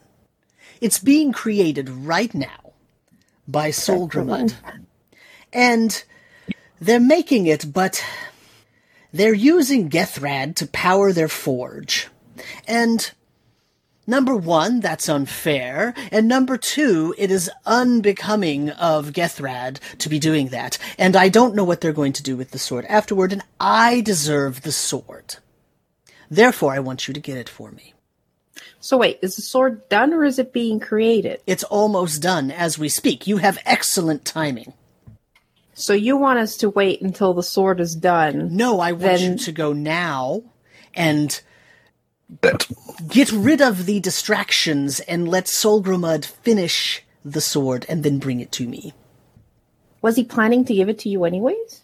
It's being created right now by Solgrimud. And they're making it, but they're using Gethrad to power their forge. And Number one, that's unfair. And number two, it is unbecoming of Gethrad to be doing that. And I don't know what they're going to do with the sword afterward, and I deserve the sword. Therefore, I want you to get it for me. So wait, is the sword done or is it being created? It's almost done as we speak. You have excellent timing. So you want us to wait until the sword is done? No, I want Then- you to go now and That get rid of the distractions and let Solgrimud finish the sword and then bring it to me. Was he planning to give it to you anyways?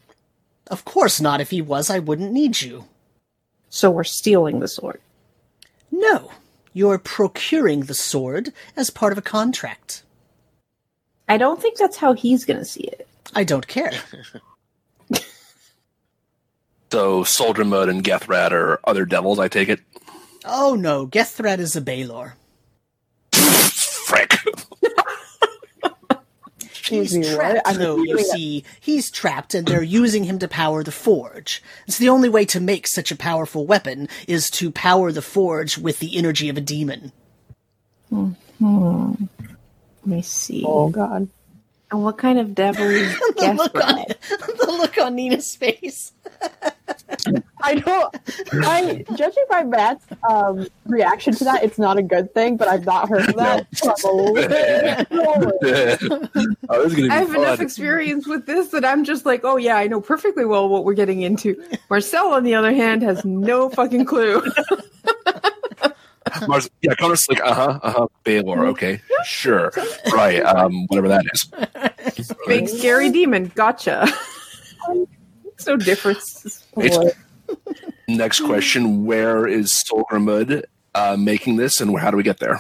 Of course not. If he was, I wouldn't need you. So we're stealing the sword. No, you're procuring the sword as part of a contract. I don't think that's how he's going to see it. I don't care. <laughs> so Solgrimud and Gethrad are other devils, I take it. Oh no, Gethrad is a Balor. Frick. <laughs> He's me, trapped, I'm though, you see. He's trapped, and they're using him to power the forge. It's the only way to make such a powerful weapon is to power the forge with the energy of a demon. Hmm. Let me see. Oh god. And what kind of devil is <laughs> The look, on, Gaspard? <laughs> the look on Nina's face. I don't. I judging by Matt's um, reaction to that, it's not a good thing. But I've not heard of <laughs> that. Probably. oh, this is be I have fun. enough experience with this that I'm just like, oh yeah, I know perfectly well what we're getting into. Marcel, on the other hand, has no fucking clue. <laughs> Mars, yeah, Connor's like, uh huh, uh huh, Balor, okay, sure, right, um, whatever that is. <laughs> Big scary demon, gotcha. <laughs> It's no difference. Boy. Next question: Where is Solgrimud uh, making this, and how do we get there?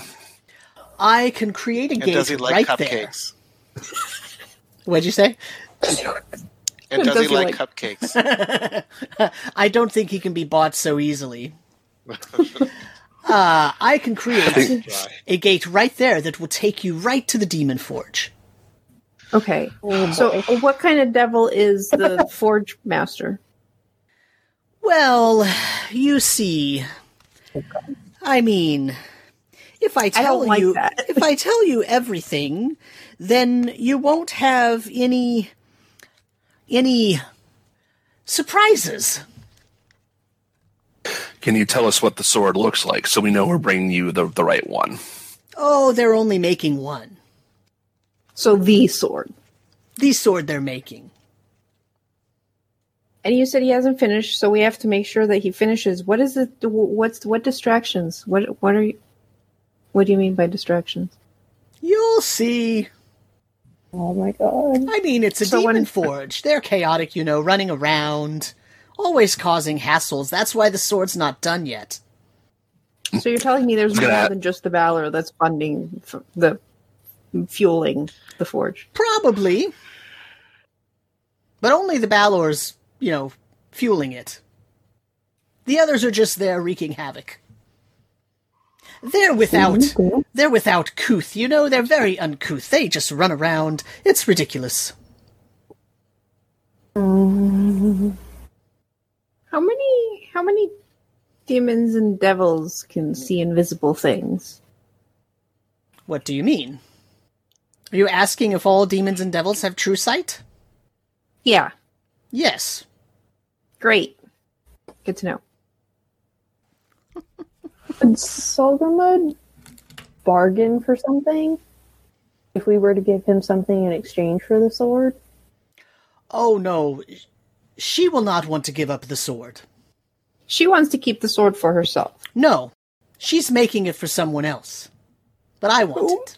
I can create a game does he like right there. cupcakes? What'd you say? And does, he, like, cupcakes? I don't think he can be bought so easily. Uh, I can create Dry. a gate right there that will take you right to the Demon Forge. Okay. Oh, So, boy. what kind of devil is the <laughs> Forge Master? Well, you see, I mean, if I tell don't like you, if I tell you everything, then you won't have any, any surprises. Can you tell us what the sword looks like, so we know we're bringing you the the right one? Oh, they're only making one. So, the sword. The sword they're making. And you said he hasn't finished, so we have to make sure that he finishes. What is it? What's what distractions? What what are you? What do you mean by distractions? You'll see. Oh my god. I mean, it's a So demon when- forge. They're chaotic, you know, running around, always causing hassles. That's why the sword's not done yet. So you're telling me there's more gonna- than just the Balor that's funding f- the fueling the forge. Probably. But only the Balor's, you know, fueling it. The others are just there wreaking havoc. They're without mm-hmm. they're without couth, you know, they're very uncouth. They just run around. It's ridiculous. Mm-hmm. How many how many demons and devils can see invisible things? What do you mean? Are you asking if all demons and devils have true sight? Yeah, Yes. great. Good to know. <laughs> Would Solgrimud bargain for something if we were to give him something in exchange for the sword? Oh no, she will not want to give up the sword. She wants to keep the sword for herself. No, she's making it for someone else. But I want Who? it.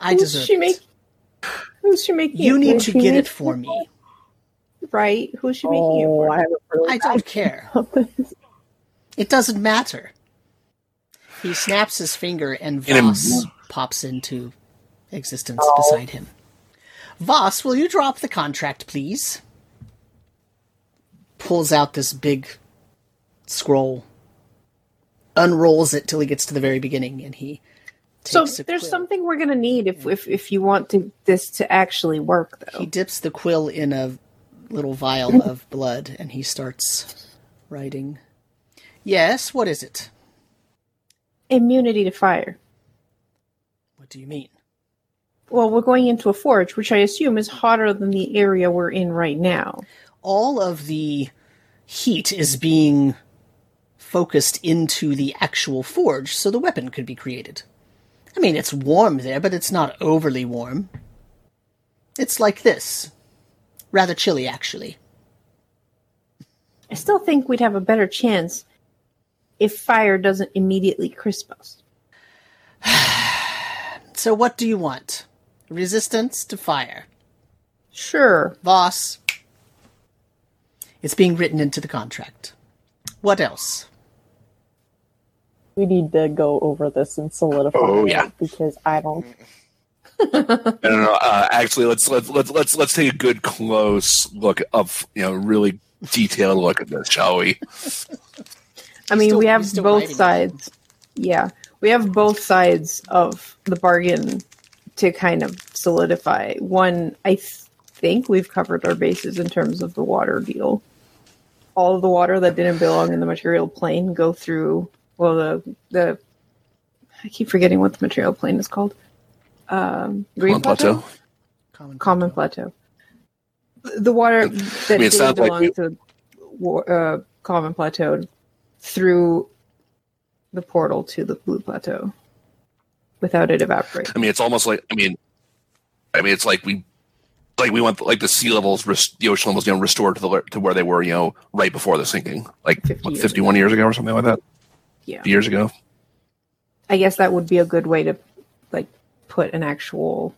I Who's deserve she it. make- Who's she making You it need to get it for it me. for? right? Who's she making it Oh, for? I really I don't care. It doesn't matter. He snaps his finger and In Voss pops into existence oh. beside him. Voss, will you drop the contract, please? Pulls out this big scroll, unrolls it till he gets to the very beginning, and he So there's quill. something we're gonna need if if if you want to this to actually work though. He dips the quill in a little vial of blood and he starts writing. Yes, what is it? Immunity to fire. What do you mean? Well, we're going into a forge, which I assume is hotter than the area we're in right now. All of the heat is being focused into the actual forge so the weapon could be created. I mean, it's warm there, but it's not overly warm. It's like this. Rather chilly, actually. I still think we'd have a better chance if fire doesn't immediately crisp us. <sighs> So, what do you want? Resistance to fire. Sure. Voss. It's being written into the contract. What else? We need to go over this and solidify Oh, it yeah. because I don't. I don't know. Uh, actually, let's let's let's let's let's take a good close look of you know really detailed look at this, shall we? <laughs> I mean, Still- we have both writing it. sides. Yeah, we have both sides of the bargain to kind of solidify. One, I th- think we've covered our bases in terms of the water deal. All of the water that didn't belong in the material plane go through. Well, the the I keep forgetting what the material plane is called. Um, Green On plateau. Common, common plateau. The water that I mean, it didn't sounds like belong we- to wa- uh, common plateau through the portal to the blue plateau without it evaporating. I mean, it's almost like I mean, I mean, it's like we like we want like the sea levels, the ocean levels, you know, restored to the to where they were, you know, right before the sinking, like 50 what, years fifty-one years ago or something like that. Yeah, Years ago. I guess that would be a good way to like put an actual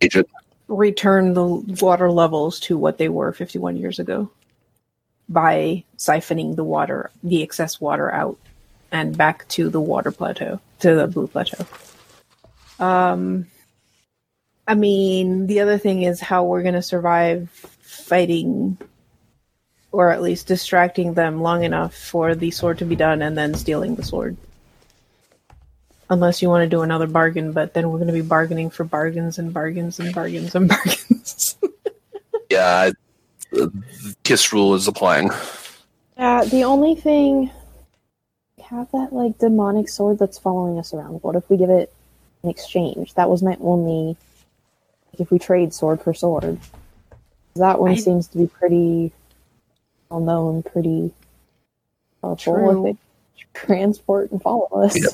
Agent. return the water levels to what they were 51 years ago by siphoning the water, the excess water out and back to the water plateau, to the blue plateau. Um, I mean, the other thing is how we're going to survive fighting or at least distracting them long enough for the sword to be done and then stealing the sword. Unless you want to do another bargain, but then we're going to be bargaining for bargains and bargains and bargains and <laughs> bargains. Yeah, I- the kiss rule is applying. Yeah, the only thing. we Have that like demonic sword that's following us around. What if we give it in exchange? That was my only. If we trade sword for sword, that one I- seems to be pretty well known, pretty powerful. True. If they transport and follow us, Yeah.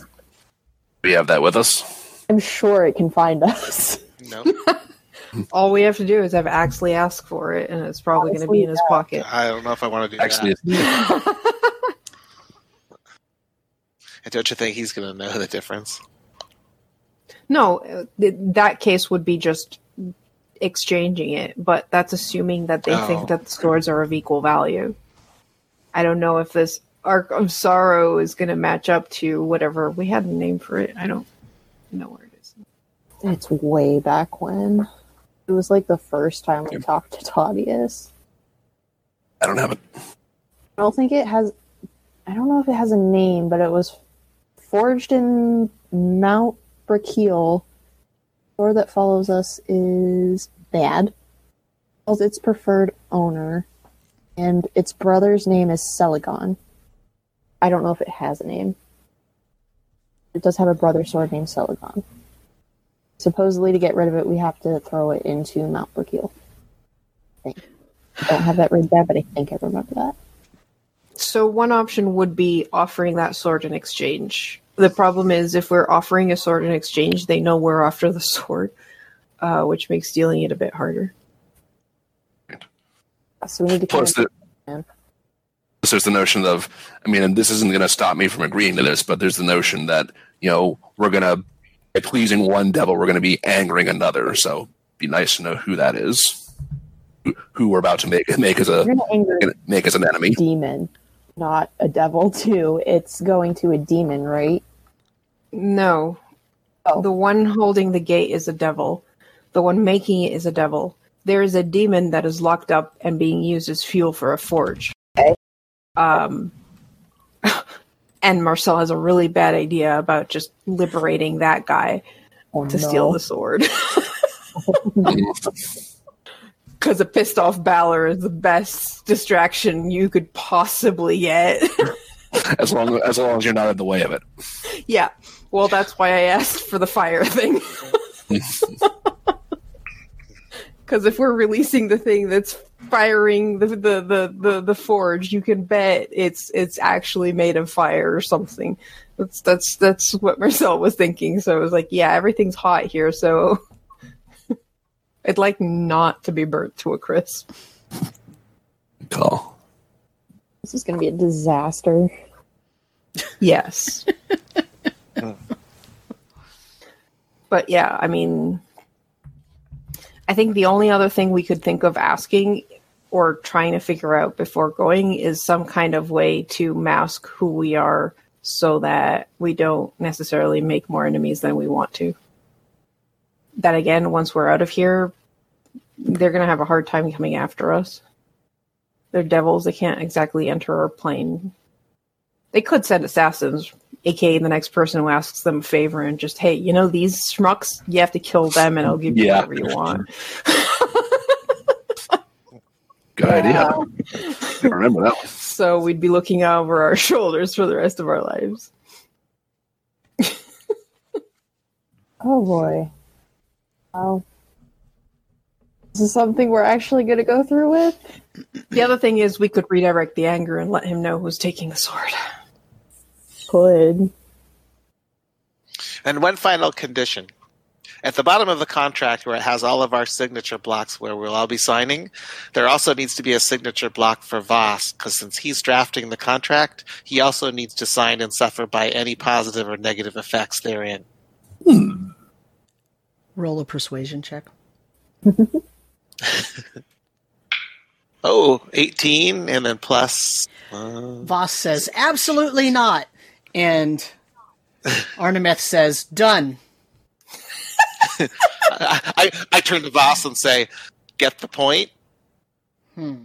We have that with us. I'm sure it can find us. No, <laughs> All we have to do is have Axley ask for it, and it's probably going to be in his pocket. I don't know if I want to do Actually, that. <laughs> And don't you think he's going to know the difference? No, uh, th- that case would be just exchanging it, but that's assuming that they Oh. think that the swords are of equal value. I don't know if this Ark of Sorrow is going to match up to whatever we had a name for it. I don't know where it is. It's way back when. It was like the first time we talked to Thaddeus. I don't have it. I don't think it has. I don't know if it has a name, but it was forged in Mount Brachiel. Sword that follows us is bad. Tells its preferred owner, and its brother's name is Celagon. I don't know if it has a name. It does have a brother sword named Celagon. supposedly to get rid of it, we have to throw it into Mount Brickeel. I. I don't have that written down, but I think I remember that. So one option would be offering that sword in exchange. The problem is if we're offering a sword in exchange, they know we're after the sword, uh, which makes dealing it a bit harder. So we need to Plus, the, man. there's the notion of, I mean, and this isn't going to stop me from agreeing to this, but there's the notion that you know we're going to, by pleasing one devil, we're going to be angering another. So, be nice to know who that is, who, who we're about to make make as a We're gonna anger make as an enemy. demon, not a devil too. It's going to a demon, right? No. Oh. The one holding the gate is a devil. The one making it is a devil. There is a demon that is locked up and being used as fuel for a forge. Okay. Um, <laughs> and Marcel has a really bad idea about just liberating that guy Oh, to no. steal the sword. <laughs> Because a pissed off Balor is the best distraction you could possibly get. <laughs> <laughs> as long as long as you're not in the way of it. yeah. Well, that's why I asked for the fire thing. <laughs> Because if we're releasing the thing that's firing the, the, the, the, the forge, you can bet it's it's actually made of fire or something. That's that's that's what Marcel was thinking. So I was like, yeah, everything's hot here, so <laughs> I'd like not to be burnt to a crisp. Call. This is going to be a disaster. Yes. <laughs> but yeah, I mean, I think the only other thing we could think of asking or trying to figure out before going is some kind of way to mask who we are so that we don't necessarily make more enemies than we want to. That again, once we're out of here, they're going to have a hard time coming after us. They're devils. They can't exactly enter our plane they could send assassins, aka the next person who asks them a favor, and just, hey, you know these schmucks, you have to kill them, and I'll give you Yeah. whatever you want. <laughs> Good idea. Remember that one. So we'd be looking over our <laughs> shoulders for the rest of our lives. Oh boy. Oh. This is something we're actually going to go through with? The other thing is, we could redirect the anger and let him know who's taking the sword. Could. And one final condition. At the bottom of the contract, where it has all of our signature blocks where we'll all be signing, there also needs to be a signature block for Voss, because since he's drafting the contract, he also needs to sign and suffer by any positive or negative effects therein. Hmm. Roll a persuasion check. <laughs> <laughs> Oh, 18, and then plus. Uh, Voss says, absolutely not. And <laughs> Arnemeth says, done. I, <laughs> I, I turn to Voss and say, Get the point? Hmm.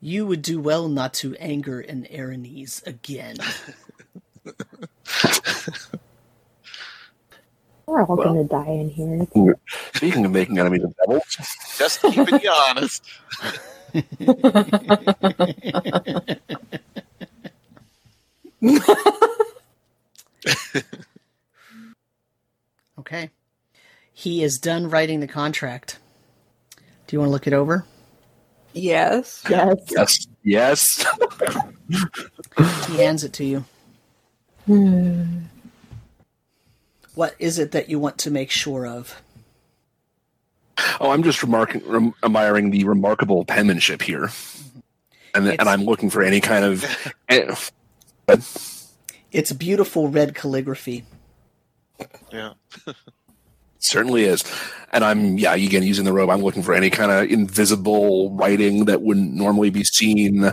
You would do well not to anger an Erinyes again. We're all Well. going to die in here. Speaking of making enemies of devils, Just keeping you honest. Okay. He is done writing the contract. Do you want to look it over? Yes. Yes. yes, yes. He hands it to you. Hmm. What is it that you want to make sure of? Oh, I'm just remarking, rem- admiring the remarkable penmanship here, and It's- and I'm looking for any kind of. <laughs> eh, It's beautiful red calligraphy. Yeah. <laughs> certainly is, and I'm yeah again using the robe. I'm looking for any kind of invisible writing that wouldn't normally be seen,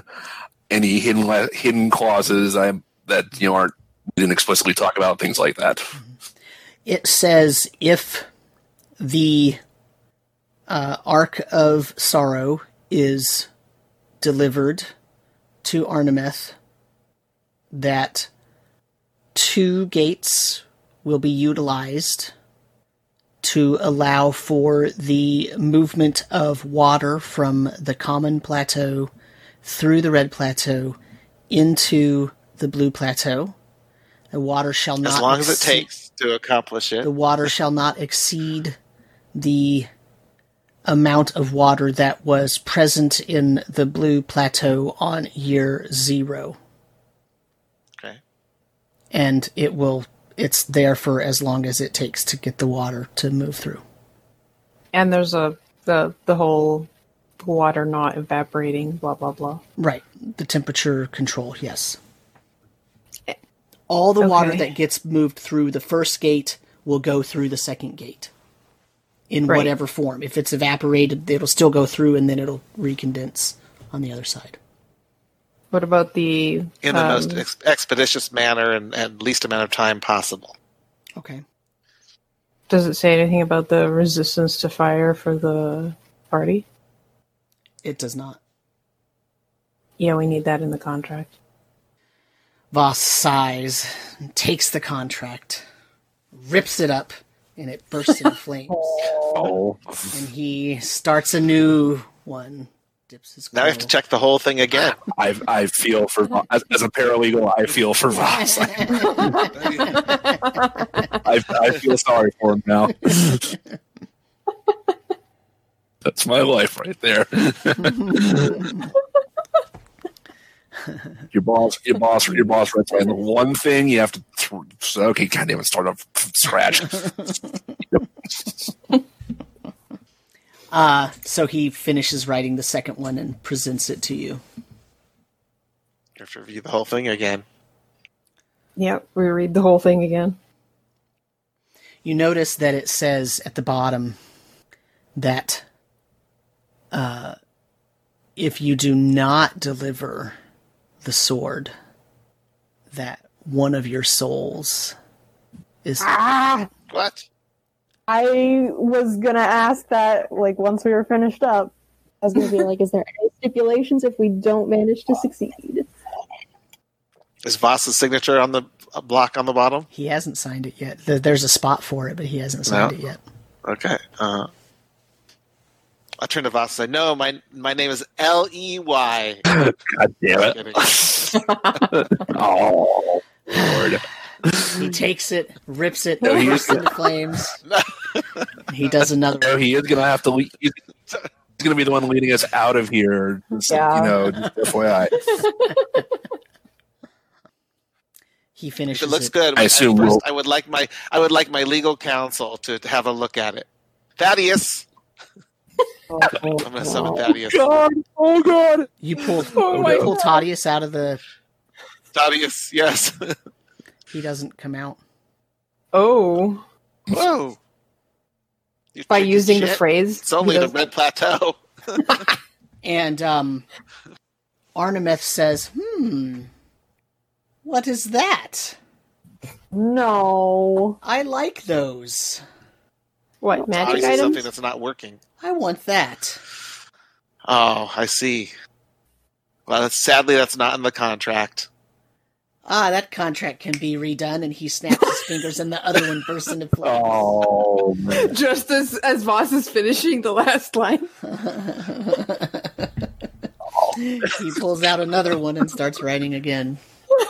any hidden hidden clauses I that you know aren't didn't explicitly talk about things like that. It says if the uh, Ark of Sorrow is delivered to Arnemeth, that two gates will be utilized to allow for the movement of water from the common plateau through the red plateau into the blue plateau. The water shall not As long as it takes. To accomplish it. The water shall not exceed the amount of water that was present in the blue plateau on year zero. Okay. And it will, it's there for as long as it takes to get the water to move through. And there's a the the whole water not evaporating, blah blah blah. Right. The temperature control, yes. All the water that gets moved through the first gate will go through the second gate in Right. whatever form. If it's evaporated, it'll still go through and then it'll recondense on the other side. What about the In the um, most ex- expeditious manner and, and least amount of time possible. Okay. Does it say anything about the resistance to fire for the party? It does not. Yeah, we need that in the contract. Voss sighs, and takes the contract, rips it up, and it bursts into <laughs> flames. Oh, And he starts a new one. Dips his Now I have to check the whole thing again. <laughs> I I feel for as, as a paralegal. I feel for Voss. <laughs> I, I feel sorry for him now. That's my life right there. Your boss, your boss, your boss writes down the one thing you have to. Th- so, okay, goddamn it, start off from scratch. <laughs> Uh, so he finishes writing the second one and presents it to you. You have to review the whole thing again. Yep, we read the whole thing again. You notice that it says at the bottom that uh, if you do not deliver the sword, that one of your souls is Ah, What? I was gonna ask that like once we were finished up. I was gonna be like, is there any stipulations if we don't manage to succeed? Is Voss's signature on the uh, block on the bottom? he hasn't signed it yet. There's a spot for it, but he hasn't signed No. it yet. Okay. Uh, I turn to Voss and say, "No, my my name is L E Y." <laughs> God damn it! <laughs> oh Lord! He takes it, rips it, No, he bursts into flames. he does another No, he is gonna have to. lead. He's, he's gonna be the one leading us out of here. Just, Yeah. You know, just FYI. <laughs> He If finishes it looks it. good, I assume first we'll- I would like my I would like my legal counsel to have a look at it. Thaddeus, I'm going to summon Thaddeus. God! Oh God! You pull, Oh my you pull Thaddeus out of the. Thaddeus, yes. He doesn't come out. Oh, Whoa! You by think using the phrase. It's only he the Red Plateau. <laughs> And um, Arnemeth says, "Hmm, what is that? No. I like those. What magic Obviously items? something that's not working. I want that." Oh, I see. Well, that's, sadly, that's not in the contract. Ah, that contract can be redone, and he snaps his fingers, and the other one bursts into <laughs> flames. Oh man! Just as as Voss is finishing the last line. <laughs> he pulls out another one and starts writing again. <laughs>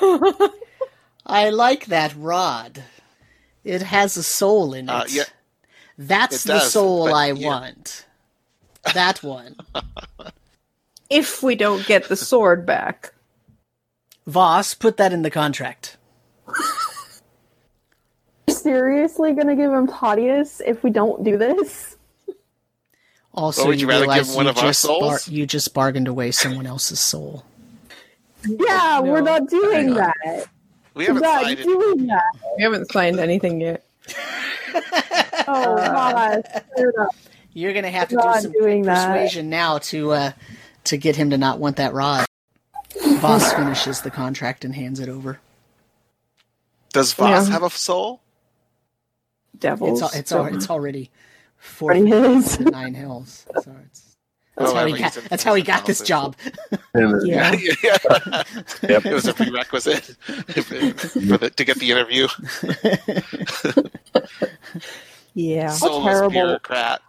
I like that rod. It has a soul in it. Uh, yeah. That's It the does, soul but I yeah. want. That one. <laughs> If we don't get the sword back, Voss, put that in the contract. Seriously gonna give him Thaddeus if we don't do this? Also, Well, would you rather realize give one you of our just souls? you just bargained away someone else's soul. Yeah, we're not doing Hang on. that. We We're haven't not signed it. doing that. we haven't signed anything yet. <laughs> Oh, <laughs> God. You're gonna have to do some doing that. persuasion now to uh, to get him to not want that rod. Voss finishes the contract and hands it over. Does Voss Yeah. have a soul? Devils. It's it's al- it's already Already forty is. nine hills. So it's <laughs> that's Oh, how I he got that's how he got this job. Yeah. <laughs> yeah. Yep. It was a prerequisite for the, to get the interview. Yeah. Soulless terrible. bureaucrat.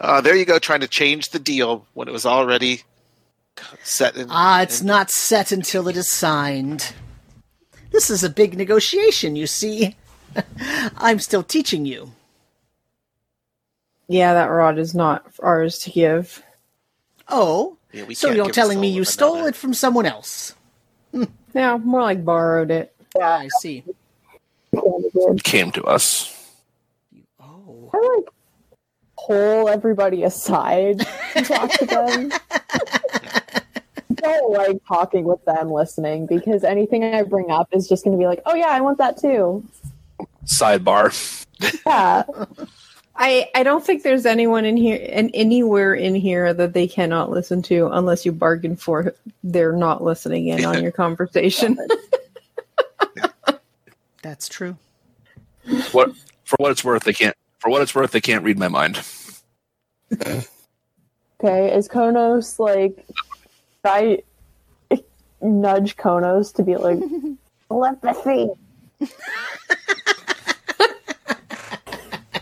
Uh, there you go, trying to change the deal when it was already set in. Ah, it's in- not set until it is signed. This is a big negotiation, you see. <laughs> I'm still teaching you. Yeah, that rod is not ours to give. Oh, Yeah, we so you're telling me you stole another. it from someone else? <laughs> Yeah, more like borrowed it. Ah, I see. Kinda good. Came to us. Oh, I like pull everybody aside and talk to them. don't like talking with them listening because anything I bring up is just going to be like, oh yeah, I want that too. Sidebar. Yeah. I I don't think there's anyone in here and anywhere in here that they cannot listen to unless you bargain for they're not listening in on <laughs> your conversation. <laughs> that's true. What for what it's worth, they can't. For what it's worth, they can't read my mind. Okay. Is Konos like, I nudge Konos to be like, <laughs> telepathy. <laughs>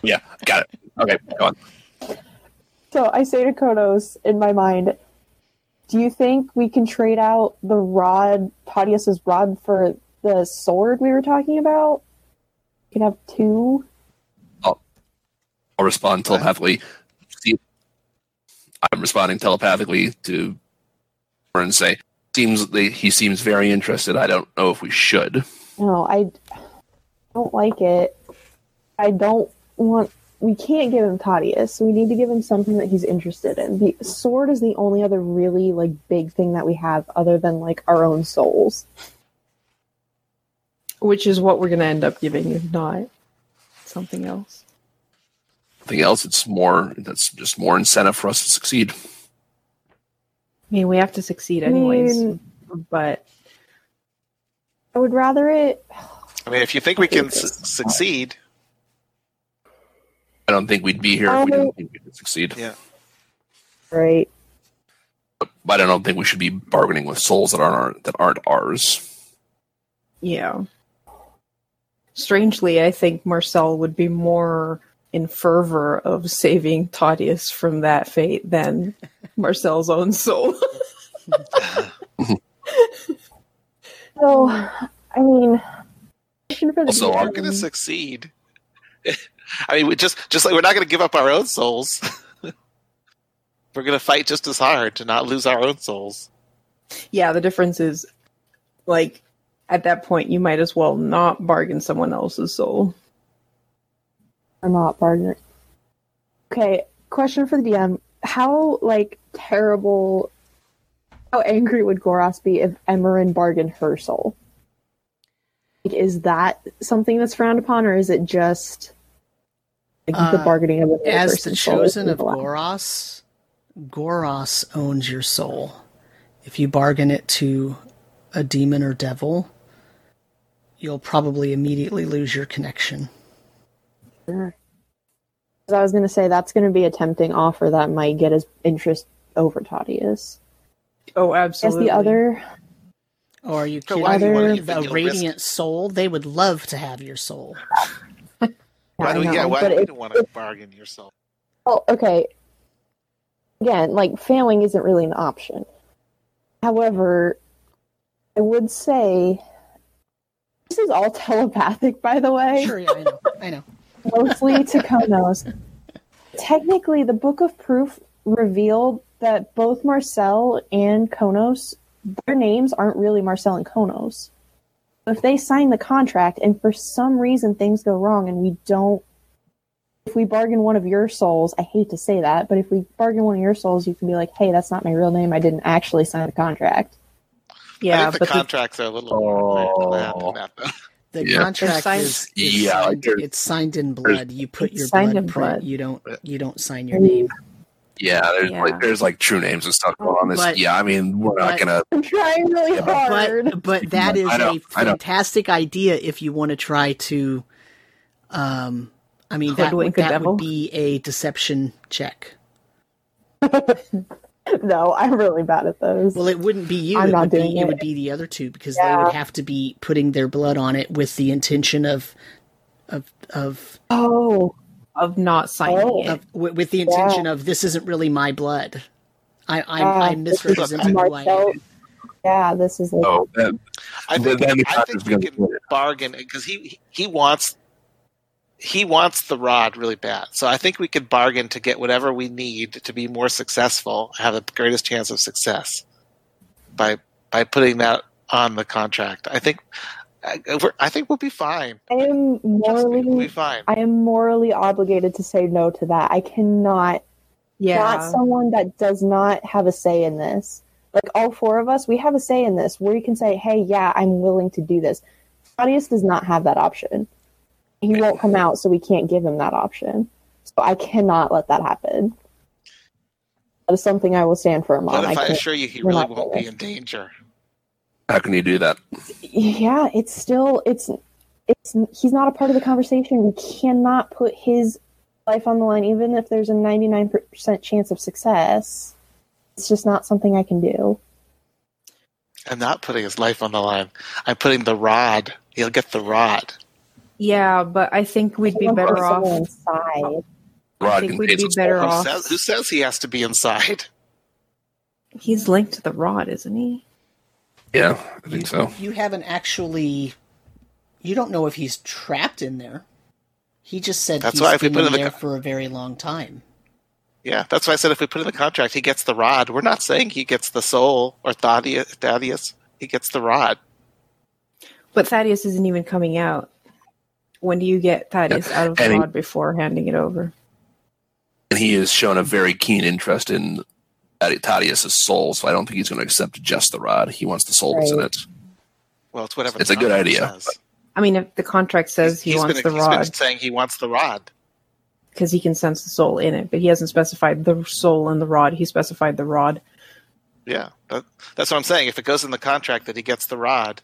Yeah, got it. Okay, go on. So I say to Konos in my mind, do you think we can trade out the rod, Thaddeus's rod, for the sword we were talking about? We can have two. I'll respond telepathically. See, I'm responding telepathically to her and say, "Seems they, he seems very interested. I don't know if we should." No, I don't like it. I don't want. We can't give him Thaddeus. We need to give him something that he's interested in. The sword is the only other really like big thing that we have, other than like our own souls. Which is what we're gonna end up giving, if not something else. Nothing else. It's more. That's just more incentive for us to succeed. I mean we have to succeed anyways. mean- but I would rather it. I mean, if you think we can su- succeed, I don't think we'd be here if we didn't think we could succeed. yeah. Right. But I don't think we should be bargaining with souls that aren't that aren't ours. yeah. Strangely, I think Marcel would be more in fervor of saving Thaddeus from that fate than Marcel's own soul. <laughs> So, I mean, question for the Also, I'm going to succeed. <laughs> I mean, we just just like we're not going to give up our own souls. <laughs> we're going to fight just as hard to not lose our own souls. yeah, the difference is like at that point you might as well not bargain someone else's soul. or not bargain. Okay, question for the DM: How like terrible? How angry would Goras be if Emerin bargained her soul? Like, is that something that's frowned upon, or is it just like, the Uh, bargaining of another As the person's soul chosen of allowed? Goras, Goras owns your soul. If you bargain it to a demon or devil, you'll probably immediately lose your connection. Sure. 'Cause I was going to say that's going to be a tempting offer that might get his interest over Thaddeus. Oh, absolutely. As the other, Or are you So kidding? why do you wanna me? even the risk- radiant soul, they would love to have your soul. Why do we, know, yeah, why but do we it- don't want to bargain your soul? Oh, okay. Again, like failing isn't really an option. However, I would say this is all telepathic, by the way, Sure, yeah, I know. I know. mostly to Konos. Technically, the Book of Proof revealed that both Marcel and Konos, their names aren't really Marcel and Konos. If they sign the contract and for some reason things go wrong and we don't if we bargain one of your souls, I hate to say that, but if we bargain one of your souls, you can be like, "Hey, that's not my real name. I didn't actually sign the contract." I yeah, think the but the, contracts are a little Oh. that. The Yeah. contract Signed- is, is Yeah, signed, there- it's signed in blood. You put your signed blood in print. blood. You don't you don't sign your name. Yeah, there's Yeah. like there's like true names and stuff going on. This, But- yeah, I mean, we're not gonna. I'm trying really hard. But but that <laughs> is I know, a I know. fantastic idea if you want to try to um I mean that, Hoodwink that would be a deception check. <laughs> <laughs> no, I'm really bad at those. Well, it wouldn't be you. I'm it not would be doing it it. would be the other two because they would have to be putting their blood on it with the intention of of of, oh, of not signing Oh. it. of with, with the intention of this isn't really my blood. I I'm, Ah, I'm misrepresenting who I am. Yeah, this is like Oh, then, I think, then the I think we gonna can bargain because he he wants he wants the rod really bad. So I think we could bargain to get whatever we need to be more successful, have the greatest chance of success by by putting that on the contract. I think I, we're- I think we'll be fine. I am Trust me, we'll be morally fine. I am morally obligated to say no to that. I cannot Yeah. not someone that does not have a say in this. Like all four of us, we have a say in this where you can say, Hey, yeah, I'm willing to do this. Claudius does not have that option. He won't come out, so we can't give him that option. So I cannot let that happen. That is something I will stand firm on. What if I, can't- assure you he really won't be in danger? how can you do that? yeah, it's still it's it's he's not a part of the conversation. We cannot put his life on the line, even if there's a ninety nine percent chance of success. It's just not something I can do. I'm not putting his life on the line. I'm putting the rod. He'll get the rod. Yeah, but I think we'd be better off. inside. I think we'd be better Who off. says, who says he has to be inside? <laughs> He's linked to the rod, isn't he? Yeah, I think you, so. You haven't actually. You don't know if he's trapped in there. He just said That's he's why if we been put in in the there co- for a very long time. Yeah, that's why I said if we put in the contract, he gets the rod. We're not saying he gets the soul or Thaddeus. Thaddeus. He gets the rod. But Thaddeus isn't even coming out. When do you get Thaddeus out of the And he- rod before handing it over? And he has shown a very keen interest in Thaddeus' soul, so I don't think he's going to accept just the rod. He wants the soul that's in it. Well, it's whatever. It's the a good idea. says. I mean, if the contract says he He's wants been, the he's been saying he wants the rod. because he can sense the soul in it, but he hasn't specified the soul in the rod. He specified the rod. Yeah, that, that's what I'm saying. If it goes in the contract that he gets the rod,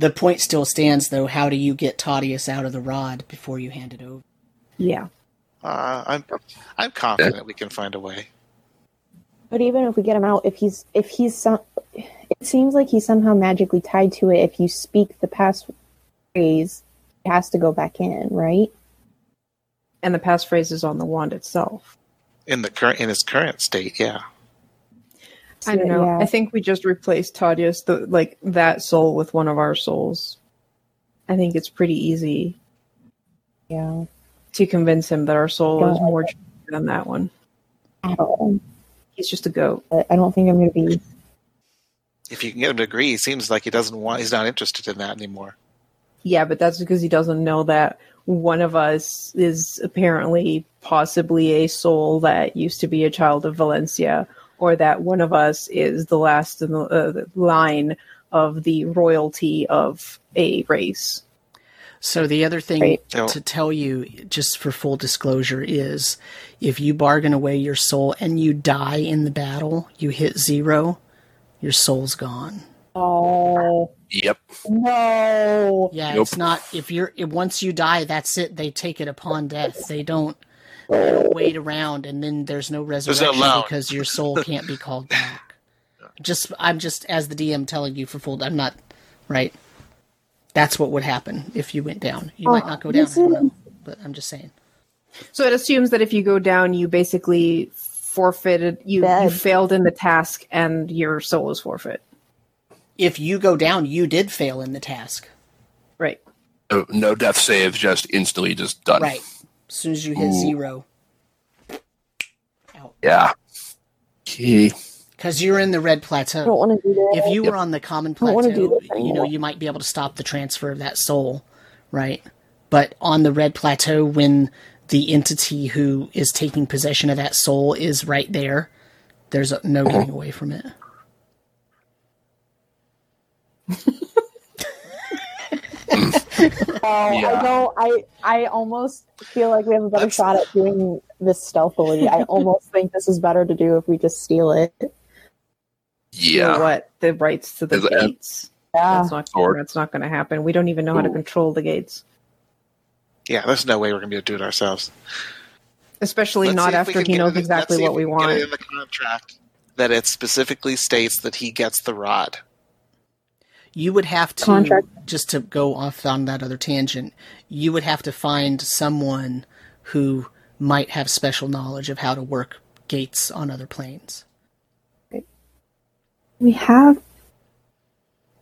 The point still stands, though. How do you get Thaddeus out of the rod before you hand it over? Yeah. uh, I'm I'm confident we can find a way. But even if we get him out, if he's if he's some, it seems like he's somehow magically tied to it. If you speak the passphrase, it has to go back in, right? And the passphrase is on the wand itself. In the current in his current state, yeah. I don't know. Yeah. I think we just replaced Thaddeus, the like that soul, with one of our souls. I think it's pretty easy Yeah. to convince him that our soul is Yeah. more than that one. I don't. He's just a goat. I don't think I'm going to be. If you can get him to agree, he seems like he doesn't want. He's not interested in that anymore. Yeah, but that's because he doesn't know that one of us is apparently possibly a soul that used to be a child of Valencia, or that one of us is the last in the, uh, the line of the royalty of a race. So the other thing Right. To tell you, just for full disclosure, is if you bargain away your soul and you die in the battle, you hit zero, your soul's gone. Oh Yep. no! Yeah, Nope. it's not if you're if, once you die, that's it. They take it upon death. They don't Oh. wait around and then there's no no resurrection loan. because your soul can't be called <laughs> back. Just I'm just as the DM telling you for full. I'm not right. That's what would happen if you went down. You might Oh, not go oh, down. I this don't is- know, but I'm just saying. So it assumes that if you go down, you basically forfeited, you, you failed in the task, and your soul is forfeit. If you go down, you did fail in the task. Right. No, no death saves, just instantly just done. Right. As soon as you hit Ooh. zero. Out. Yeah. Okay. Because you're in the red I don't plateau. want to do that. If you were on the common don't do plateau, you know, you might be able to stop the transfer of that soul, right? But on the red plateau, when the entity who is taking possession of that soul is right there, there's no Uh-huh. getting away from it. <laughs> <laughs> <laughs> Oh, Yeah. I don't. I I almost feel like we have a better That's- shot at doing this stealthily. I <laughs> almost think this is better to do if we just steal it. Yeah. For what the rights to the Is it- gates? Yeah. That's not. Or- That's not going to happen. We don't even know how to control the gates, Yeah, there's no way we're going to be able to do it ourselves. especially Let's not see if we after he knows it exactly let's see what if we can get want. it in the contract that it specifically states that he gets the rod. You would have to Contract. just to go off on that other tangent. You would have to find someone who might have special knowledge of how to work gates on other planes. We have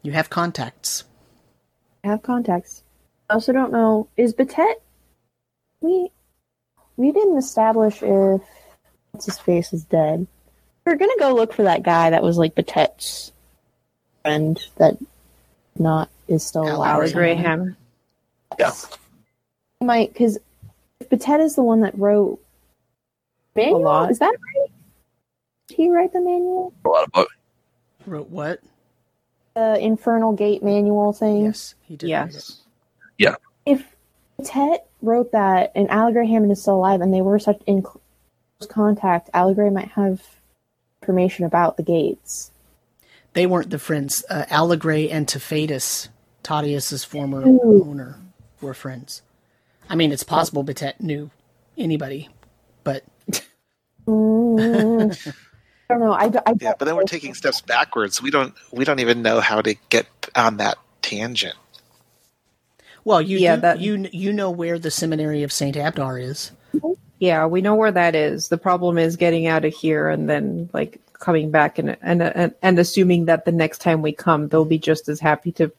You have contacts. I have contacts. I also don't know is Batet. We we didn't establish if what's his face is dead. We're gonna go look for that guy that was like Batet's friend that not is still Alex alive. Alex Graham. Yeah. Might because if Batet is the one that wrote manual, lot. is that right? Did he write the manual? A lot of books. Wrote what? The Infernal Gate manual thing. Yes, he did. Yes. Yeah. If Tet wrote that and Allegra Hammond is still alive and they were such in close contact, Allegra might have information about the gates. They weren't the friends. Uh, Allegre and Tefadis, Thaddeus's former Ooh. owner, were friends. I mean, it's possible Betet knew anybody, but Mm. <laughs> I don't know. I, d- I Yeah, but then we're taking steps backwards. We don't we don't even know how to get on that tangent. well, you Yeah, do, that- you you know where the seminary of Saint Abdar is. Yeah, we know where that is. The problem is getting out of here and then like coming back and and and, and assuming that the next time we come, they'll be just as happy to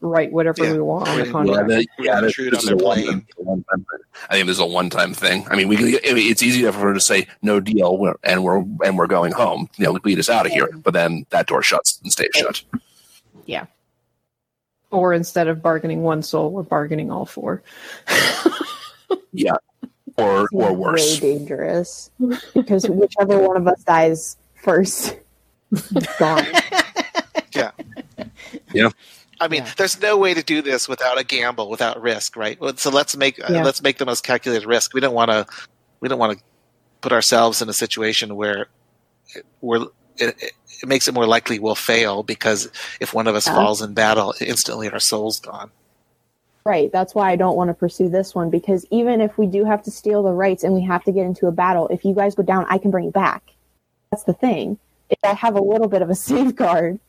write whatever Yeah. we want on the Yeah, contract. the- We're gonna this- this on is a plane. one- a one-time thing. I think this is a one-time thing. I mean, we can, I mean, it's easy for her to say no deal, we're, and we're and we're going home. You know, lead us out of here. But then that door shuts and stays shut. Yeah. Or instead of bargaining one soul, we're bargaining all four. <laughs> Yeah, or or way worse. dangerous because whichever one of us dies first, gone. <laughs> Yeah. Yeah. I mean, Yeah. there's no way to do this without a gamble, without risk, right? So let's make uh, Yeah. let's make the most calculated risk. We don't want to we don't want to put ourselves in a situation where it- we're it, it, it makes it more likely we'll fail because if one of us Yeah. falls in battle, instantly our soul's gone. Right. That's why I don't want to pursue this one because even if we do have to steal the rights and we have to get into a battle, if you guys go down, I can bring you back. That's the thing. If I have a little bit of a <laughs> safeguard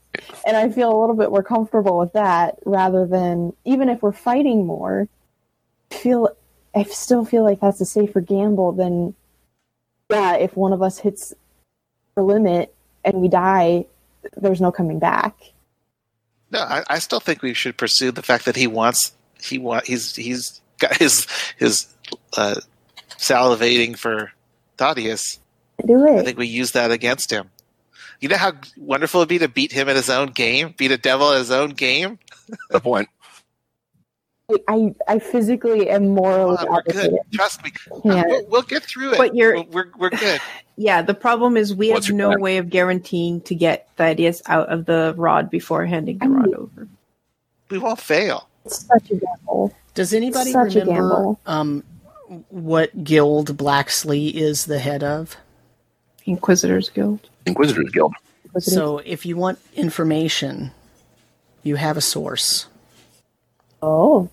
and I feel a little bit more comfortable with that rather than even if we're fighting more, I feel I still feel like that's a safer gamble than yeah, if one of us hits the limit and we die, there's no coming back. No, I, I still think we should pursue the fact that he wants he want he's he's got his his uh, salivating for Thaddeus. Do I think we use that against him. You know how wonderful it'd be to beat him at his own game, beat a devil at his own game. The point. I I physically am morally Oh, we're good. Trust me, Can't. we'll, we'll get through it. But you're- we're we're, we're good. <laughs> Yeah, the problem is we What's have no plan? way of guaranteeing to get Thaddeus out of the rod before handing the I rod over. We won't fail. It's such a gamble. Does anybody Such remember um, what guild Blacksley is the head of? Inquisitors Guild. Inquisitors Guild. Was So, if you want information, you have a source. oh,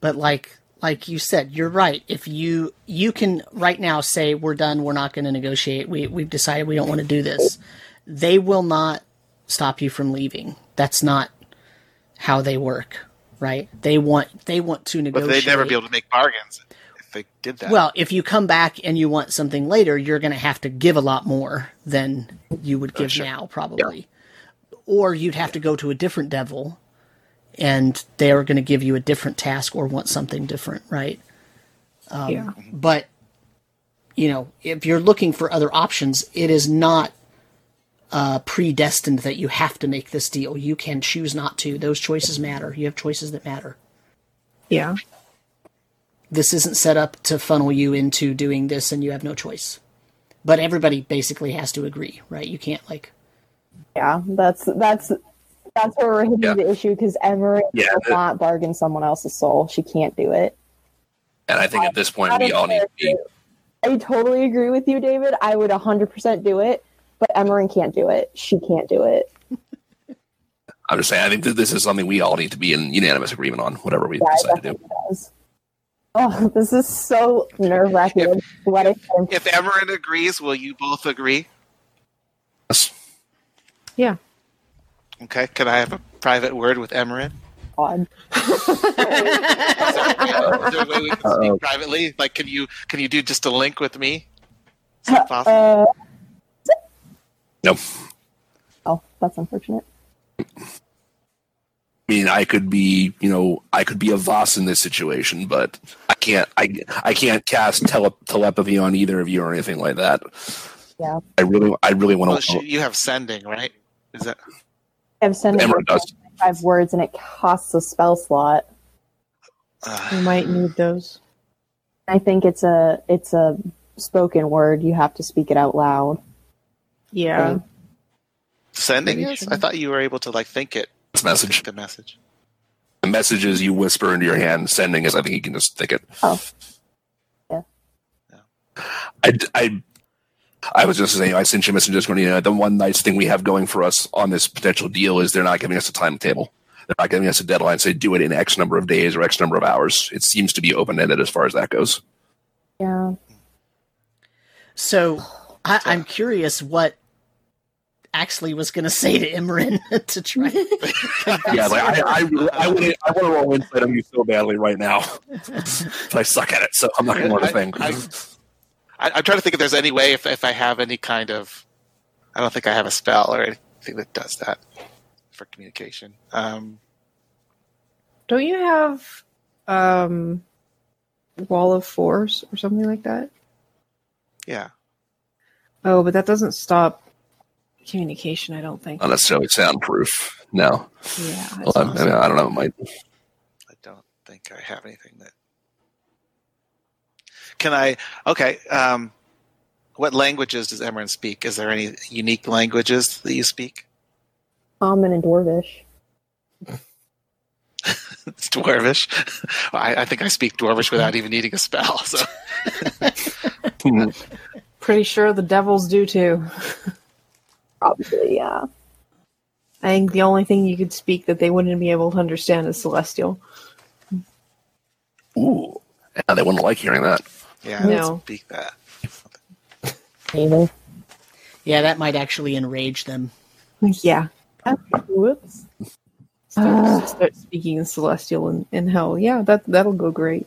But like like you said, you're right. If you you can right now say we're done, we're not going to negotiate. We we've decided we don't want to do this. They will not stop you from leaving. That's not how they work, right? They want they want to negotiate. But they'd never be able to make bargains if they did that. Well, if you come back and you want something later, you're going to have to give a lot more than you would give sure. now, probably. Or you'd have to go to a different devil, and they are going to give you a different task or want something different, right? Um, yeah. But you know, if you're looking for other options, it is not uh, predestined that you have to make this deal. You can choose not to. Those choices matter. You have choices that matter. Yeah. This isn't set up to funnel you into doing this and you have no choice. But everybody basically has to agree, right? You can't like yeah. That's that's that's where we're hitting Yeah. the issue because Emery Yeah, will the- not bargain someone else's soul. She can't do it. And I think at this point we all need to be. I totally agree with you, David. I would 100% do it, but Emery can't do it. She can't do it. I'm just saying I think that this is something we all need to be in unanimous agreement on, whatever we Yeah, decide to do. does. Oh, this is so nerve wracking. What if I'm if Emerin agrees, will you both agree? Yes. Yeah. Okay. Can I have a private word with Emerin? God? <laughs> Is there a way we can Uh-oh. speak privately? Like, can you can you do just a link with me? Is that possible? Uh, Nope. Oh, that's unfortunate. I mean, I could be, you know, I could be a Voss in this situation, but I can't, I, I can't cast tele- telepathy on either of you or anything like that. Yeah. I really, I really want to. sh- you have sending, right? Is that I have sent Emerald does. five words and it costs a spell slot. uh, We might need those. I think it's a it's a spoken word. You have to speak it out loud. Yeah. sending? Is? I thought you were able to like think it, This message. the message. The messages you whisper into your hand. Sending is, I think you can just think it. Oh. Yeah. I, I, I was just saying, I sent you a message just going, you know, the one nice thing we have going for us on this potential deal is they're not giving us a timetable. They're not giving us a deadline. Say do it in X number of days or X number of hours. It seems to be open ended as far as that goes. Yeah. So I, I'm curious what Axley was going to say to Imran <laughs> to try. <laughs> Yeah, like I, I, really- I, want I want to roll insight on you so badly right now, but <laughs> I suck at it, so I'm not going to want to think. I, I, I'm trying to think if there's any way if if I have any kind of. I don't think I have a spell or anything that does that for communication. Um, Don't you have um Wall of Force or something like that? yeah. Oh, but that doesn't stop communication, I don't think. not necessarily soundproof. No, Yeah. well, I, I, mean, I don't know. It might. I don't think I have anything that. Can I? Okay. Um, what languages does Emran speak? Is there any unique languages that you speak? Common and Dwarvish. It's <laughs> Dwarvish. I, I think I speak Dwarvish without even needing a spell. So Pretty sure the devils do too. <laughs> Probably, yeah. I think the only thing you could speak that they wouldn't be able to understand is celestial. Ooh, yeah, they wouldn't like hearing that. yeah, No. I speak that. Neither. yeah, that might actually enrage them. Yeah. Whoops. Start, start speaking in celestial and, and hell. Yeah, that that'll go great.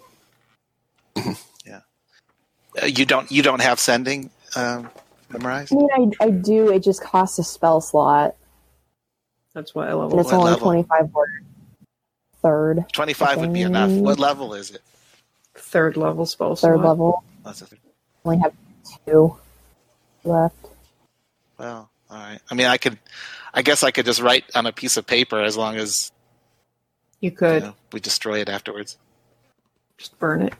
Uh, you don't. You don't have sending um, memorized. I mean, I, I do. It just costs a spell slot, That's what I and level. it's What only level? twenty five words. Third, Twenty-five would be enough. What level is it? Third level spell third slot. level. That's a, Only have two left. well, all right. I mean, I could. I guess I could just write on a piece of paper as long as You you could know, we destroy it afterwards. just burn it.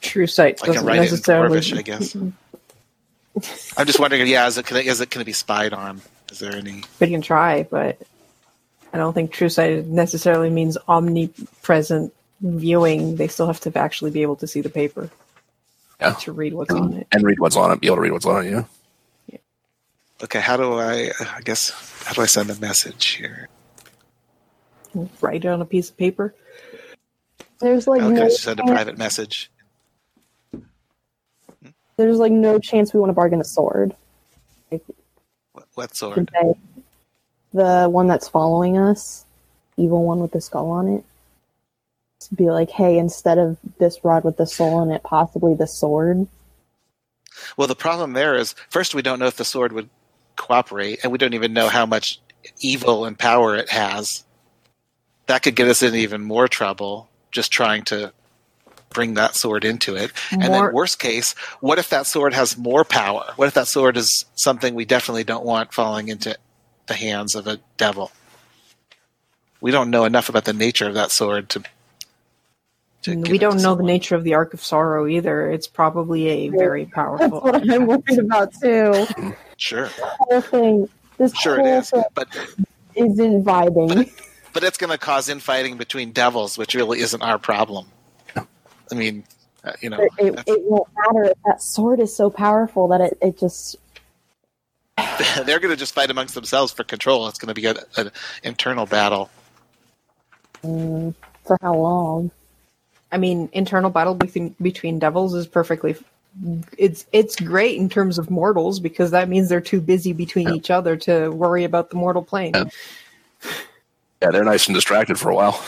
True sight I can doesn't write it in necessarily. Dwarvish, I guess. I'm just wondering. Yeah, is it? Can it, is it going to be spied on? Is there any? We can try, but I don't think true sight necessarily means omnipresent viewing. They still have to actually be able to see the paper Yeah. to read what's on it. And read what's on it. Be able to read what's on it. Yeah. Okay, how do I? I guess how do I send a message here? Write it on a piece of paper. There's like Okay, no send a private message. There's like no chance we want to bargain a sword. What, what sword? Today. The one that's following us, evil one with the skull on it. To be like, hey, instead of this rod with the soul in it, possibly the sword. Well, the problem there is first we don't know if the sword would cooperate, and we don't even know how much evil and power it has. That could get us in even more trouble just trying to bring that sword into it. And More- then, worst case, what if that sword has more power? What if that sword is something we definitely don't want falling into the hands of a devil? We don't know enough about the nature of that sword to. to mm, we don't to know the nature of the Ark of Sorrow either. It's probably a very That's powerful. what I'm worried about too. <laughs> Sure, The whole thing. This sure whole it is, thing but isn't vibing. but it's going to cause infighting between devils, which really isn't our problem. I mean, uh, you know, it, it, it won't matter if that sword is so powerful that it, it just <laughs> they're going to just fight amongst themselves for control. It's going to be an internal battle. mm, for how long? I mean, internal battle between between devils is perfectly. It's it's great in terms of mortals because that means they're too busy between each other to worry about the mortal plane. Yeah. Yeah, they're nice and distracted for a while.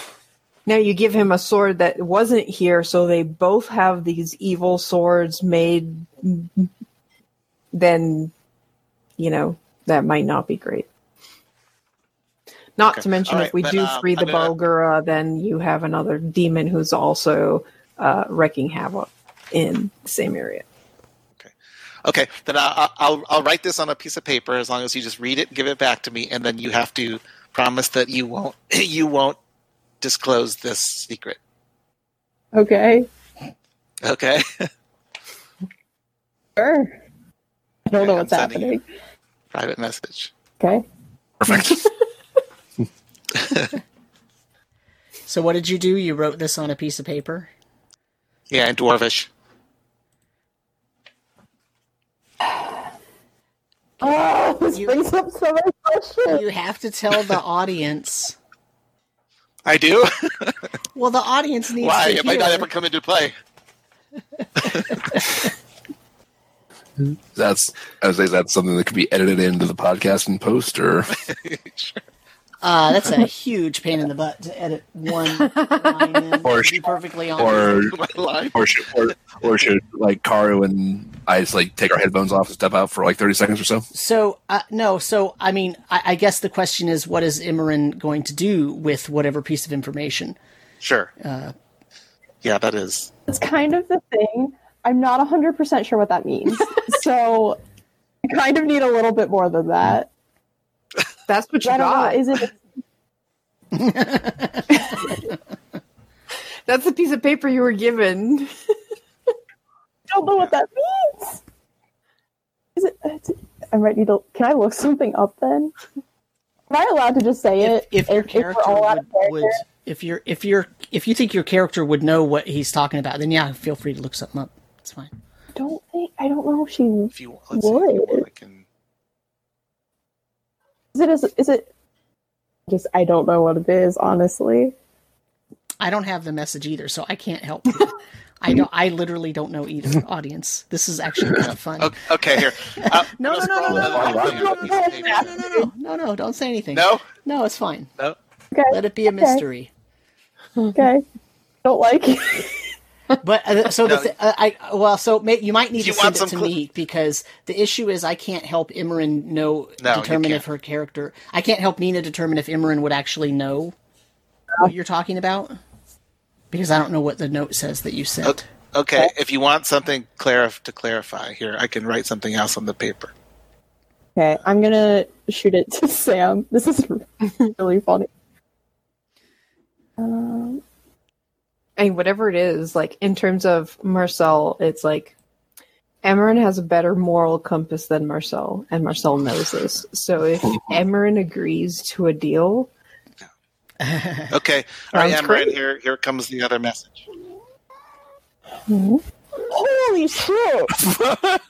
Now you give him a sword that wasn't here, so they both have these evil swords made. Then you know, that might not be great. Not Okay. to mention, All if we then, do um, free the I'm then you have another demon who's also uh, wrecking havoc in the same area. Okay, okay, then I'll, I'll I'll write this on a piece of paper as long as you just read it, give it back to me, and then you have to promise that you won't <clears throat> you won't disclose this secret. Okay. Okay. <laughs> Sure. I don't know what's I'm happening. Private message. Okay. Perfect. <laughs> <laughs> So what did you do? You wrote this on a piece of paper. Yeah, in Dwarvish. Oh, this You- brings up so many questions. You have to tell the audience. I do. <laughs> Well, the audience needs Why? to It might not ever come into play. <laughs> that's I would say that's something that could be edited into the podcast and post, or <laughs> Sure. Uh, that's a <laughs> huge pain in the butt to edit one line in. Or- to be perfectly honest. <laughs> or line. or should or, or should like Karu and I just like take our headphones off and step out for like thirty seconds or so? So uh, no, so I mean, I, I guess the question is, what is Imran going to do with whatever piece of information? Sure. Uh, Yeah, that is. It's kind of the thing. I'm not 100% sure what that means. <laughs> so I kind of need a little bit more than that. That's what you I don't know. got. Is it <laughs> That's the piece of paper you were given. I don't know what that means. Is it, it's- I might need to. Can I look something up then? Am I allowed to just say if, it? if your we're character all out would, of character? would, if you're, if you're, if you think your character would know what he's talking about, then yeah, feel free to look something up. It's fine. I don't think. I don't know if she. If you let's see, if you Would. want, I can. Is it? Is, is it? Just I don't know what it is. Honestly, I don't have the message either, so I can't help you. I don't. I literally don't know either. Audience, this is actually kind of fun. Okay, okay here. Uh, No, no, no, no, no, no, no, no, no, no. No, no, no, no, no, no! Don't say anything. No, no, it's fine. no. okay, Let it be a mystery. okay. Don't like it. But uh, so the No. th- uh, I well, so may, you might need Do to you send it to cl- me because the issue is I can't help Imran know No, you determine if her character. I can't help Nina determine if Imran would actually know what you're talking about because I don't know what the note says that you sent. Okay. Okay, if you want something clarif- to clarify here, I can write something else on the paper. Okay, I'm gonna shoot it to <laughs> Sam. This is <laughs> really funny. Um, I mean, whatever it is, like in terms of Marcel, it's like Amarin has a better moral compass than Marcel, and Marcel knows this. So if <laughs> Amarin agrees to a deal, <laughs> Okay, all right, Sounds Amber, great. here here comes the other message. holy shit! <laughs>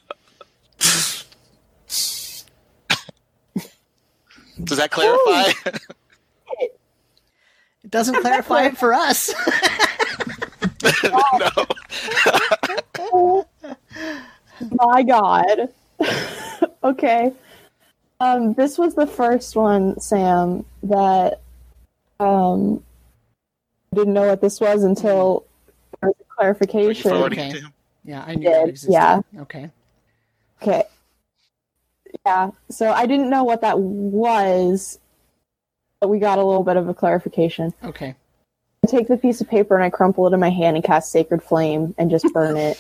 Does that clarify? It doesn't <laughs> clarify it for us. <laughs> no. <laughs> My God. okay. Um, this was the first one, Sam, that um didn't know what this was until there Are you clarification. forwarding Okay. it to him? yeah, I knew Yeah, that existed. yeah. Okay. Okay. Yeah. So I didn't know what that was, but we got a little bit of a clarification. Okay. I take the piece of paper and I crumple it in my hand and cast Sacred Flame and just burn it.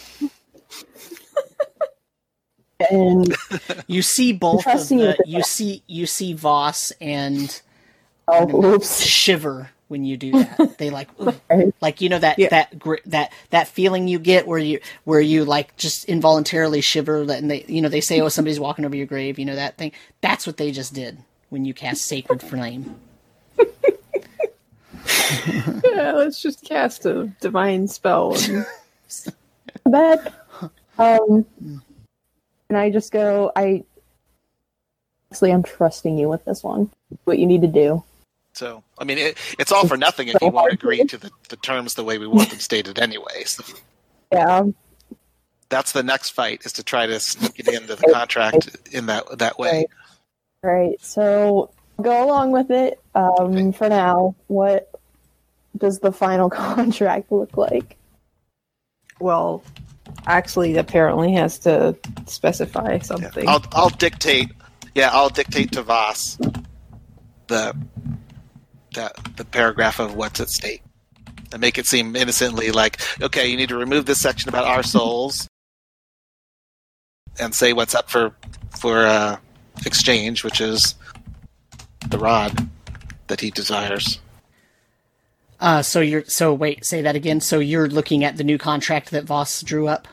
<laughs> and You see both of the you see you see Voss and oh, oops. shiver when you do that. They like. Right. like you know that Yeah. that that that feeling you get where you where you like just involuntarily shiver and they you know they say oh somebody's walking over your grave you know that thing that's what they just did when you cast sacred flame yeah, let's just cast a divine spell. And <laughs> bed. Um, and I just go, I. Honestly, I'm trusting you with this one. What you need to do. So, I mean, it, it's all for nothing if you won't <laughs> agree to the, the terms the way we want them stated anyway. So Yeah. that's the next fight is to try to sneak it into the contract in that that way. Right. So go along with it. Um, for now, what does the final <laughs> contract look like? well, actually, apparently has to specify Yeah. something. I'll I'll dictate Yeah, I'll dictate to Voss the that the paragraph of what's at stake and make it seem innocently like, okay, you need to remove this section about our souls and say what's up for for uh, exchange, which is the rod that he desires. Uh, so you're so wait, say that again. So you're looking at the new contract that Voss drew up.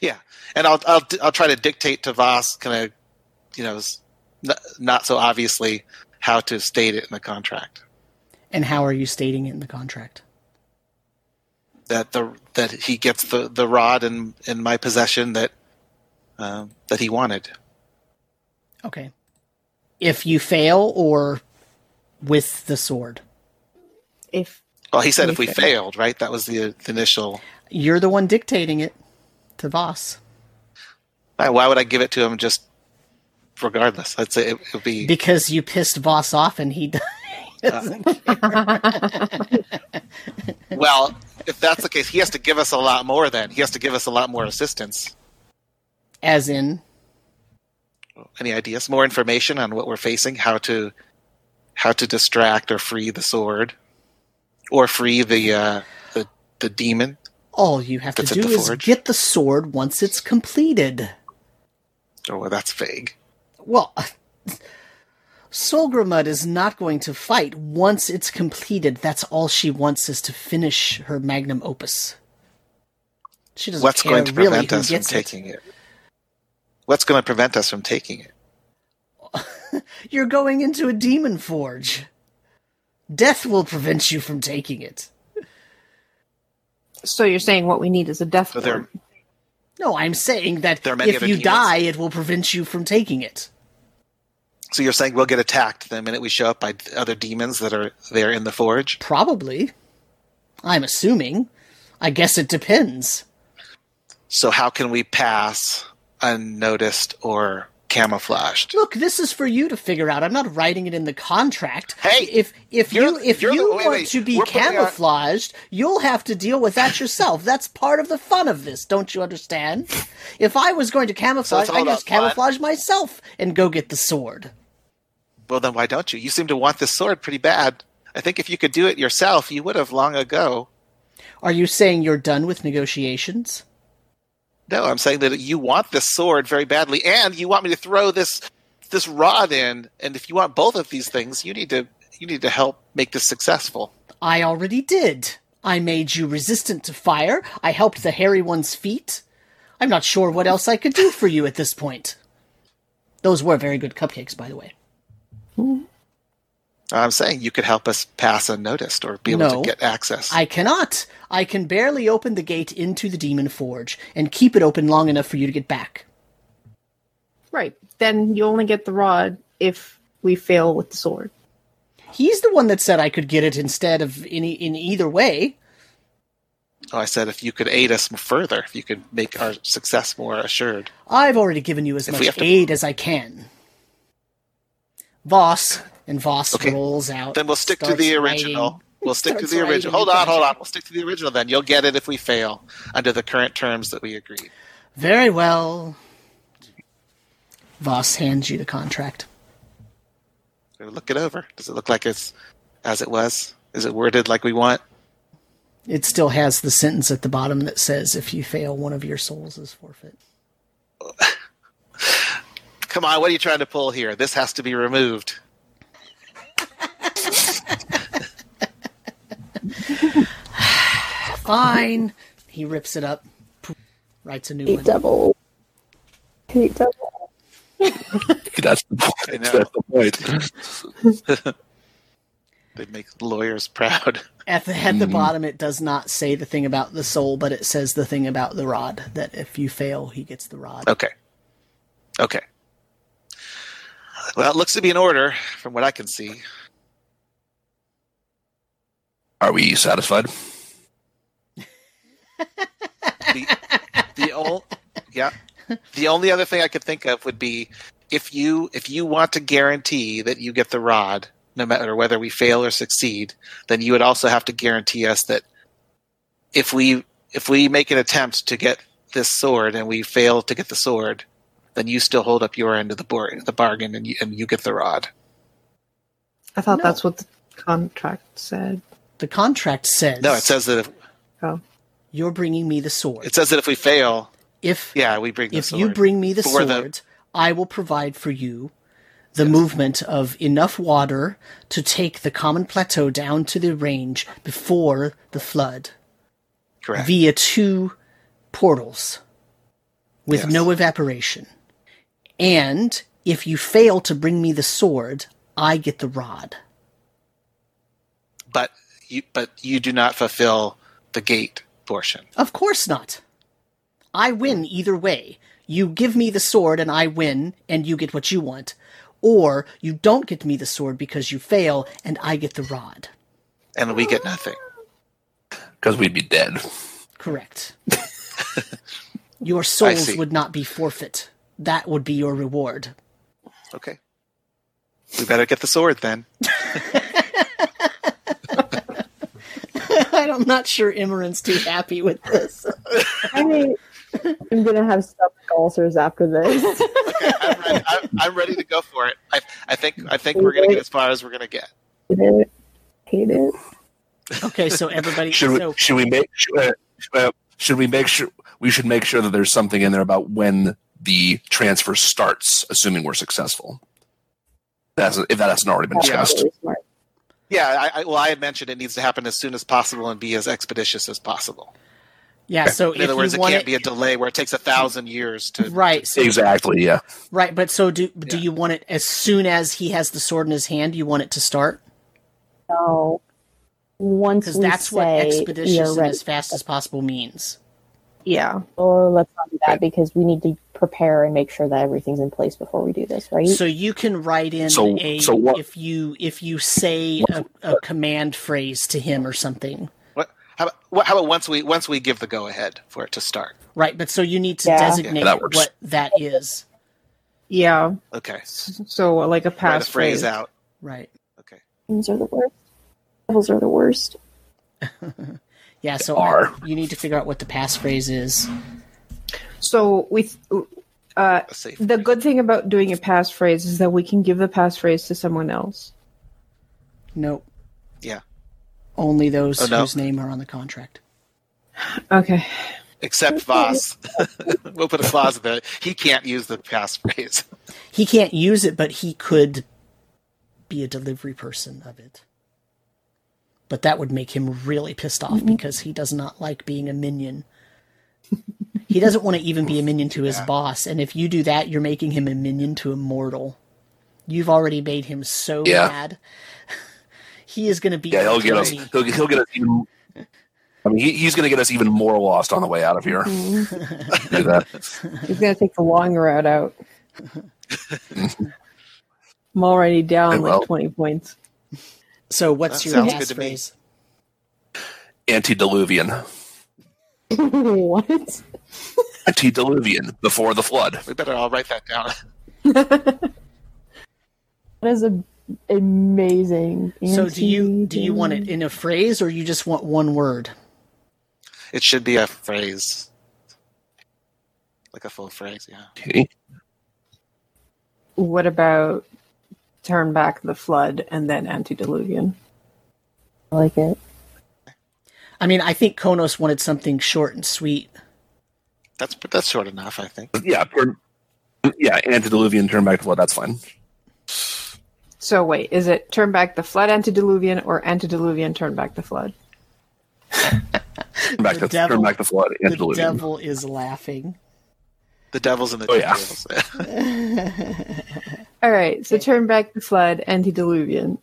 Yeah, and I'll I'll I'll try to dictate to Voss, kind of, you know, not so obviously how to state it in the contract. And how are you stating it in the contract? That the that he gets the, the rod in in my possession that um, that he wanted. Okay. If you fail or with the sword. If Well, he said if we fail. failed, right? That was the, the initial. You're the one dictating it to Voss. Why why would I give it to him just regardless? I'd say it would be. Because you pissed Voss off and he <laughs> doesn't uh. <laughs> Well, if that's the case, he has to give us a lot more. Then he has to give us a lot more assistance. as in Any ideas? More information on what we're facing, how to how to distract or free the sword, or free the uh, the the demon. all you have to do is forge. get the sword once it's completed. Oh, well, that's vague. Well, Solgrimud is not going to fight once it's completed. That's all she wants is to finish her magnum opus. She doesn't What's care going to really prevent us from gets it. taking it? What's going to prevent us from taking it? <laughs> You're going into a demon forge. Death will prevent you from taking it. so, you're saying what we need is a death So there. No, I'm saying that There if you demons. die, it will prevent you from taking it. so you're saying we'll get attacked the minute we show up by other demons that are there in the forge? Probably. I'm assuming. I guess it depends. So how can we pass unnoticed or camouflaged? Look, this is for you to figure out. I'm not writing it in the contract. Hey, if if you're- if you're the- wait, want wait, to be we're putting our- camouflaged, you'll have to deal with that yourself. That's part of the fun of this, don't you understand? If I was going to camouflage, all I'd just fun. camouflage myself and go get the sword. Well, then why don't you? You seem to want this sword pretty bad. I think if you could do it yourself, you would have long ago. Are you saying you're done with negotiations? No, I'm saying that you want this sword very badly, and you want me to throw this this rod in. And if you want both of these things, you need to you need to help make this successful. I already did. I made you resistant to fire. I helped the hairy one's feet. I'm not sure what else I could do for you at this point. Those were very good cupcakes, by the way. I'm saying you could help us pass unnoticed or be able No. to get access. I cannot. I can barely open the gate into the demon forge and keep it open long enough for you to get back. Right. Then you only get the rod if we fail with the sword. He's the one that said I could get it instead of any in either way. oh, I said if you could aid us further, if you could make our success more assured. I've already given you as If much have to- aid as I can. Voss and Voss Okay. rolls out. Then we'll stick to the writing. original. We'll stick to the original. Hold on, hold on. We'll stick to the original then. You'll get it if we fail under the current terms that we agreed. Very well. Voss hands you the contract. Look it over. Does it look like it's as it was? Is it worded like we want? It still has the sentence at the bottom that says, "If you fail, one of your souls is forfeit." <laughs> Come on, what are you trying to pull here? This has to be removed. <sighs> Fine. He rips it up, writes a new Hate one. devil. Hate devil. That's the point. That's the point. <laughs> They make lawyers proud. At the at the mm-hmm. bottom, it does not say the thing about the soul, but it says the thing about the rod. That if you fail, he gets the rod. Okay. Okay. Well, it looks to be in order from what I can see. Are we satisfied? the the ol- yeah the only other thing I could think of would be if you if you want to guarantee that you get the rod no matter whether we fail or succeed then you would also have to guarantee us that if we if we make an attempt to get this sword and we fail to get the sword then you still hold up your end of the bar- the bargain, and you, and you get the rod. I thought No. that's what the contract said. The contract says No, it says that if, Oh, you're bringing me the sword. it says that if we fail, if yeah, we bring the if sword. you bring me the For sword, the- I will provide for you the movement of enough water to take the common plateau down to the range before the flood correct. via two portals with Yes. no evaporation. And if you fail to bring me the sword, I get the rod. but you but you do not fulfill the gate portion. Of course not. I win either way. You give me the sword and I win and you get what you want. Or you don't get me the sword because you fail and I get the rod. and we get nothing. Because we'd be dead. Correct. <laughs> your souls would not be forfeit. That would be your reward. Okay. We better get the sword then. <laughs> <laughs> I'm not sure Imran's too happy with this. I am gonna have stomach ulcers after this. I'm <laughs> ready, I'm, I'm ready to go for it. I, I think I think we're gonna get as far as we're gonna get. Hate it. Hate it. Okay, so everybody. Should we? so should we make? Should, uh, uh, should we make sure? We should make sure that there's something in there about when the transfer starts, assuming we're successful. That's if that hasn't already been That's discussed. really smart. Yeah, I, I, well, I had mentioned it needs to happen as soon as possible and be as expeditious as possible. yeah, so In if other words, you it can't it, be a delay where it takes a thousand years to. right, so Exactly. Yeah. right, but so do do Yeah. you want it as soon as he has the sword in his hand? You want it to start No. Once because that's what say we expeditious are and as fast as possible means. Yeah. Or let's not do that Right. because we need to prepare and make sure that everything's in place before we do this, right? So you can write in So- a so what- if you if you say a, a command phrase to him or something. What? How about, how about once we once we give the go ahead for it to start? Right, but so you need to Yeah. designate Yeah, that works. what that is. Yeah. Okay, So like a write a pass phrase out. Right. Okay, Devils are the worst. Devils are the worst. <laughs> Yeah, so are. you need to figure out what the passphrase is. So we, uh, the good thing about doing a passphrase is that we can give the passphrase to someone else. Nope. Yeah, Only those Oh, no. whose name are on the contract. Okay. except Voss. <laughs> we'll put a clause there. He can't use the passphrase. He can't use it, but he could be a delivery person of it. But that would make him really pissed off mm-hmm. because he does not like being a minion. he doesn't want to even be a minion to his Yeah. boss, and if you do that, you're making him a minion to a mortal. You've already made him so Yeah. mad. <laughs> he is going to be Yeah. He'll get us. He'll, he'll get us even. I mean, he, he's going to get us even more lost on the way out of here. Mm-hmm. Do that. He's gonna take the long route out. <laughs> I'm already down Hey, well. like twenty points. So, what's That your sounds good to me. passphrase? Antediluvian. <laughs> what? Antediluvian. Before the flood. We better all write that down. <laughs> That is a amazing. So, do you do you want it in a phrase, or you just want one word? It should be a phrase, like a full phrase. Yeah. Okay. What about turn back the flood and then antediluvian? I like it. I mean, I think Konos wanted something short and sweet. That's that's short enough, I think. Yeah. Turn, yeah. Antediluvian. Turn back the flood. That's fine. So wait, is it turn back the flood antediluvian or antediluvian turn back the flood? Turn back The to devil- turn back to flood. The devil is laughing. The devil's in the Oh, yeah. <laughs> details. All right, so turn back the flood antediluvian.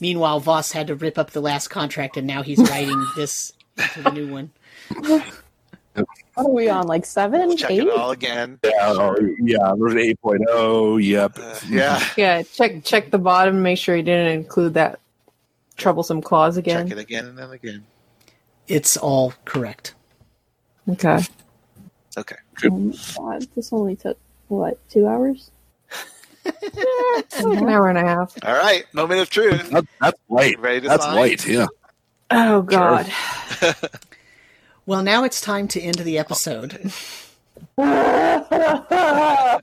Meanwhile, Voss had to rip up the last contract, and now he's writing <laughs> this into the new one. <laughs> What are we on? Like seven, Check eight? it all again. Yeah. Yeah. Version 8.0. Yep. Uh, yeah. Yeah, check check the bottom, make sure you didn't include that troublesome clause again. Check it again and then again. It's all correct. Okay. Okay. Oh my god, this only took what two hours? It's like an hour and a half. All right. Moment of truth. That, that's light. Ready to That's sign? light. Yeah. Oh god. <laughs> Well, now it's time to end the episode. <laughs> Can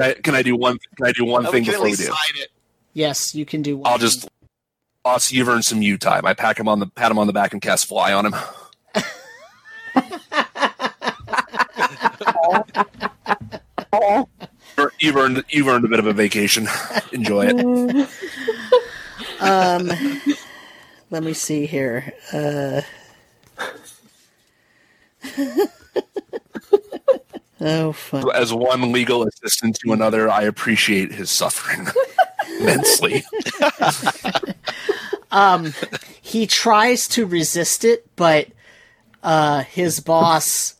I can I do one can I do one Oh, thing we can at before we do? sign it. Yes, you can do one. I'll just boss you've earned some U time. I pack him on the pat him on the back and cast fly on him. <laughs> You've earned you've earned a bit of a vacation. <laughs> Enjoy it. <laughs> Um, let me see here. Uh, <laughs> oh, fun. As one legal assistant to another, I appreciate his suffering immensely. Um, he tries to resist it, but uh, his boss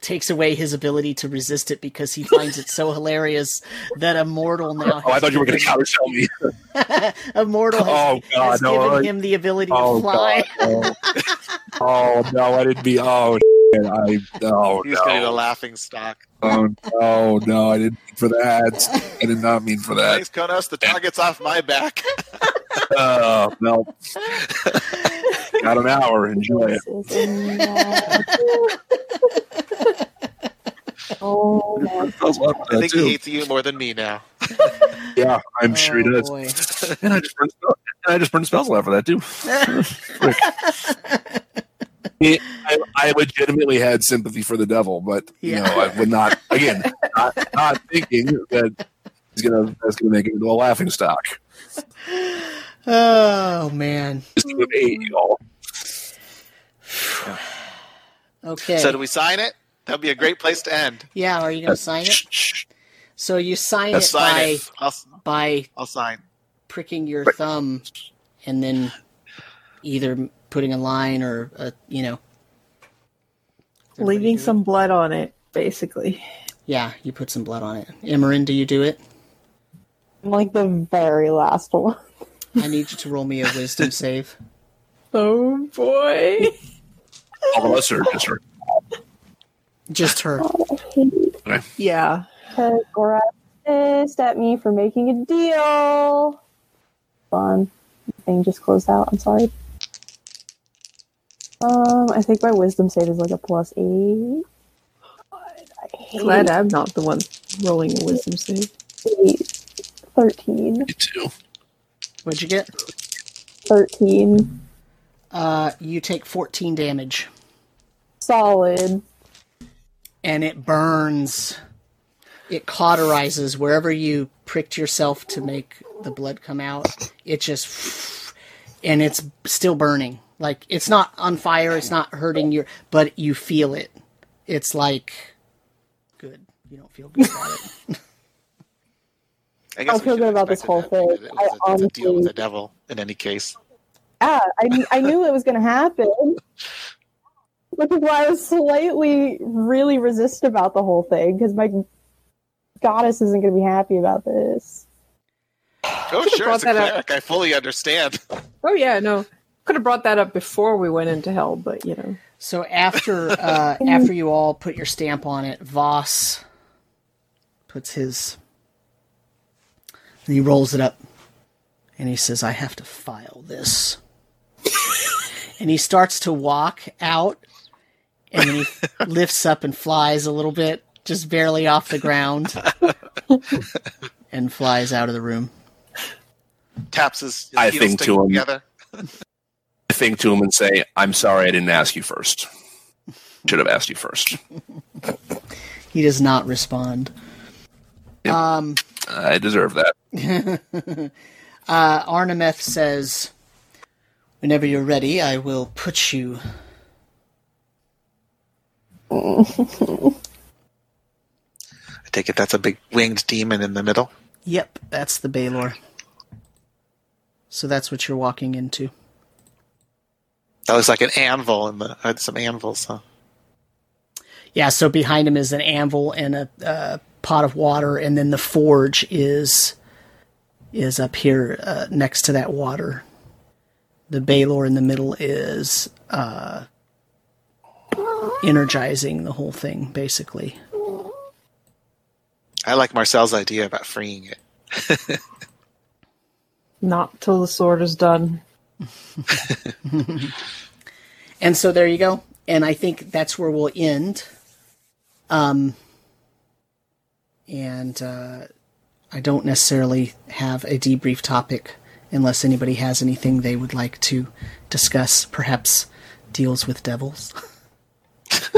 takes away his ability to resist it because he finds it so hilarious that a mortal now. Oh, I has thought you were going to given- counterspell me. <laughs> a mortal has, Oh, God, has no, given I- him the ability Oh to fly. God! Oh, oh no, I didn't be. Oh, shit, I. Oh He's going to a laughing stock. Oh no, no, I didn't mean for that. I did not mean for that. Thanks, Konos. The target's off my back. Oh no. <laughs> Got an hour. Enjoy it. This is a mess. <laughs> oh man. I think he hates you more than me now. <laughs> Yeah, I'm sure he Oh, does. And I just burned spell- and I just burned spells after that too. <laughs> It- I, I legitimately had sympathy for the devil, but you know, I would not again not, not thinking that he's gonna that's gonna make him into a laughing stock. Oh man. Eight, y'all. <sighs> Okay. So do we sign it? That'd be a great place to end. yeah, are you going to sign it? Shh, shh. So you sign Let's it sign by it. I'll, by I'll sign. pricking your Right. thumb and then either putting a line or a, you know Leaving do it? some blood on it, basically. Yeah, you put some blood on it. Emerin, do you do it? I'm like the very last one. I need you to roll me a wisdom save. Oh boy. All of us are just her. Just her. yeah. Because Goras pissed at me for making a deal. Fun. Thing just closed out. I'm sorry. Um, I think my wisdom save is like a plus eight. God, I hate Glad I'm not the one rolling a wisdom save. eight. 13. Me too. What'd you get? 13. Uh, you take 14 damage. Solid. and it burns. It cauterizes wherever you pricked yourself to make the blood come out. It just, and it's still burning. Like it's not on fire. It's not hurting your, but you feel it. It's like good. You don't feel good about it. <laughs> I guess I feel good about this whole that. thing. It was I a, it's a deal with the devil in any case. Yeah, I, I knew it was going to happen. Which is why I was slightly really resist about the whole thing because my goddess isn't going to be happy about this. Oh, sure. As a cleric, I fully understand. Oh yeah, no. Could have brought that up before we went into hell, but you know. So after uh, after you all put your stamp on it, Voss puts his and he rolls it up and he says, "I have to file this." <laughs> and he starts to walk out, and then he <laughs> lifts up and flies a little bit, just barely off the ground, <laughs> and flies out of the room. Taps his, his I think to him. together. I think to him and say, "I'm sorry, I didn't ask you first. Should have asked you first. He does not respond. Yep. Um. I deserve that." <laughs> Uh, Arnemeth says, "Whenever you're ready, I will put you." <laughs> I take it that's a big winged demon in the middle. Yep, that's the Balor. So that's what you're walking into. That looks like an anvil in the uh, some anvils, huh? Yeah. So behind him is an anvil and a, uh pot of water, and then the forge is is up here uh, next to that water. The Balor in the middle is uh, energizing the whole thing, basically. I like Marcel's idea about freeing it. <laughs> Not till the sword is done. <laughs> <laughs> And so there you go. And I think that's where we'll end. Um, and uh, I don't necessarily have a debrief topic unless anybody has anything they would like to discuss. Perhaps deals with devils. <laughs>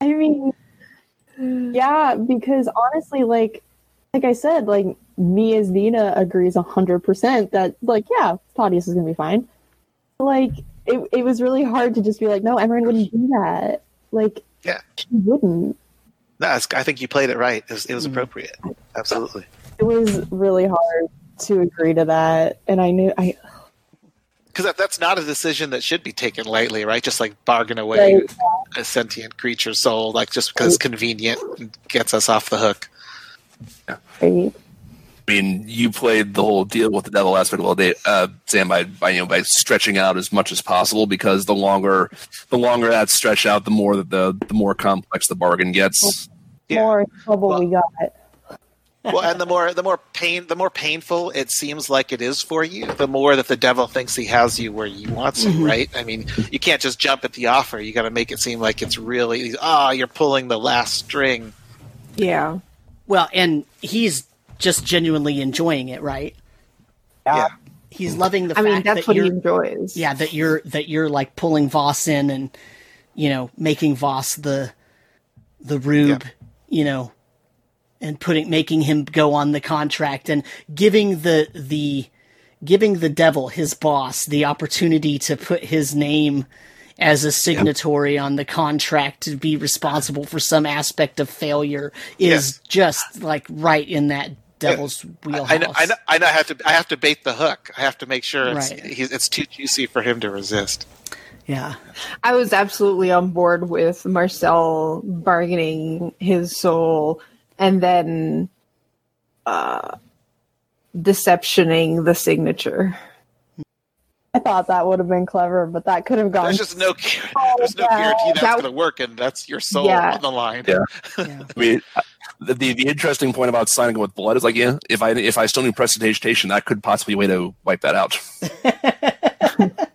I mean, yeah, because honestly, like, like I said, like me as Nina agrees hundred percent that, like, yeah, Claudius is gonna be fine. Like, it, it was really hard to just be like, no, Emerin wouldn't do that. Like, Yeah. she wouldn't. No, I think you played it right. It was, it was Mhm. appropriate. Absolutely. It was really hard to agree to that, and I knew I. Because that, that's not a decision that should be taken lightly, right? Just like bargain away Right. a sentient creature's soul, like just because it's convenient gets us off the hook. I, I mean, you played the whole deal with the devil aspect well, they, uh, Sam, by, by you know by stretching out as much as possible because the longer the longer that stretch out, the more that the the more complex the bargain gets. Yeah. more trouble Well- we got. well, and the more the more pain, the more painful it seems like it is for you, the more that the devil thinks he has you where he wants you, right? I mean, you can't just jump at the offer. You got to make it seem like it's really ah, you're pulling the last string. Yeah. Well, and he's just genuinely enjoying it, right? Yeah. He's loving the I fact mean, that's that what he you're enjoys. yeah that you're that you're like pulling Voss in and you know making Voss the the rube, you know, and putting making him go on the contract and giving the the giving the devil his boss the opportunity to put his name as a signatory on the contract to be responsible for some aspect of failure is just like right in that devil's wheelhouse. I know, I know, I know. I have to, I have to bait the hook. I have to make sure it's, Right. he's, it's too juicy for him to resist. Yeah. I was absolutely on board with Marcel bargaining his soul and then uh, deceptioning the signature. I thought that would have been clever, but that could have gone. There's just no, Oh, there's no guarantee that's That- going to work, and that's your soul Yeah. on the line. Yeah. Yeah. I mean, the, the the interesting point about signing with blood is like, yeah, if I if I still need prestidigitation, that could possibly be a way to wipe that out. <laughs>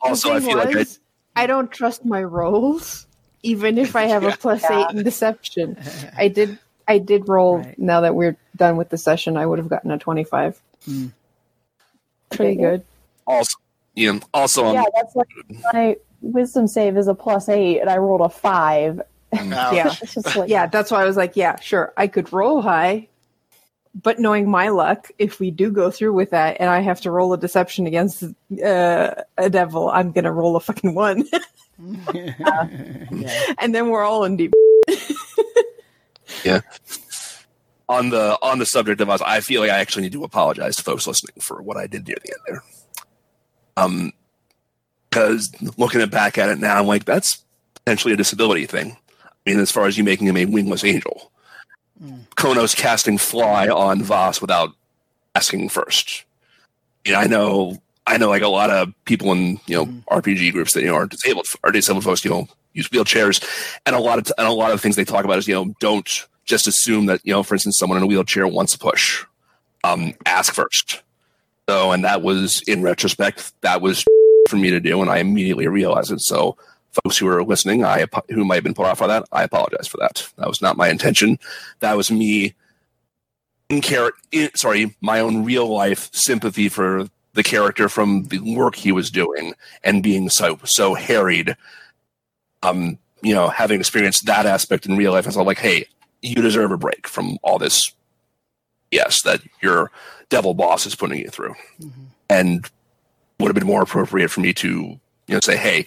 also, I thing feel like I, was, I don't trust my rolls, even if I have a <laughs> plus Yeah. eight in deception. I did. I did roll. Right. Now that we're done with the session, I would have gotten a twenty-five. Pretty good. also yeah, also um, yeah, that's like my wisdom save is a plus eight, and I rolled a five. Now, Yeah. It's just like Yeah, that's why I was like, yeah, sure, I could roll high, but knowing my luck, if we do go through with that, and I have to roll a deception against uh, a devil, I'm gonna roll a fucking one, <laughs> yeah. and then we're all in deep. <laughs> yeah. On the on the subject of us, I feel like I actually need to apologize to folks listening for what I did near the end there. Um, because looking back at it now, I'm like, that's potentially a disability thing. I mean, as far as you making him a wingless angel, Konos casting fly on Voss without asking first. You know, I know, I know, like a lot of people in you know RPG groups that you know are disabled, are disabled folks, you know, use wheelchairs, and a lot of and a lot of things they talk about is you know don't just assume that you know, for instance, someone in a wheelchair wants a push. Um, ask first. So, and that was in retrospect, that was <laughs> for me to do, and I immediately realized it. So, folks who are listening, I who might have been put off by that, I apologize for that. That was not my intention. That was me in character. Sorry, my own real life sympathy for the character from the work he was doing and being so so harried. Um, you know, having experienced that aspect in real life, I was like, hey, you deserve a break from all this. Yes, that your devil boss is putting you through, and would have been more appropriate for me to you know say, hey,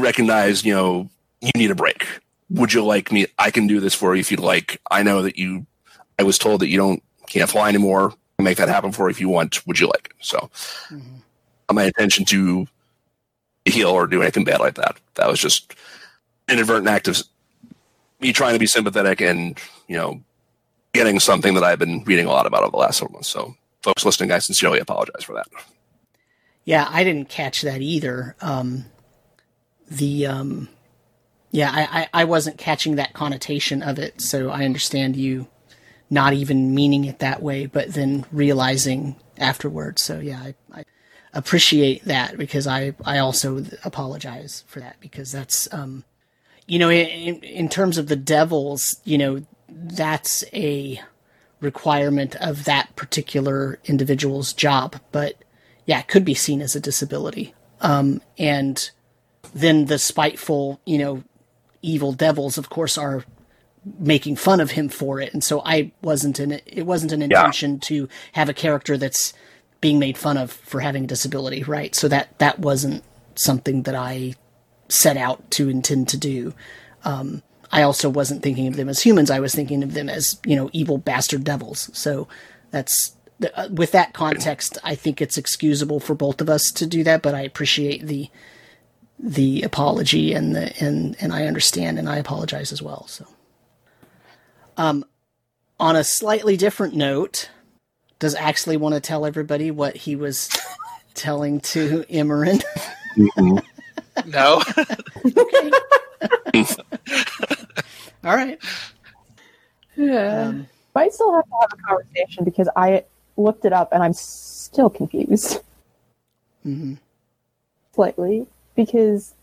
recognize you know you need a break. Would you like me? I can do this for you if you'd like. I know that you. I was told that you don't can't fly anymore. Make that happen for you if you want. Would you like? So, not my intention to heal or do anything bad like that. That was just inadvertent act of me trying to be sympathetic and you know getting something that I've been reading a lot about over the last several months. So, folks listening, I sincerely apologize for that. Yeah, I didn't catch that either. Um, the um, yeah, I, I, I wasn't catching that connotation of it, so I understand you not even meaning it that way, but then realizing afterwards. So yeah, I, I, appreciate that because I I also apologize for that because that's um you know in in terms of the devils you know that's a requirement of that particular individual's job but yeah it could be seen as a disability um and then the spiteful you know evil devils of course are making fun of him for it and so I wasn't in it it wasn't an intention to have a character that's being made fun of for having a disability, right? So that that wasn't something that I set out to intend to do. Um, I also wasn't thinking of them as humans. I was thinking of them as you know evil bastard devils. So that's uh, with that context. I think it's excusable for both of us to do that, but I appreciate the the apology and the and and I understand and I apologize as well. So, um, on a slightly different note does Axley want to tell everybody what he was telling to Imran? No. <laughs> All right. Yeah. Um, Might still have to have a conversation because I looked it up and I'm still confused Mm-hmm. slightly because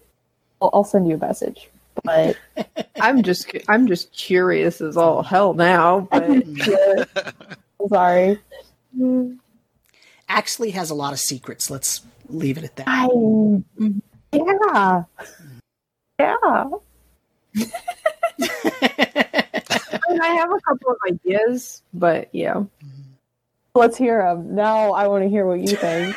I'll, I'll send you a message. But <laughs> I'm just I'm just curious as all hell now, but yeah, <laughs> I'm sorry. Axley has a lot of secrets. Let's leave it at that. I yeah yeah. I, <laughs> mean, I have a couple of ideas, but yeah. Let's hear them. Now I want to hear what you think.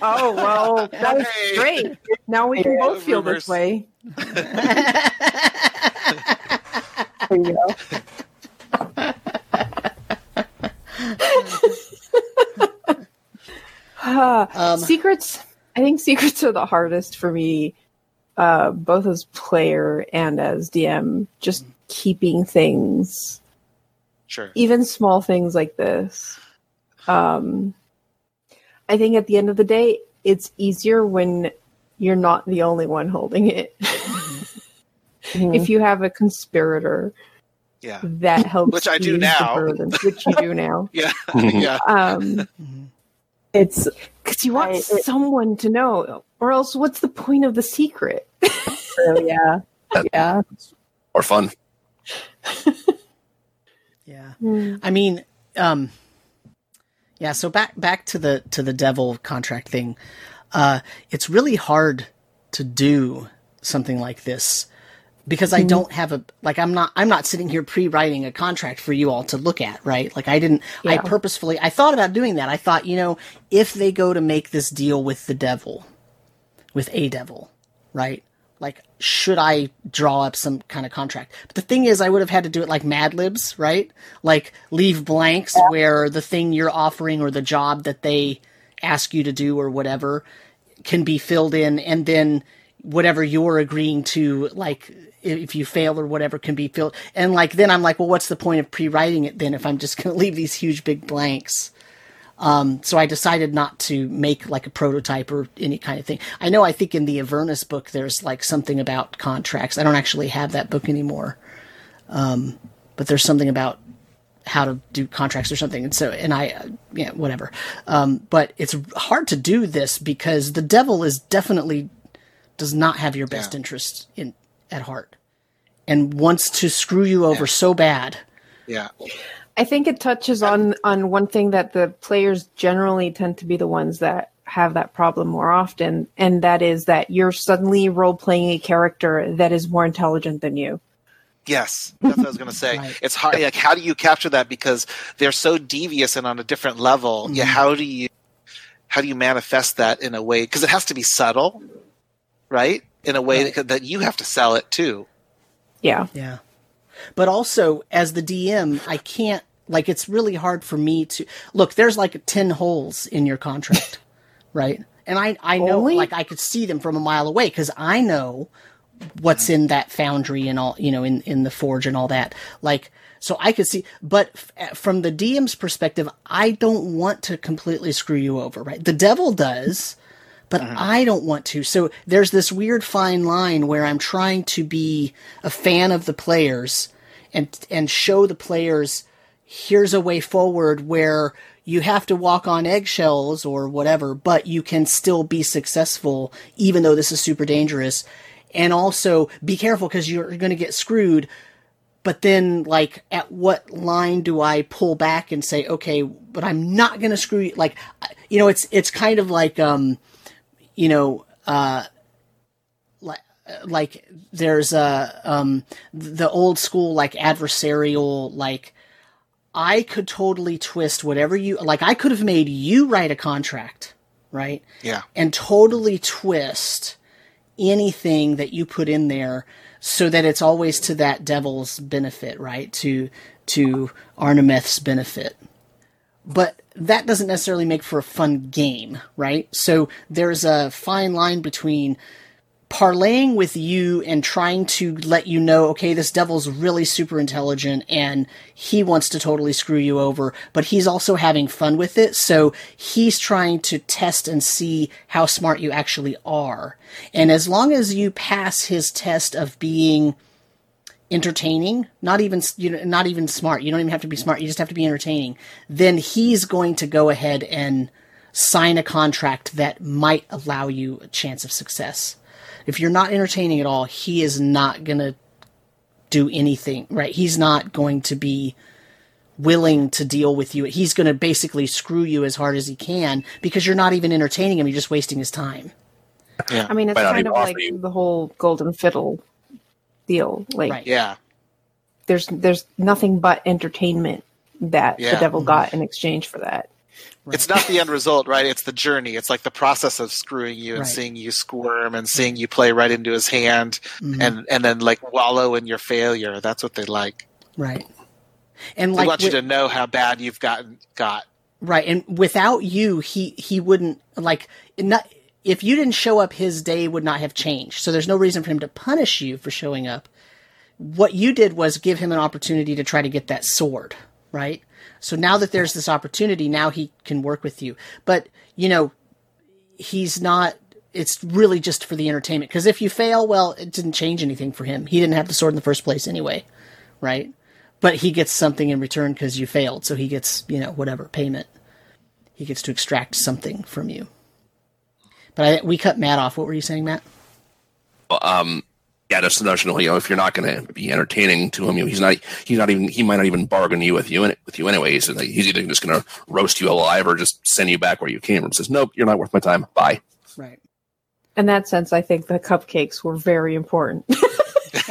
Oh well, <laughs> that's Hey. great. Now we can both feel this reverse. way. There you go. <laughs> Um, secrets. I think secrets are the hardest for me, uh, both as player and as DM. Just keeping things, Sure. even small things like this. Um, I think at the end of the day, it's easier when you're not the only one holding it. Mhm. <laughs> if you have a conspirator, Yeah. that helps. Which I do now. burden, which you do now. <laughs> Yeah. <laughs> yeah. Um, it's because you want I- it- someone to know, or else what's the point of the secret? true. Yeah, yeah. or fun. yeah. Hmm. I mean, um, yeah. So back back to the to the devil contract thing. Uh, it's really hard to do something like this because I don't have a like I'm not I'm not sitting here pre-writing a contract for you all to look at, right? Like I didn't I purposefully I thought about doing that. I thought, you know, if they go to make this deal with the devil, with a devil, right? Like should I draw up some kind of contract? But the thing is I would have had to do it like Mad Libs, right? Like leave blanks where the thing you're offering or the job that they ask you to do or whatever can be filled in and then whatever you're agreeing to like if you fail or whatever can be filled and like then i'm like well what's the point of pre-writing it then if i'm just going <laughs> to leave these huge big blanks um, so i decided not to make like a prototype or any kind of thing i know i think in the avernus book there's like something about contracts i don't actually have that book anymore um, but there's something about how to do contracts or something. And so, and I, uh, yeah, whatever. Um, but it's hard to do this because the devil is definitely does not have your best Yeah. interest in at heart, and wants to screw you over Yeah. so bad. Yeah. I think it touches on on one thing that the players generally tend to be the ones that have that problem more often, and that is that you're suddenly role playing a character that is more intelligent than you. Yes, that's what I was going to say. <laughs> Right. It's hard. Like, how do you capture that? Because they're so devious and on a different level. Yeah, Mhm. how do you how do you manifest that in a way? Because it has to be subtle, right? In a way Right. that, that you have to sell it too. Yeah, Yeah. But also, as the DM, I can't, like, it's really hard for me to look, there's like 10 holes in your contract, <laughs> right? And I, I know, Only? like, I could see them from a mile away because I know what's in that foundry and all, you know, in, in the forge and all that. Like, so I could see, but f- eh, from the DM's perspective, I don't want to completely screw you over, right? The devil does, but uh-huh. I don't want to. So there's this weird fine line where I'm trying to be a fan of the players and and show the players, here's a way forward where you have to walk on eggshells or whatever, but you can still be successful even though this is super dangerous. And also be careful because you're going to get screwed. But then, like, at what line do I pull back and say, okay, but I'm not going to screw you? Like, you know, it's, it's kind of like, um, you know, uh, like, like there's a, um, the old school, like adversarial, like, I could totally twist whatever you like. I could have made you write a contract, right? Yeah. And totally twist anything that you put in there so that it's always to that devil's benefit, right? To to Arnemeth's benefit. But that doesn't necessarily make for a fun game, right? So there's a fine line between parlaying with you and trying to let you know, okay, this devil's really super intelligent and he wants to totally screw you over, but he's also having fun with it. So he's trying to test and see how smart you actually are. And as long as you pass his test of being entertaining, not even you know, not even smart. You don't even have to be smart. You just have to be entertaining. Then he's going to go ahead and sign a contract that might allow you a chance of success if you're not entertaining at all, he is not going to do anything, right? He's not going to be willing to deal with you. He's going to basically screw you as hard as he can because you're not even entertaining him. You're just wasting his time. Yeah. I mean, it's kind of like you- the whole golden fiddle deal. Like, Right. Yeah. there's there's nothing but entertainment that Yeah. the devil mm-hmm. got in exchange for that. It's not the end result, right? It's the journey. It's like the process of screwing you and Right. seeing you squirm and seeing you play right into his hand Mhm. and and then like wallow in your failure. That's what they like. right. And They like want you wi- to know how bad you've gotten got. Right, and without you, he he wouldn't like not if you didn't show up, his day would not have changed. So there's no reason for him to punish you for showing up. What you did was give him an opportunity to try to get that sword, right? So now that there's this opportunity, now he can work with you. But you know, he's not. It's really just for the entertainment. Because if you fail, well, it didn't change anything for him. He didn't have the sword in the first place anyway, right? But he gets something in return because you failed. So he gets, you know, whatever payment. He gets to extract something from you. But I, we cut Matt off. What were you saying, Matt? um, yeah, just the notion you know if you're not going to be entertaining to him, you know, he's not he's not even he might not even bargain you with you in, with you anyways. And he's either just going to roast you alive or just send you back where you came from. Says nope, you're not worth my time. Bye. Right. In that sense, I think the cupcakes were very important. <laughs>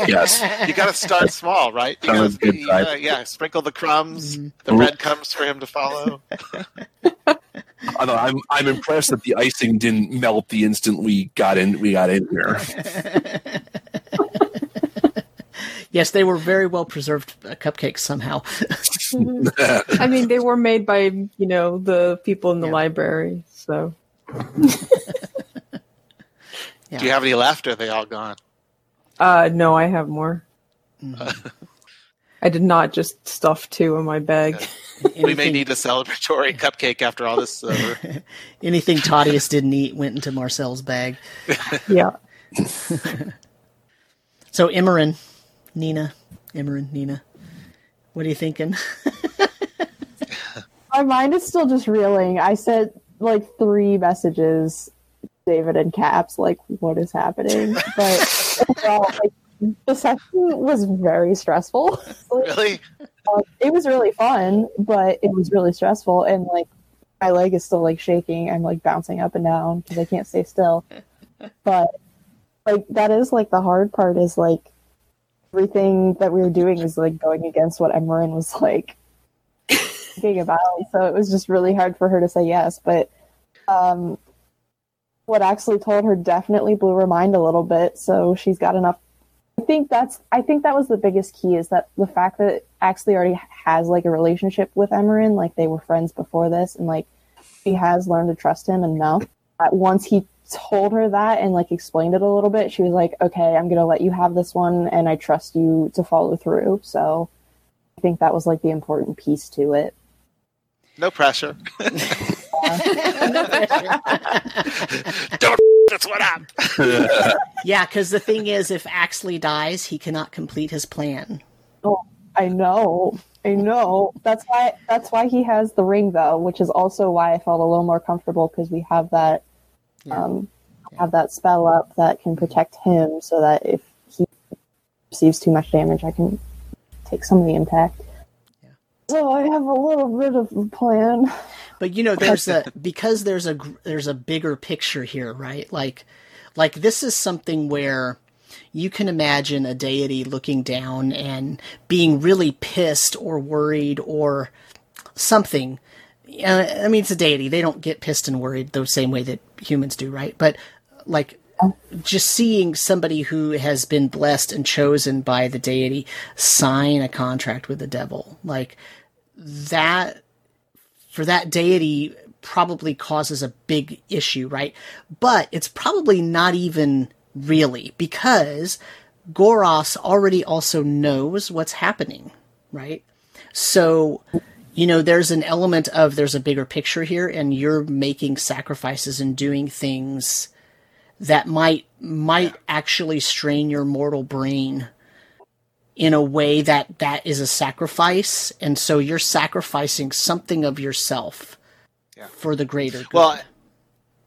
Yes. You got to start small, right? You gotta, good you gotta- yeah, sprinkle the crumbs, Mhm. the breadcrumbs for him to follow. <laughs> Although I'm I'm impressed that the icing didn't melt the instant we got in we got in here. <laughs> Yes, they were very well preserved uh, cupcakes somehow. <laughs> I mean, they were made by you know the people in the Yeah. library, so Yeah. Do you have any left? Or are they all gone? Uh, no, I have more. Mhm. I did not just stuff two in my bag. <laughs> We may need a celebratory cupcake after all this is <laughs> anything Thaddeus didn't eat went into Marcel's bag. <laughs> yeah. So Imran, Nina, Imran, Nina, what are you thinking? My mind is still just reeling. I sent like three messages, David and Caps, like what is happening? But overall, <laughs> like, the session was very stressful. <laughs> Like, really? uh, it was really fun, but it was really stressful, and like my leg is still like shaking. I'm like bouncing up and down because I can't stay still. But like that is like the hard part is like everything that we were doing is like going against what Emerin was like <laughs> thinking about. So it was just really hard for her to say yes. But um, what actually told her definitely blew her mind a little bit. So she's got enough. I think that's. I think that was the biggest key is that the fact that Axley already has like a relationship with Emerin, like they were friends before this, and like she has learned to trust him enough. That once he told her that and like explained it a little bit, she was like, "Okay, I'm gonna let you have this one, and I trust you to follow through." So I think that was like the important piece to it. No pressure. <laughs> Don't <laughs> that's what up. <laughs> yeah, because the thing is, if Axley dies, he cannot complete his plan. Oh, I know. I know. That's why that's why he has the ring though, which is also why I felt a little more comfortable because we have that Yeah. um have that spell up that can protect him so that if he receives too much damage I can take some of the impact. Yeah. So I have a little bit of a plan. <laughs> But you know, there's a because there's a there's a bigger picture here, right? Like, like this is something where you can imagine a deity looking down and being really pissed or worried or something. Uh, I mean, it's a deity; they don't get pissed and worried the same way that humans do, right? But like. Just seeing somebody who has been blessed and chosen by the deity sign a contract with the devil, like that for that deity probably causes a big issue, right? But it's probably not even really because Goras already also knows what's happening, right? So, you know, there's an element of there's a bigger picture here and you're making sacrifices and doing things that might might actually strain your mortal brain in a way that that is a sacrifice and so you're sacrificing something of yourself Yeah. for the greater good. Well,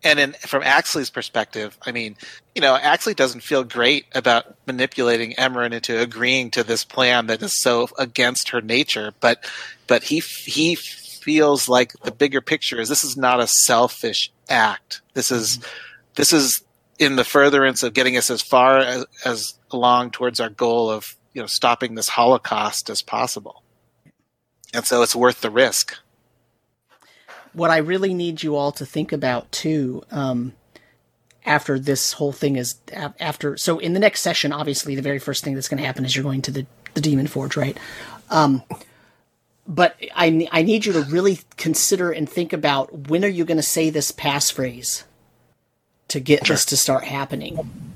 and in, from Axley's perspective, I mean, you know, Axley doesn't feel great about manipulating Emerin into agreeing to this plan that is so against her nature, but but he he feels like the bigger picture is this is not a selfish act. This is mm-hmm. this is in the furtherance of getting us as far as, as along towards our goal of you know stopping this Holocaust as possible, and so it's worth the risk. what I really need you all to think about too, um, after this whole thing is after. So in the next session, obviously, the very first thing that's going to happen is you're going to the the Demon Forge, right? Um, but I I need you to really consider and think about when are you going to say this passphrase to get this to start happening.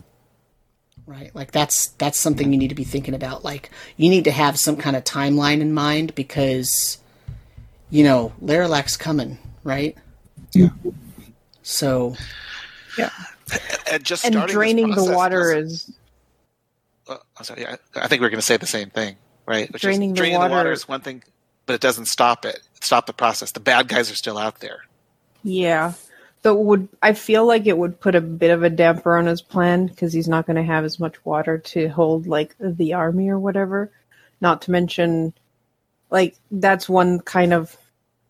Right, like that's that's something you need to be thinking about. Like you need to have some kind of timeline in mind because you know, Laralak's coming, right? Yeah. So, Yeah. And just And starting this draining the water doesn't- is Uh, I'm sorry, I, I think we are going to say the same thing, right? Which Draining is, the draining the water water- is one thing, but it doesn't stop it. Stop the process. The bad guys are still out there. Yeah. That would I feel like it would put a bit of a damper on his plan because he's not going to have as much water to hold like the army or whatever. Not to mention, like that's one kind of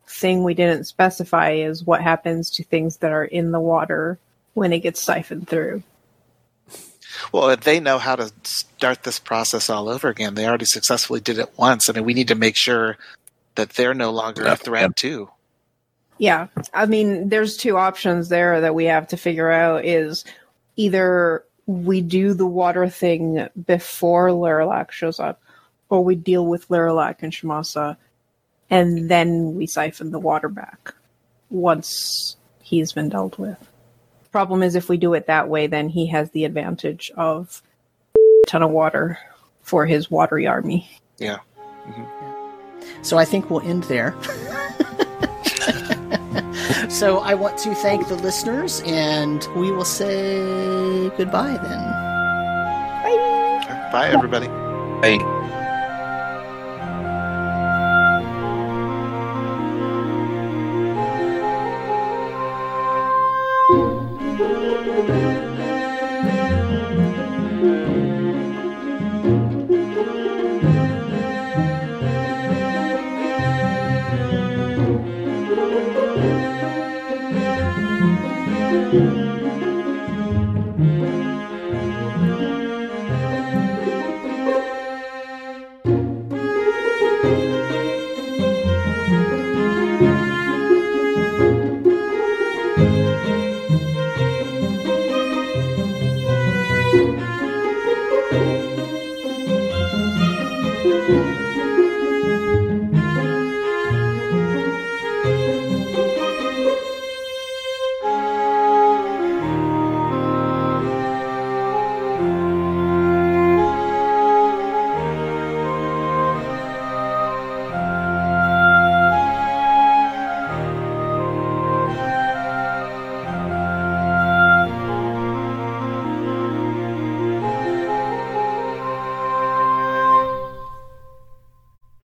thing we didn't specify is what happens to things that are in the water when it gets siphoned through. Well, they know how to start this process all over again. They already successfully did it once. I mean, we need to make sure that they're no longer Yeah. a threat too. Yeah, I mean, there's two options there that we have to figure out is either we do the water thing before Lurelak shows up, or we deal with Lurelak and Shamasa, and then we siphon the water back once he's been dealt with. Problem is, if we do it that way, then he has the advantage of a ton of water for his watery army. Yeah. so I think we'll end there. <laughs> so I want to thank the listeners, and we will say goodbye then. Bye, Bye, everybody. Hey.